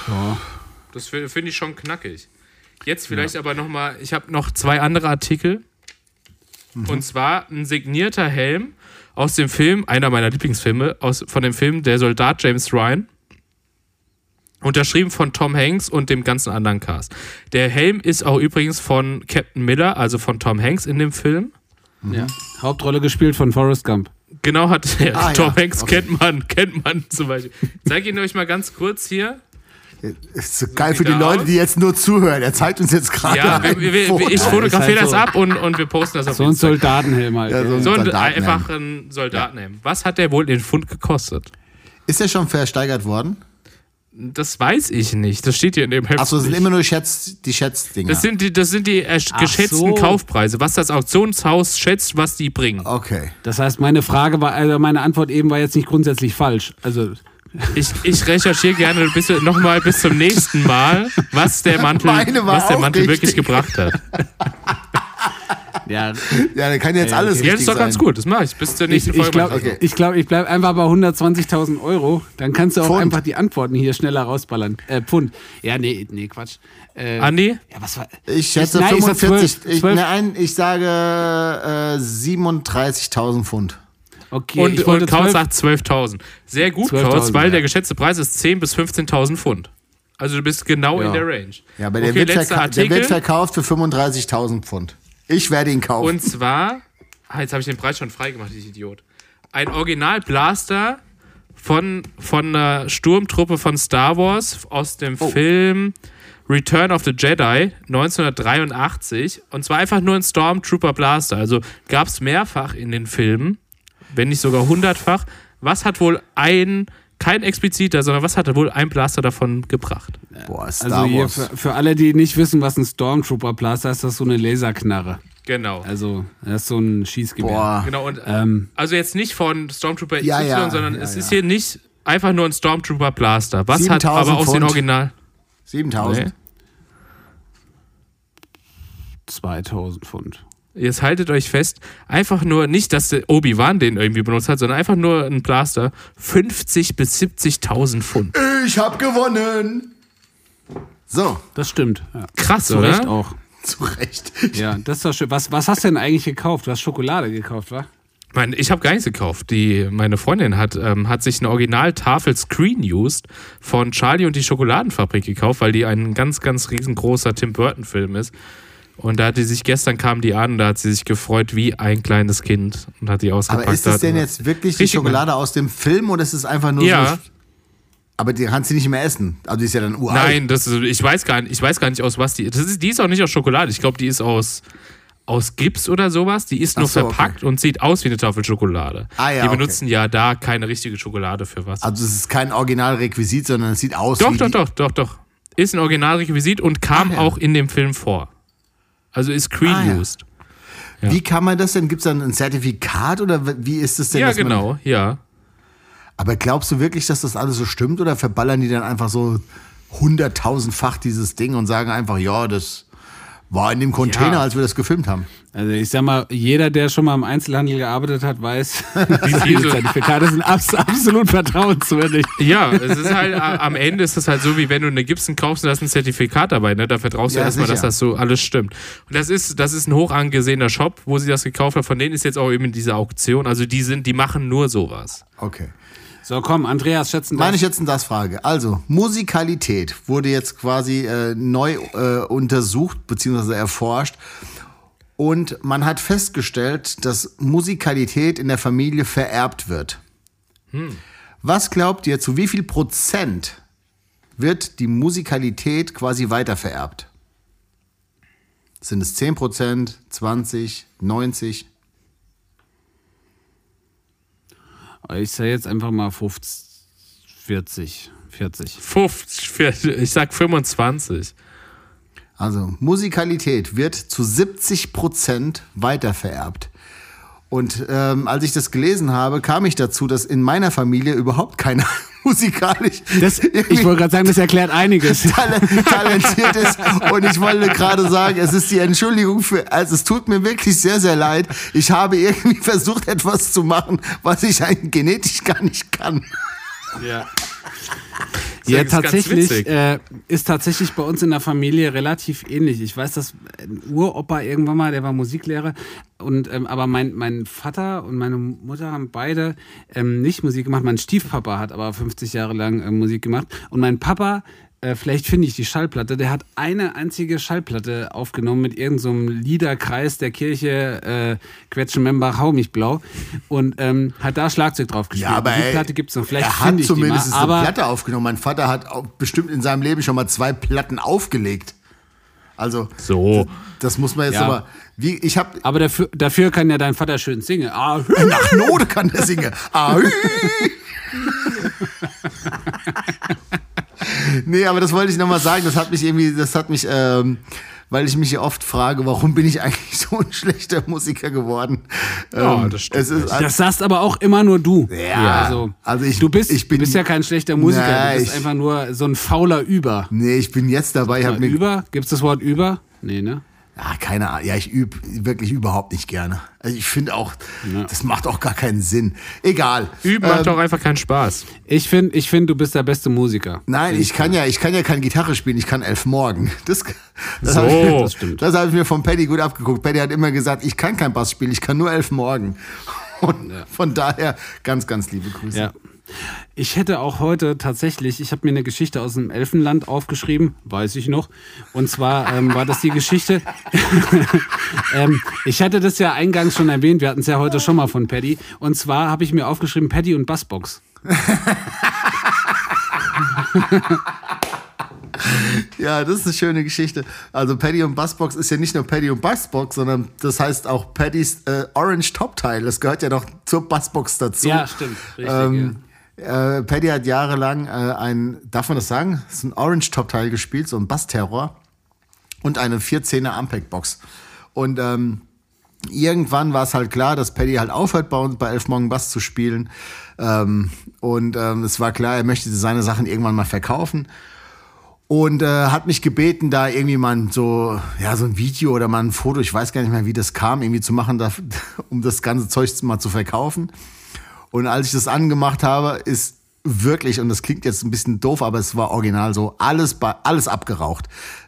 ja. Das fi- finde ich schon knackig. Jetzt vielleicht aber noch mal, ich habe noch zwei andere Artikel. Und zwar ein signierter Helm aus dem Film, einer meiner Lieblingsfilme, aus, von dem Film Der Soldat James Ryan. Unterschrieben von Tom Hanks und dem ganzen anderen Cast. Der Helm ist auch übrigens von Captain Miller, also von Tom Hanks in dem Film. ja. Hauptrolle gespielt von Forrest Gump. Genau hat Ah, Tom ja, Hanks okay. kennt man, kennt man zum Beispiel. Ich zeige ihn euch mal ganz kurz hier. Ist so geil für die der Leute, die jetzt nur zuhören. Er zeigt uns jetzt gerade. Ja, wir, wir, Foto. ich fotografiere halt das so. ab und, und wir posten das auf So ein Instagram. Soldatenhelm halt. Ja, so ein- So ein Soldatenhelm. einfach ein Soldatenhelm. Was hat der wohl den Pfund gekostet? Ist er schon versteigert worden? Das weiß ich nicht. Das steht hier in dem Heft. Achso, es sind immer nur Schätz, die Schätzdinger. das sind die, das sind die äh, geschätzten so. Kaufpreise, was das Auktionshaus schätzt, was die bringen. okay. Das heißt, meine Frage war, also meine Antwort eben war jetzt nicht grundsätzlich falsch. Also, Ich, ich recherchiere gerne bis, nochmal bis zum nächsten Mal, was der Mantel, was der Mantel wirklich gebracht hat. ja, Ja, der kann jetzt Ja, alles okay. Das ist doch ganz sein. gut. Das mache ich bis zur ich, nächsten ich Folge. glaube, Okay. ich, glaub, ich bleibe einfach bei 120.000 Euro. Dann kannst du auch Pfund. einfach die Antworten hier schneller rausballern. Äh, Pfund. Ja, nee, nee, Quatsch. Äh, Andi? ja, was war. Ich schätze nein, ich sag 45. 12, ich, 12. nein, ich sage äh, 37.000 Pfund. Okay, Und, ich wollte und Kautz 12, sagt 12.000. Sehr gut, 12.000, Kautz, weil ja. der geschätzte Preis ist 10.000 bis 15.000 Pfund. Also du bist genau Ja. in der Range. Ja, aber der, okay, wird letzter verka- der wird verkauft für 35.000 Pfund. Ich werde ihn kaufen. Und zwar, ah, jetzt habe ich den Preis schon freigemacht, ich Idiot. Ein Original-Blaster von, von einer Sturmtruppe von Star Wars aus dem Oh. Film Return of the Jedi 1983. Und zwar einfach nur ein Stormtrooper Blaster. Also gab es mehrfach in den Filmen, wenn nicht sogar hundertfach. Was hat wohl ein, kein expliziter, sondern was hat wohl ein Blaster davon gebracht? Boah, Star also hier Wars. für, für alle, die nicht wissen, was ein Stormtrooper Blaster ist, das ist so eine Laserknarre. Genau. Also, das ist so ein Schießgewehr. Boah. Genau, und Ähm, Also jetzt nicht von Stormtrooper XY, Ja, ja, sondern ja, es ja. ist hier nicht einfach nur ein Stormtrooper Blaster. Was hat 7000 aber aus dem Pfund. Original? 7000. Nee. 2000 Pfund. Jetzt haltet euch fest, einfach nur, nicht, dass der Obi-Wan den irgendwie benutzt hat, sondern einfach nur ein Blaster. 50 bis 70.000 Pfund. Ich hab gewonnen. So, Das stimmt. Ja. Krass, Zu oder? Recht auch. zu Recht. Ja, das ist doch schön. Was, was hast du denn eigentlich gekauft? Du hast Schokolade gekauft, wa? Mein, ich habe gar nichts gekauft. Die, meine Freundin hat, ähm, hat sich eine Original-Tafel Screen Used von Charlie und die Schokoladenfabrik gekauft, weil die ein ganz, ganz riesengroßer Tim Burton-Film ist. Und da hat die sich, gestern kam die an, da hat sie sich gefreut wie ein kleines Kind und hat die ausgepackt. Aber ist das denn jetzt wirklich die Schokolade aus dem Film oder ist es einfach nur Ja. so? Aber die kannst du nicht mehr essen. Also die ist ja dann uralt. Nein, das ist, ich weiß gar nicht, ich weiß gar nicht aus was die. Das ist, die ist auch nicht aus Schokolade. Ich glaube, die ist aus, aus Gips oder sowas. Die ist nur so, verpackt und sieht aus wie eine Tafel Schokolade. Ah, ja, die okay. benutzen ja da keine richtige Schokolade für was. Also es ist kein Originalrequisit, sondern es sieht aus doch, wie doch, die, doch, doch, doch. Ist ein Originalrequisit und kam Ach ja. auch in dem Film vor. Also ist Ah, ja. Ja. Wie kann man das denn? Gibt es dann ein Zertifikat oder wie ist das denn? Ja, genau, ja. Aber glaubst du wirklich, dass das alles so stimmt oder verballern die dann einfach so hunderttausendfach dieses Ding und sagen einfach, ja, das war in dem Container, Ja. als wir das gefilmt haben? Also ich sag mal, jeder, der schon mal im Einzelhandel gearbeitet hat, weiß, viel diese Zertifikate sind abs absolut vertrauenswürdig. Ja, es ist halt, am Ende ist es halt so, wie wenn du eine Gibson kaufst und da ist ein Zertifikat dabei, ne? Da vertraust du Ja, erstmal, dass das so alles stimmt. Und das ist, das ist ein hoch angesehener Shop, wo sie das gekauft hat. Von denen ist jetzt auch eben diese Auktion. Also die sind, die machen nur sowas. Okay. So, komm, Andreas, schätzen Meine darf. schätzen das Frage. Also, Musikalität wurde jetzt quasi äh, neu äh, untersucht bzw. erforscht. Und man hat festgestellt, dass Musikalität in der Familie vererbt wird. Was glaubt ihr, zu wie viel Prozent wird die Musikalität quasi weitervererbt? Sind es 10 Prozent, 20, 90? Ich sag jetzt einfach mal 50, 40, 40. 50, für- ich sag 25. Also Musikalität wird zu 70 Prozent weitervererbt. Und ähm, als ich das gelesen habe, kam ich dazu, dass in meiner Familie überhaupt keiner musikalisch Das, ich wollte gerade sagen, das erklärt einiges. tal- talentiert ist. Und ich wollte gerade sagen, es ist die Entschuldigung für, also es tut mir wirklich sehr, sehr leid. Ich habe irgendwie versucht, etwas zu machen, was ich eigentlich genetisch gar nicht kann. Ja. Ja, ist tatsächlich äh, ist tatsächlich bei uns in der Familie relativ ähnlich. Ich weiß, dass ein Uropa irgendwann mal, der war Musiklehrer, und ähm, aber mein, mein Vater und meine Mutter haben beide ähm, nicht Musik gemacht. Mein Stiefpapa hat aber 50 Jahre lang äh, Musik gemacht und mein Papa äh, vielleicht finde ich die Schallplatte. Der hat eine einzige Schallplatte aufgenommen mit irgendeinem so einem Liederkreis der Kirche äh, Quetschen Membach Hau mich blau und ähm, hat da Schlagzeug drauf gespielt. Ja, aber die ey, Platte gibt's noch. Vielleicht er hat ich zumindest die mal, eine aber Platte aufgenommen. Mein Vater hat bestimmt in seinem Leben schon mal zwei Platten aufgelegt. Also So. das muss man jetzt Ja. aber. Wie ich habe Aber dafür, dafür kann ja dein Vater schön singen. Ah, nach Note kann der singen. Ah. nee, aber das wollte ich nochmal sagen. Das hat mich irgendwie, das hat mich, ähm, weil ich mich ja oft frage, warum bin ich eigentlich so ein schlechter Musiker geworden? Ja, Ähm, das stimmt Es ist, das sagst aber auch immer nur du. Ja, also, also ich- du bist, ich bin- du bist ja kein schlechter Musiker. Na, du bist ich- einfach nur so ein fauler Über. nee, ich bin jetzt dabei. Ich hab mir, über? Gibt's das Wort über? Nee, ne? Ah, keine Ahnung. Ja, ich übe wirklich überhaupt nicht gerne. Also ich finde auch, das macht auch gar keinen Sinn. Egal. Üben macht auch einfach keinen Spaß. Ich finde, ich find, du bist der beste Musiker. Nein, ich kann ja, ich kann ja keine Gitarre spielen, ich kann elf Morgen. Das, das So. habe ich, Das stimmt. das hab ich mir von Paddy gut abgeguckt. Paddy hat immer gesagt, ich kann kein Bass spielen, ich kann nur elf Morgen. Und von daher ganz, ganz liebe Grüße. Ja. Ich hätte auch heute tatsächlich, ich habe mir eine Geschichte aus dem Elfenland aufgeschrieben, weiß ich noch. Und zwar ähm, war das die Geschichte. ähm, ich hatte das ja eingangs schon erwähnt, wir hatten es ja heute schon mal von Paddy. Und zwar habe ich mir aufgeschrieben Paddy und Bassbox. Ja, das ist eine schöne Geschichte. Also Paddy und Bassbox ist ja nicht nur Paddy und Bassbox, sondern das heißt auch Paddys äh, Orange Top Teil. Das gehört ja noch zur Bassbox dazu. Ja, stimmt. Richtig, Ähm, äh, Paddy hat jahrelang äh, ein, darf man das sagen? Das ist ein Orange Top Teil gespielt, so ein Bassterror und eine 14er Ampeg Box. Und ähm, irgendwann war es halt klar, dass Paddy halt aufhört, bei uns bei Elf Morgen Bass zu spielen. Ähm, und ähm, es war klar, er möchte seine Sachen irgendwann mal verkaufen. Und äh, hat mich gebeten, da irgendwie mal so, ja, so ein Video oder mal ein Foto, ich weiß gar nicht mehr, wie das kam, irgendwie zu machen, da, um das ganze Zeug mal zu verkaufen. Und als ich das angemacht habe, ist wirklich, und das klingt jetzt ein bisschen doof, aber es war original so, alles, alles abgeraucht.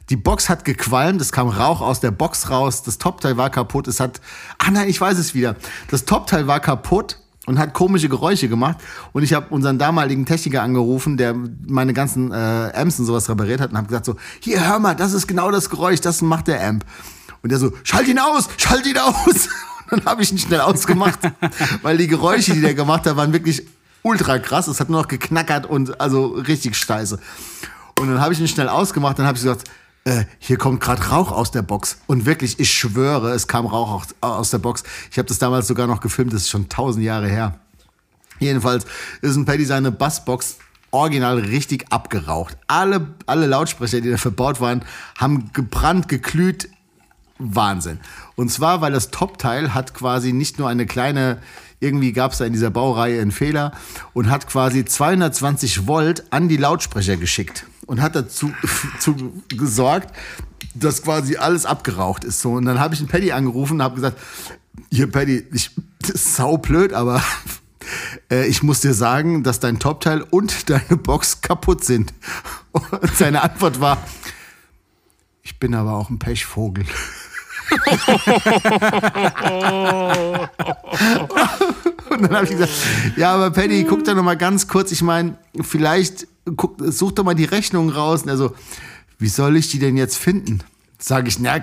Die Box hat gequalmt, es kam Rauch aus der Box raus, das Topteil war kaputt, es hat, ah nein, ich weiß es wieder. Das Topteil war kaputt und hat komische Geräusche gemacht. Und ich habe unseren damaligen Techniker angerufen, der meine ganzen äh, Amps und sowas repariert hat und habe gesagt so, hier, hör mal, das ist genau das Geräusch, das macht der Amp. Und der so, schalt ihn aus, schalt ihn aus. Dann habe ich ihn schnell ausgemacht, weil die Geräusche, die der gemacht hat, waren wirklich ultra krass. Es hat nur noch geknackert und also richtig scheiße. Und dann habe ich ihn schnell ausgemacht, dann habe ich gesagt, äh, hier kommt gerade Rauch aus der Box. Und wirklich, ich schwöre, es kam Rauch aus, aus der Box. Ich habe das damals sogar noch gefilmt, das ist schon tausend Jahre her. Jedenfalls ist ein Paddy seine Bassbox original richtig abgeraucht. Alle, alle Lautsprecher, die da verbaut waren, haben gebrannt, geglüht. Wahnsinn. Und zwar, weil das Top-Teil hat quasi nicht nur eine kleine, irgendwie gab es da in dieser Baureihe einen Fehler und hat quasi 220 Volt an die Lautsprecher geschickt und hat dazu zu gesorgt, dass quasi alles abgeraucht ist. So, und dann habe ich einen Paddy angerufen und habe gesagt, hier Paddy, ich, das ist saublöd, aber äh, ich muss dir sagen, dass dein Topteil und deine Box kaputt sind. Und seine Antwort war, ich bin aber auch ein Pechvogel. Und dann habe ich gesagt, ja, aber Paddy, guck da noch mal ganz kurz. Ich meine, vielleicht guck, such doch mal die Rechnung raus. Und er so, wie soll ich die denn jetzt finden? Sag ich, na,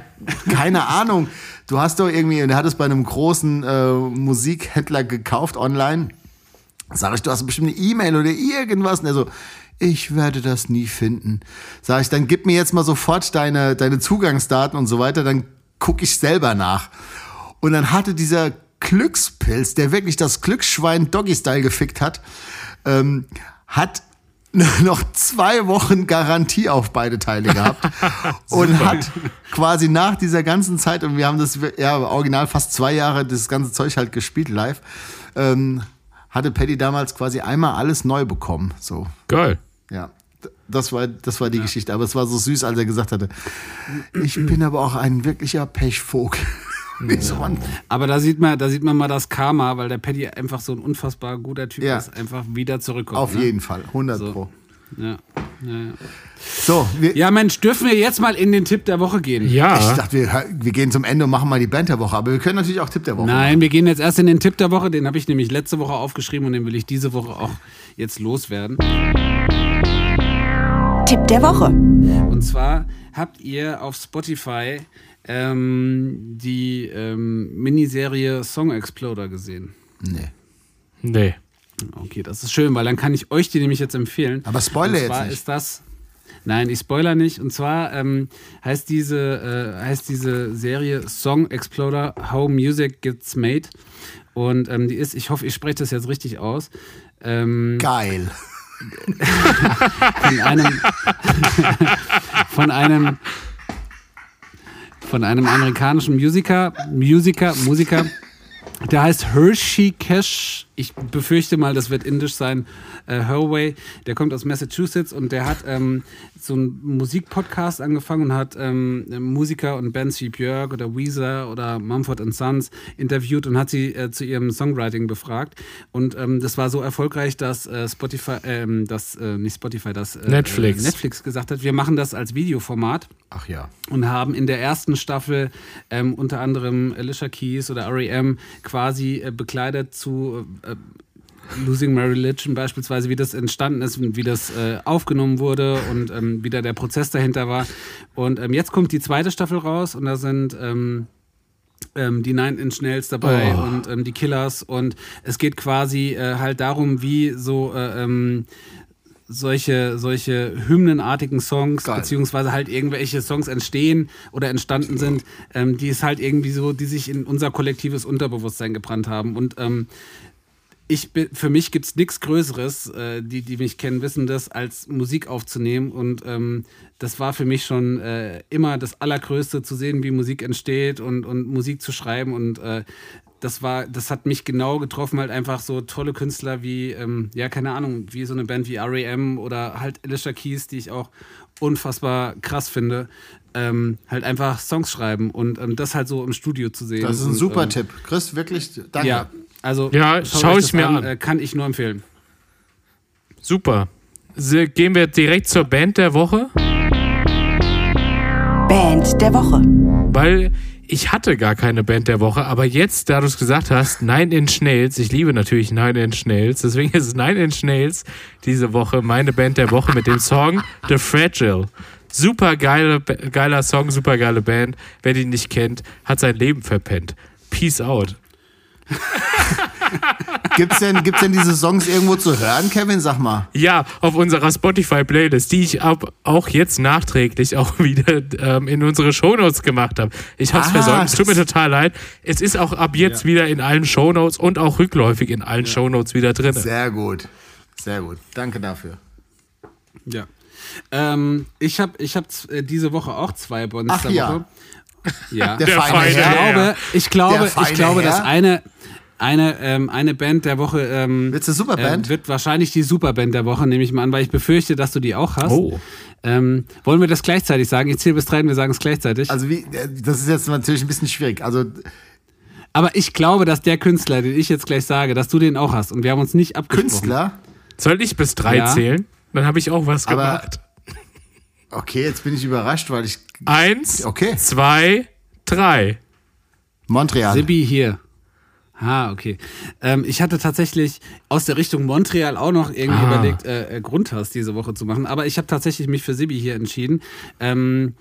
keine Ahnung. Du hast doch irgendwie, und er hat es bei einem großen äh, Musikhändler gekauft online. Sag ich, du hast bestimmt eine E-Mail oder irgendwas. Und er so, ich werde das nie finden. Sag ich, dann gib mir jetzt mal sofort deine, deine Zugangsdaten und so weiter, dann gucke ich selber nach. Und dann hatte dieser Glückspilz, der wirklich das Glücksschwein Doggy-Style gefickt hat, ähm, hat noch zwei Wochen Garantie auf beide Teile gehabt und hat quasi nach dieser ganzen Zeit, und wir haben das ja original fast zwei Jahre das ganze Zeug halt gespielt live, ähm, hatte Paddy damals quasi einmal alles neu bekommen. So, Geil. ja. Das war, das war die Geschichte. Aber es war so süß, als er gesagt hatte, ich bin aber auch ein wirklicher Pechvogel. Man, Aber da sieht man, da sieht man mal das Karma, weil der Paddy einfach so ein unfassbar guter Typ Ja. ist, einfach wieder zurückkommt. auf ne? jeden Fall, 100 So. pro. Ja. Ja, ja. So, wir, ja, Mensch, dürfen wir jetzt mal in den Tipp der Woche gehen? Ja. ich dachte, wir, wir gehen zum Ende und machen mal die Band der Woche. Aber wir können natürlich auch Tipp der Woche Nein, wir gehen jetzt erst in den Tipp der Woche. Den habe ich nämlich letzte Woche aufgeschrieben und den will ich diese Woche auch jetzt loswerden. Tipp der Woche. Und zwar habt ihr auf Spotify ähm, die ähm, Miniserie Song Exploder gesehen. Nee. Nee. Okay, das ist schön, weil dann kann ich euch die nämlich jetzt empfehlen. Aber spoiler Und jetzt zwar nicht. ist das. Nein, ich spoiler nicht. Und zwar ähm, heißt, diese, äh, heißt diese Serie Song Exploder How Music Gets Made. Und ähm, die ist, ich hoffe, ich spreche das jetzt richtig aus. Ähm, Geil. Von einem von einem von einem amerikanischen Musiker, Musiker, Musiker, der heißt Hershey Cash. Ich befürchte mal, das wird indisch sein. Äh, Herway, der kommt aus Massachusetts und der hat ähm, so einen Musikpodcast angefangen und hat ähm, Musiker und Bands wie Björk oder Weezer oder Mumford Sons interviewt und hat sie äh, zu ihrem Songwriting befragt. Und ähm, das war so erfolgreich, dass äh, Spotify, ähm, äh, nicht Spotify, dass äh, Netflix. äh, Netflix gesagt hat, wir machen das als Videoformat Ach ja. und haben in der ersten Staffel ähm, unter anderem Alicia Keys oder R.E.M. quasi äh, bekleidet zu äh, Losing My Religion beispielsweise, wie das entstanden ist und wie das äh, aufgenommen wurde und ähm, wie da der Prozess dahinter war. Und ähm, jetzt kommt die zweite Staffel raus und da sind ähm, ähm, die Nine Inch Nails dabei Oh. und ähm, die Killers und es geht quasi äh, halt darum, wie so äh, ähm, solche, solche hymnenartigen Songs, Geil. beziehungsweise halt irgendwelche Songs entstehen oder entstanden sind, ähm, die es halt irgendwie so, die sich in unser kollektives Unterbewusstsein gebrannt haben. Und ähm, ich bin, für mich gibt es nichts Größeres, äh, die, die mich kennen, wissen das, als Musik aufzunehmen. Und ähm, das war für mich schon äh, immer das Allergrößte, zu sehen, wie Musik entsteht und, und Musik zu schreiben. Und äh, das war, das hat mich genau getroffen, halt einfach so tolle Künstler wie, ähm, ja, keine Ahnung, wie so eine Band wie R.E.M. oder halt Alicia Keys, die ich auch unfassbar krass finde, ähm, halt einfach Songs schreiben und ähm, das halt so im Studio zu sehen. Das ist ein und, super ähm, Tipp. Chris, wirklich, danke. Ja, also Ja, schaut schau euch ich mir an. Äh, kann ich nur empfehlen. Super. Se- Gehen wir direkt zur Band der Woche, Band der Woche. weil ich hatte gar keine Band der Woche, aber jetzt, da du es gesagt hast, Nine Inch Nails, ich liebe natürlich Nine Inch Nails, deswegen ist Nine Inch Nails diese Woche meine Band der Woche mit dem Song The Fragile. Super geile, geiler Song, super geile Band. Wer die nicht kennt, hat sein Leben verpennt. Peace out. Gibt's denn, gibt's denn diese Songs irgendwo zu hören, Kevin? Sag mal. Ja, auf unserer Spotify-Playlist, die ich ab, auch jetzt nachträglich auch wieder ähm, in unsere Shownotes gemacht habe. Ich habe es Ah, versäumt, es tut mir total leid. Es ist auch ab jetzt wieder in allen Shownotes und auch rückläufig in allen Shownotes wieder drin. Sehr gut. Sehr gut. Danke dafür. Ja. Ähm, ich habe ich hab äh, diese Woche auch zwei Bonds Ach der ja. Woche. Ja. Der, Der feine feine ich glaube, ich glaube, ich glaube, dass eine, eine, ähm, eine Band der Woche ähm, Wird's eine Superband? äh, wird wahrscheinlich die Superband der Woche, nehme ich mal an, weil ich befürchte, dass du die auch hast. Oh. Ähm, wollen wir das gleichzeitig sagen? Ich zähle bis drei und wir sagen es gleichzeitig. Also wie, äh, das ist jetzt natürlich ein bisschen schwierig. Also Aber ich glaube, dass der Künstler, den ich jetzt gleich sage, dass du den auch hast. Und wir haben uns nicht abgesprochen. Künstler. Soll ich bis drei Ja. zählen? Dann habe ich auch was Aber- gemacht. Okay, jetzt bin ich überrascht, weil ich Eins, Okay. zwei, drei. Montreal. Sibi hier. Ah, okay. Ähm, ich hatte tatsächlich aus der Richtung Montreal auch noch irgendwie Ah. überlegt, äh, äh, Grundhaus diese Woche zu machen. Aber ich habe tatsächlich mich für Sibi hier entschieden. Ähm,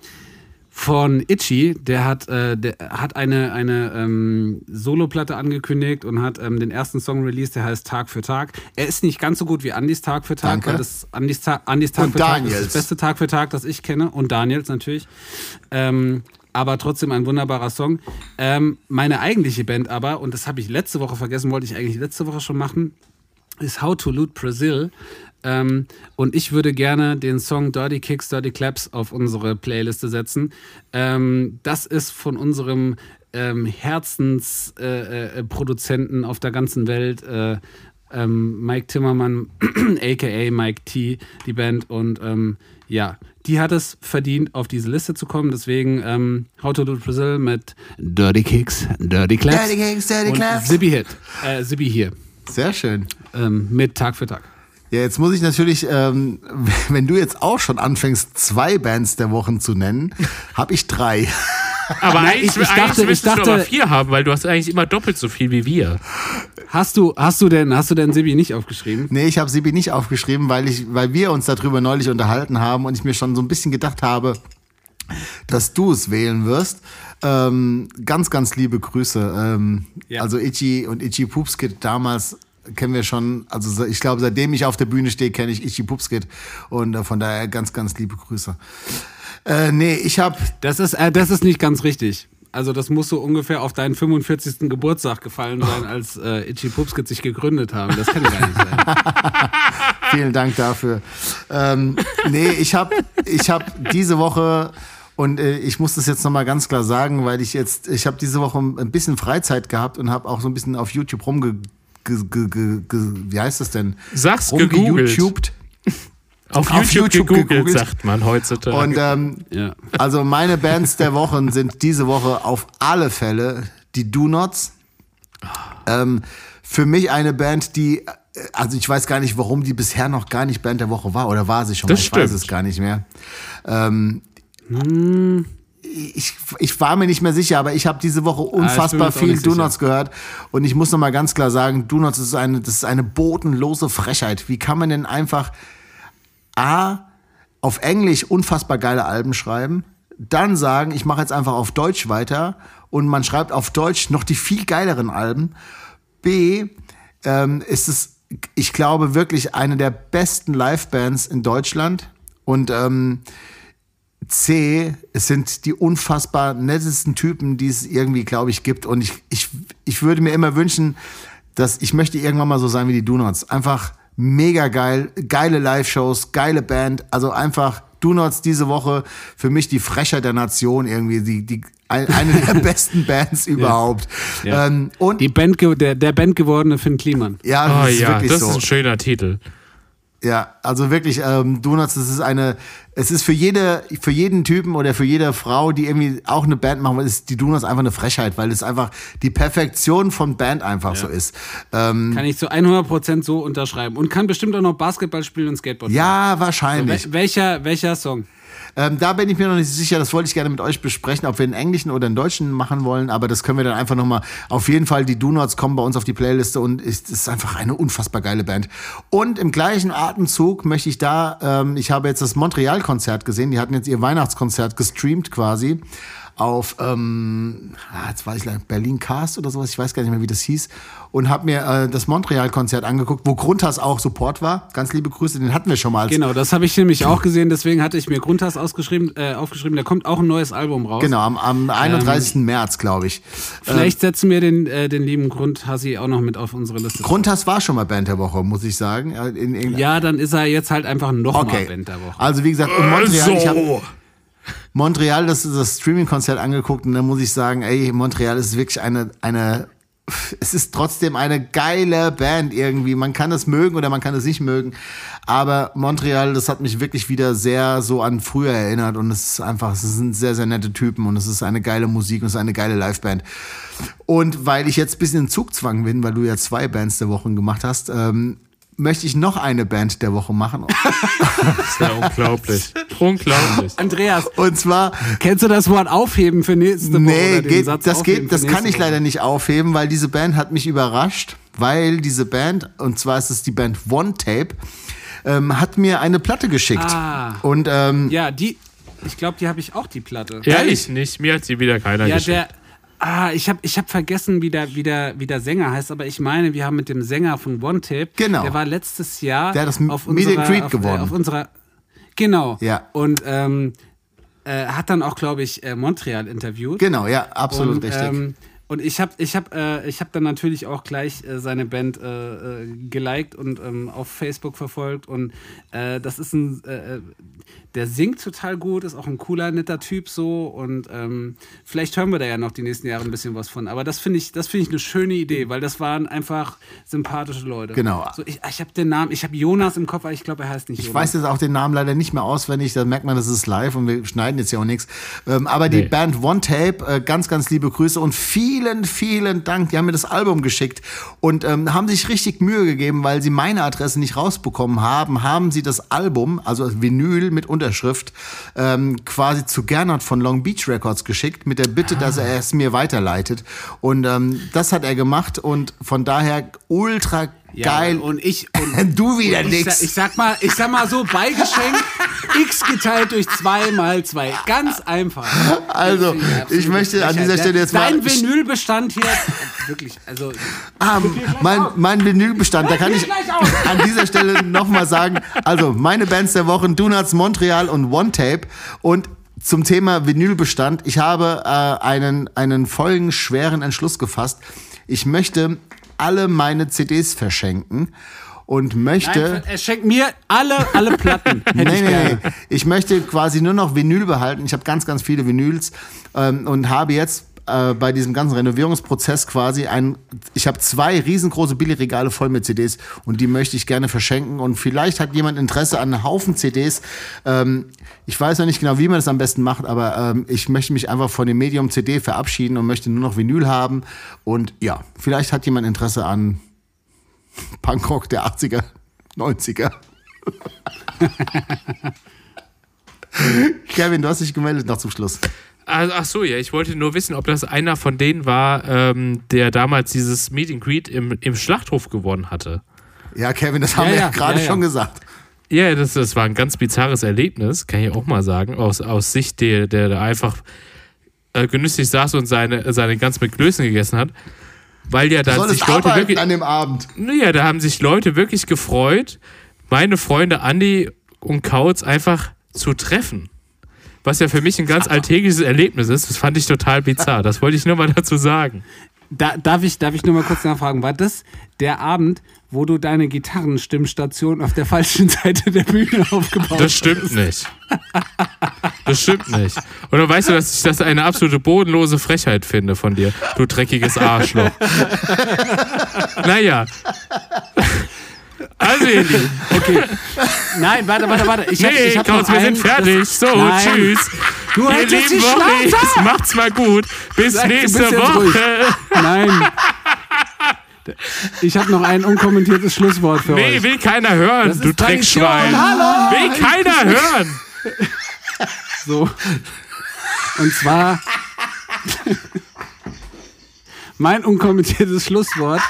von Itchy, der hat, äh, der hat eine, eine ähm, Soloplatte angekündigt und hat ähm, den ersten Song released, der heißt Tag für Tag. Er ist nicht ganz so gut wie Andys Tag für Tag, Danke. weil das Andys, Ta Andys Tag Und für Tag ist Daniels. das beste Tag für Tag, das ich kenne. Und Daniels natürlich. Ähm, aber trotzdem ein wunderbarer Song. Ähm, meine eigentliche Band aber, und das habe ich letzte Woche vergessen, wollte ich eigentlich letzte Woche schon machen, ist How to Loot Brazil. Ähm, und ich würde gerne den Song Dirty Kicks, Dirty Claps auf unsere Playliste setzen. Ähm, das ist von unserem ähm, Herzensproduzenten äh, äh, auf der ganzen Welt, äh, ähm, Mike Timmermann, aka Mike T, die Band. Und ähm, ja, die hat es verdient, auf diese Liste zu kommen. Deswegen ähm, How to Loot Brazil mit Dirty Kicks, Dirty Claps. Dirty Kicks, Dirty Claps. Sibi Hit, äh, Sibi hier, Sehr schön. ähm, mit Tag für Tag. Ja, jetzt muss ich natürlich, ähm, wenn du jetzt auch schon anfängst, zwei Bands der Wochen zu nennen, habe ich drei. Aber Nein, eigentlich, ich- ich dachte- eigentlich ich müsstest du dachte- aber vier haben, weil du hast eigentlich immer doppelt so viel wie wir. Hast du, hast du denn, hast du denn Sibi nicht aufgeschrieben? Nee, ich habe Sibi nicht aufgeschrieben, weil, ich, weil wir uns darüber neulich unterhalten haben und ich mir schon so ein bisschen gedacht habe, dass du es wählen wirst. Ähm, ganz, ganz liebe Grüße. Ähm, Ja. Also Itchy und Itchy Poopskit damals kennen wir schon, also ich glaube, seitdem ich auf der Bühne stehe, kenne ich Itchy Poopskit und äh, von daher ganz, ganz liebe Grüße. Äh, nee, ich habe Das ist, äh, das ist nicht ganz richtig. Also das muss so ungefähr auf deinen 45. Geburtstag gefallen sein, als äh, Itchy Pupskit sich gegründet haben. Das kann gar nicht sein. Vielen Dank dafür. Ähm, nee, ich habe ich hab diese Woche und äh, ich muss das jetzt nochmal ganz klar sagen, weil ich jetzt, ich habe diese Woche ein bisschen Freizeit gehabt und habe auch so ein bisschen auf YouTube rumge... Wie heißt das denn? Sag's gegoogelt. Auf, Auf YouTube, YouTube gegoogelt, gegoogelt. sagt man heutzutage. Und ähm, Ja. also meine Bands der Wochen sind diese Woche auf alle Fälle die Do Nots. Ähm, für mich eine Band, die, äh, also ich weiß gar nicht, warum die bisher noch gar nicht Band der Woche war oder war sie schon Das mal, ich weiß stimmt. es gar nicht mehr. Ähm, ich, ich war mir nicht mehr sicher, aber ich habe diese Woche unfassbar jetzt auch viel nicht Do sicher. Nots gehört und ich muss noch mal ganz klar sagen, Do Nots ist eine, das ist eine bodenlose Frechheit. Wie kann man denn einfach A, auf Englisch unfassbar geile Alben schreiben, dann sagen, ich mache jetzt einfach auf Deutsch weiter und man schreibt auf Deutsch noch die viel geileren Alben. B, ähm, ist es, ich glaube, wirklich eine der besten Livebands in Deutschland und ähm, C, es sind die unfassbar nettesten Typen, die es irgendwie, glaube ich, gibt. Und ich, ich, ich würde mir immer wünschen, dass ich möchte irgendwann mal so sein wie die Donuts. Einfach mega geil, geile Live-Shows, geile Band. Also einfach Donuts diese Woche für mich die Frechheit der Nation irgendwie, die, die, ein- eine der besten Bands überhaupt. Ja. Ähm, und Die Band, der, der Band gewordene Finn Kliman. ja, oh das ist ja, wirklich das so. ist ein schöner Titel. Ja, also wirklich, ähm, Donuts, das ist eine, es ist für jede, für jeden Typen oder für jede Frau, die irgendwie auch eine Band machen will, ist die Donuts einfach eine Frechheit, weil es einfach die Perfektion von Band einfach so ist. Ähm, Kann ich zu 100% so unterschreiben. Und kann bestimmt auch noch Basketball spielen und Skateboard ja, fahren. wahrscheinlich. Wel welcher, welcher Song? Ähm, da bin ich mir noch nicht sicher, das wollte ich gerne mit euch besprechen, ob wir einen englischen oder einen deutschen machen wollen, aber das können wir dann einfach nochmal, auf jeden Fall, die Do-Nots kommen bei uns auf die Playliste und es ist einfach eine unfassbar geile Band. Und im gleichen Atemzug möchte ich da, ähm, ich habe jetzt das Montreal-Konzert gesehen, die hatten jetzt ihr Weihnachtskonzert gestreamt quasi auf, ähm, ah, jetzt weiß ich nicht, Berlin Cast oder sowas, ich weiß gar nicht mehr, wie das hieß, und habe mir äh, das Montreal-Konzert angeguckt, wo Grundhass auch Support war. Ganz liebe Grüße, den hatten wir schon mal. Genau, das habe ich nämlich auch gesehen, deswegen hatte ich mir Grundhass ausgeschrieben, äh, aufgeschrieben. Da kommt auch ein neues Album raus. Genau, am, am 31. März, glaube ich. Vielleicht setzen wir den, äh, den lieben Grundhassi auch noch mit auf unsere Liste. Grundhass war schon mal Band der Woche, muss ich sagen. Äh, In, in, ja, dann ist er jetzt halt einfach nochmal okay. Band der Woche. Also wie gesagt, in Montreal, ich habe. Montreal, das ist das Streaming-Konzert angeguckt und da muss ich sagen, ey, Montreal ist wirklich eine, eine, es ist trotzdem eine geile Band irgendwie. Man kann es mögen oder man kann es nicht mögen. Aber Montreal, das hat mich wirklich wieder sehr so an früher erinnert und es ist einfach, es sind sehr, sehr nette Typen und es ist eine geile Musik und es ist eine geile Liveband. Und weil ich jetzt ein bisschen in Zugzwang bin, weil du ja zwei Bands der Woche gemacht hast, ähm, möchte ich noch eine Band der Woche machen. Das ist ja unglaublich. unglaublich. Andreas, Und zwar kennst du das Wort aufheben für nächste Woche? Nee, oder den geht, Satz das geht, das kann ich leider nicht aufheben, weil diese Band hat mich überrascht, weil diese Band, und zwar ist es die Band One Tape, ähm, hat mir eine Platte geschickt. Ah. Und ähm, Ja, die, ich glaube, die habe ich auch, die Platte. Ja, Ehrlich? ich nicht. Mir hat sie wieder keiner Ja, geschickt. der. Ah, ich habe ich hab vergessen, wie der, wie, der, wie der Sänger heißt, aber ich meine, wir haben mit dem Sänger von One Tape, Genau. der war letztes Jahr Der hat das auf unserer, Greet auf, gewonnen. Äh, auf unserer, genau. Ja. Und ähm, äh, hat dann auch, glaube ich, äh, Montreal interviewt. genau, ja, absolut und, richtig. Ähm, und ich habe ich hab, äh, ich hab dann natürlich auch gleich äh, seine Band äh, äh, geliked und ähm, auf Facebook verfolgt. Und äh, das ist ein, äh, äh, der singt total gut, ist auch ein cooler, netter Typ so. Und ähm, vielleicht hören wir da ja noch die nächsten Jahre ein bisschen was von. Aber das finde ich, das finde ich eine schöne Idee, weil das waren einfach sympathische Leute. Genau. So, ich ich habe den Namen, ich habe Jonas im Kopf, aber ich glaube, er heißt nicht ich Jonas. weiß jetzt auch den Namen leider nicht mehr auswendig, da merkt man, das ist live und wir schneiden jetzt ja auch nichts. Ähm, aber die Nee. Band One Tape, äh, ganz, ganz liebe Grüße und vielen, vielen Dank. Die haben mir das Album geschickt und ähm, haben sich richtig Mühe gegeben, weil sie meine Adresse nicht rausbekommen haben, haben sie das Album, also Vinyl mit Unterschrift, ähm, quasi zu Gernot von Long Beach Records geschickt, mit der Bitte, dass er es mir weiterleitet. Und ähm, das hat er gemacht und von daher ultra Ja, geil. Und ich. Und du wieder ich, nix. ich sag mal, ich sag mal so, Beigeschenk x geteilt durch 2 mal 2. Ganz einfach. Also, ich möchte an dieser Stelle jetzt mal- Dein Vinylbestand hier. Wirklich, also. Ah, mein, mein Vinylbestand, da kann ich an dieser Stelle nochmal sagen, also meine Bands der Woche, Donuts, Montreal und One Tape und zum Thema Vinylbestand, ich habe äh, einen, einen folgenschweren Entschluss gefasst. Ich möchte alle meine CDs verschenken und möchte... Nein, er schenkt mir alle, alle Platten. Nee, ich nee, nee. Ich möchte quasi nur noch Vinyl behalten. Ich habe ganz, ganz viele Vinyls ähm, und habe jetzt äh, bei diesem ganzen Renovierungsprozess quasi ein, ich habe zwei riesengroße Billigregale voll mit CDs und die möchte ich gerne verschenken und vielleicht hat jemand Interesse an einem Haufen CDs. Ähm, ich weiß noch nicht genau, wie man das am besten macht, aber ähm, ich möchte mich einfach von dem Medium CD verabschieden und möchte nur noch Vinyl haben und ja, vielleicht hat jemand Interesse an Punkrock der 80er, 90er. Kevin, du hast dich gemeldet noch zum Schluss. Also, ach so, ja, ich wollte nur wissen, ob das einer von denen war, ähm, der damals dieses Meet and Greet im, im Schlachthof gewonnen hatte. Ja, Kevin, das haben Ja, wir ja ja, gerade schon gesagt. Ja, das, das war ein ganz bizarres Erlebnis, kann ich auch mal sagen, aus, aus Sicht der, der da einfach äh, genüsslich saß und seine, seine ganz mit Klößen gegessen hat. Weil ja da sich Leute wirklich. an dem Abend. Naja, da haben sich Leute wirklich gefreut, meine Freunde Andi und Kautz einfach zu treffen. Was ja für mich ein ganz alltägliches Erlebnis ist. Das fand ich total bizarr. Das wollte ich nur mal dazu sagen. Da, darf, ich, darf ich nur mal kurz nachfragen, war das der Abend, wo du deine Gitarrenstimmstation auf der falschen Seite der Bühne aufgebaut Das stimmt nicht. Das stimmt nicht. Und dann weißt du, dass ich das eine absolute bodenlose Frechheit finde von dir, du dreckiges Arschloch. Naja. Also, ihr Lieben. Nein, warte, warte, warte. Ich hab, Nee, ich hab noch wir einen- sind fertig. das- So, Nein. tschüss. Du Ihr hältst jetzt lieben Schnauze! macht's mal gut. Bis Sag, nächste. Woche. Nein. Ich habe noch ein unkommentiertes Schlusswort für Nee, euch. will keiner hören, Das du. Dreckschwein. Hallo. Will keiner hören. So. Und zwar mein unkommentiertes Schlusswort.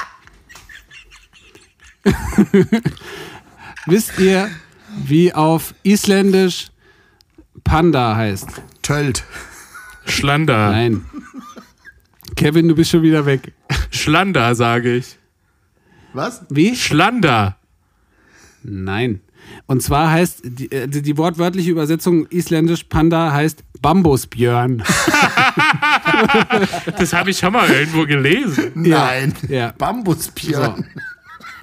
Wisst ihr, wie auf Isländisch Panda heißt? Tölt. Schlander. Nein. Kevin, du bist schon wieder weg. Schlander, sage ich. Was? Wie? Schlander. Nein. Und zwar heißt die, äh, die, wortwörtliche Übersetzung isländisch Panda heißt Bambusbjörn. Das habe ich schon mal irgendwo gelesen. Nein. Ja. Bambuspierren.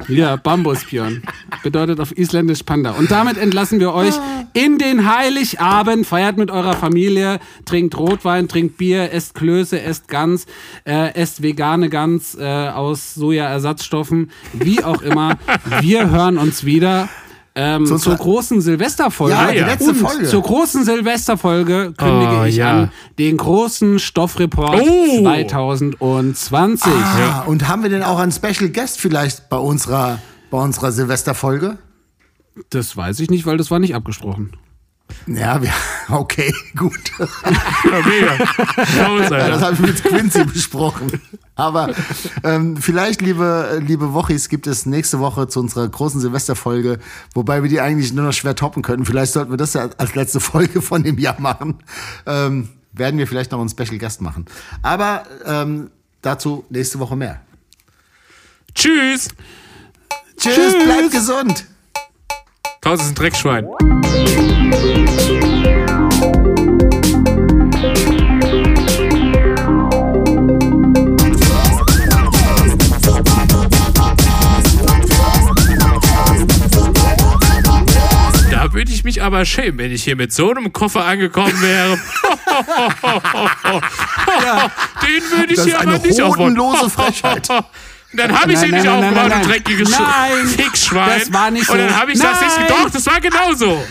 Ja, Bambusbjörn. Bedeutet auf Isländisch Panda. Und damit entlassen wir euch in den Heiligabend. Feiert mit eurer Familie, trinkt Rotwein, trinkt Bier, esst Klöße, esst Gans, äh, esst vegane Gans äh, aus Sojaersatzstoffen, wie auch immer. Wir hören uns wieder. Ähm, Zu zur großen Silvesterfolge. Ja, die ja. letzte Und Folge. zur großen Silvesterfolge kündige Oh, ich ja. an den großen Stoffreport Oh. 2020. Ah, und haben wir denn auch einen Special Guest vielleicht bei unserer, bei unserer Silvesterfolge? Das weiß ich nicht, weil das war nicht abgesprochen. Ja, wir, okay, gut. Raus, Ja, das habe ich mit Quincy besprochen. Aber ähm, vielleicht, liebe, liebe Wochis, gibt es nächste Woche zu unserer großen Silvesterfolge, wobei wir die eigentlich nur noch schwer toppen könnten. Vielleicht sollten wir das ja als letzte Folge von dem Jahr machen. Ähm, werden wir vielleicht noch einen Special Guest machen. Aber ähm, dazu nächste Woche mehr. Tschüss. Tschüss, Tschüss. bleibt gesund. Klaus ist ein Dreckschwein. Da würde ich mich aber schämen, wenn ich hier mit so einem Koffer angekommen wäre. Den würde ich Das ist hier aber eine nicht hodenlose Frechheit. Dann habe ich Nein, ihn nicht nein, nein, aufgebaut, nein, du nein. dreckiges Nein, Fickschwein. das war nicht Und dann so. habe ich das nicht Nein. gedacht, das war genauso.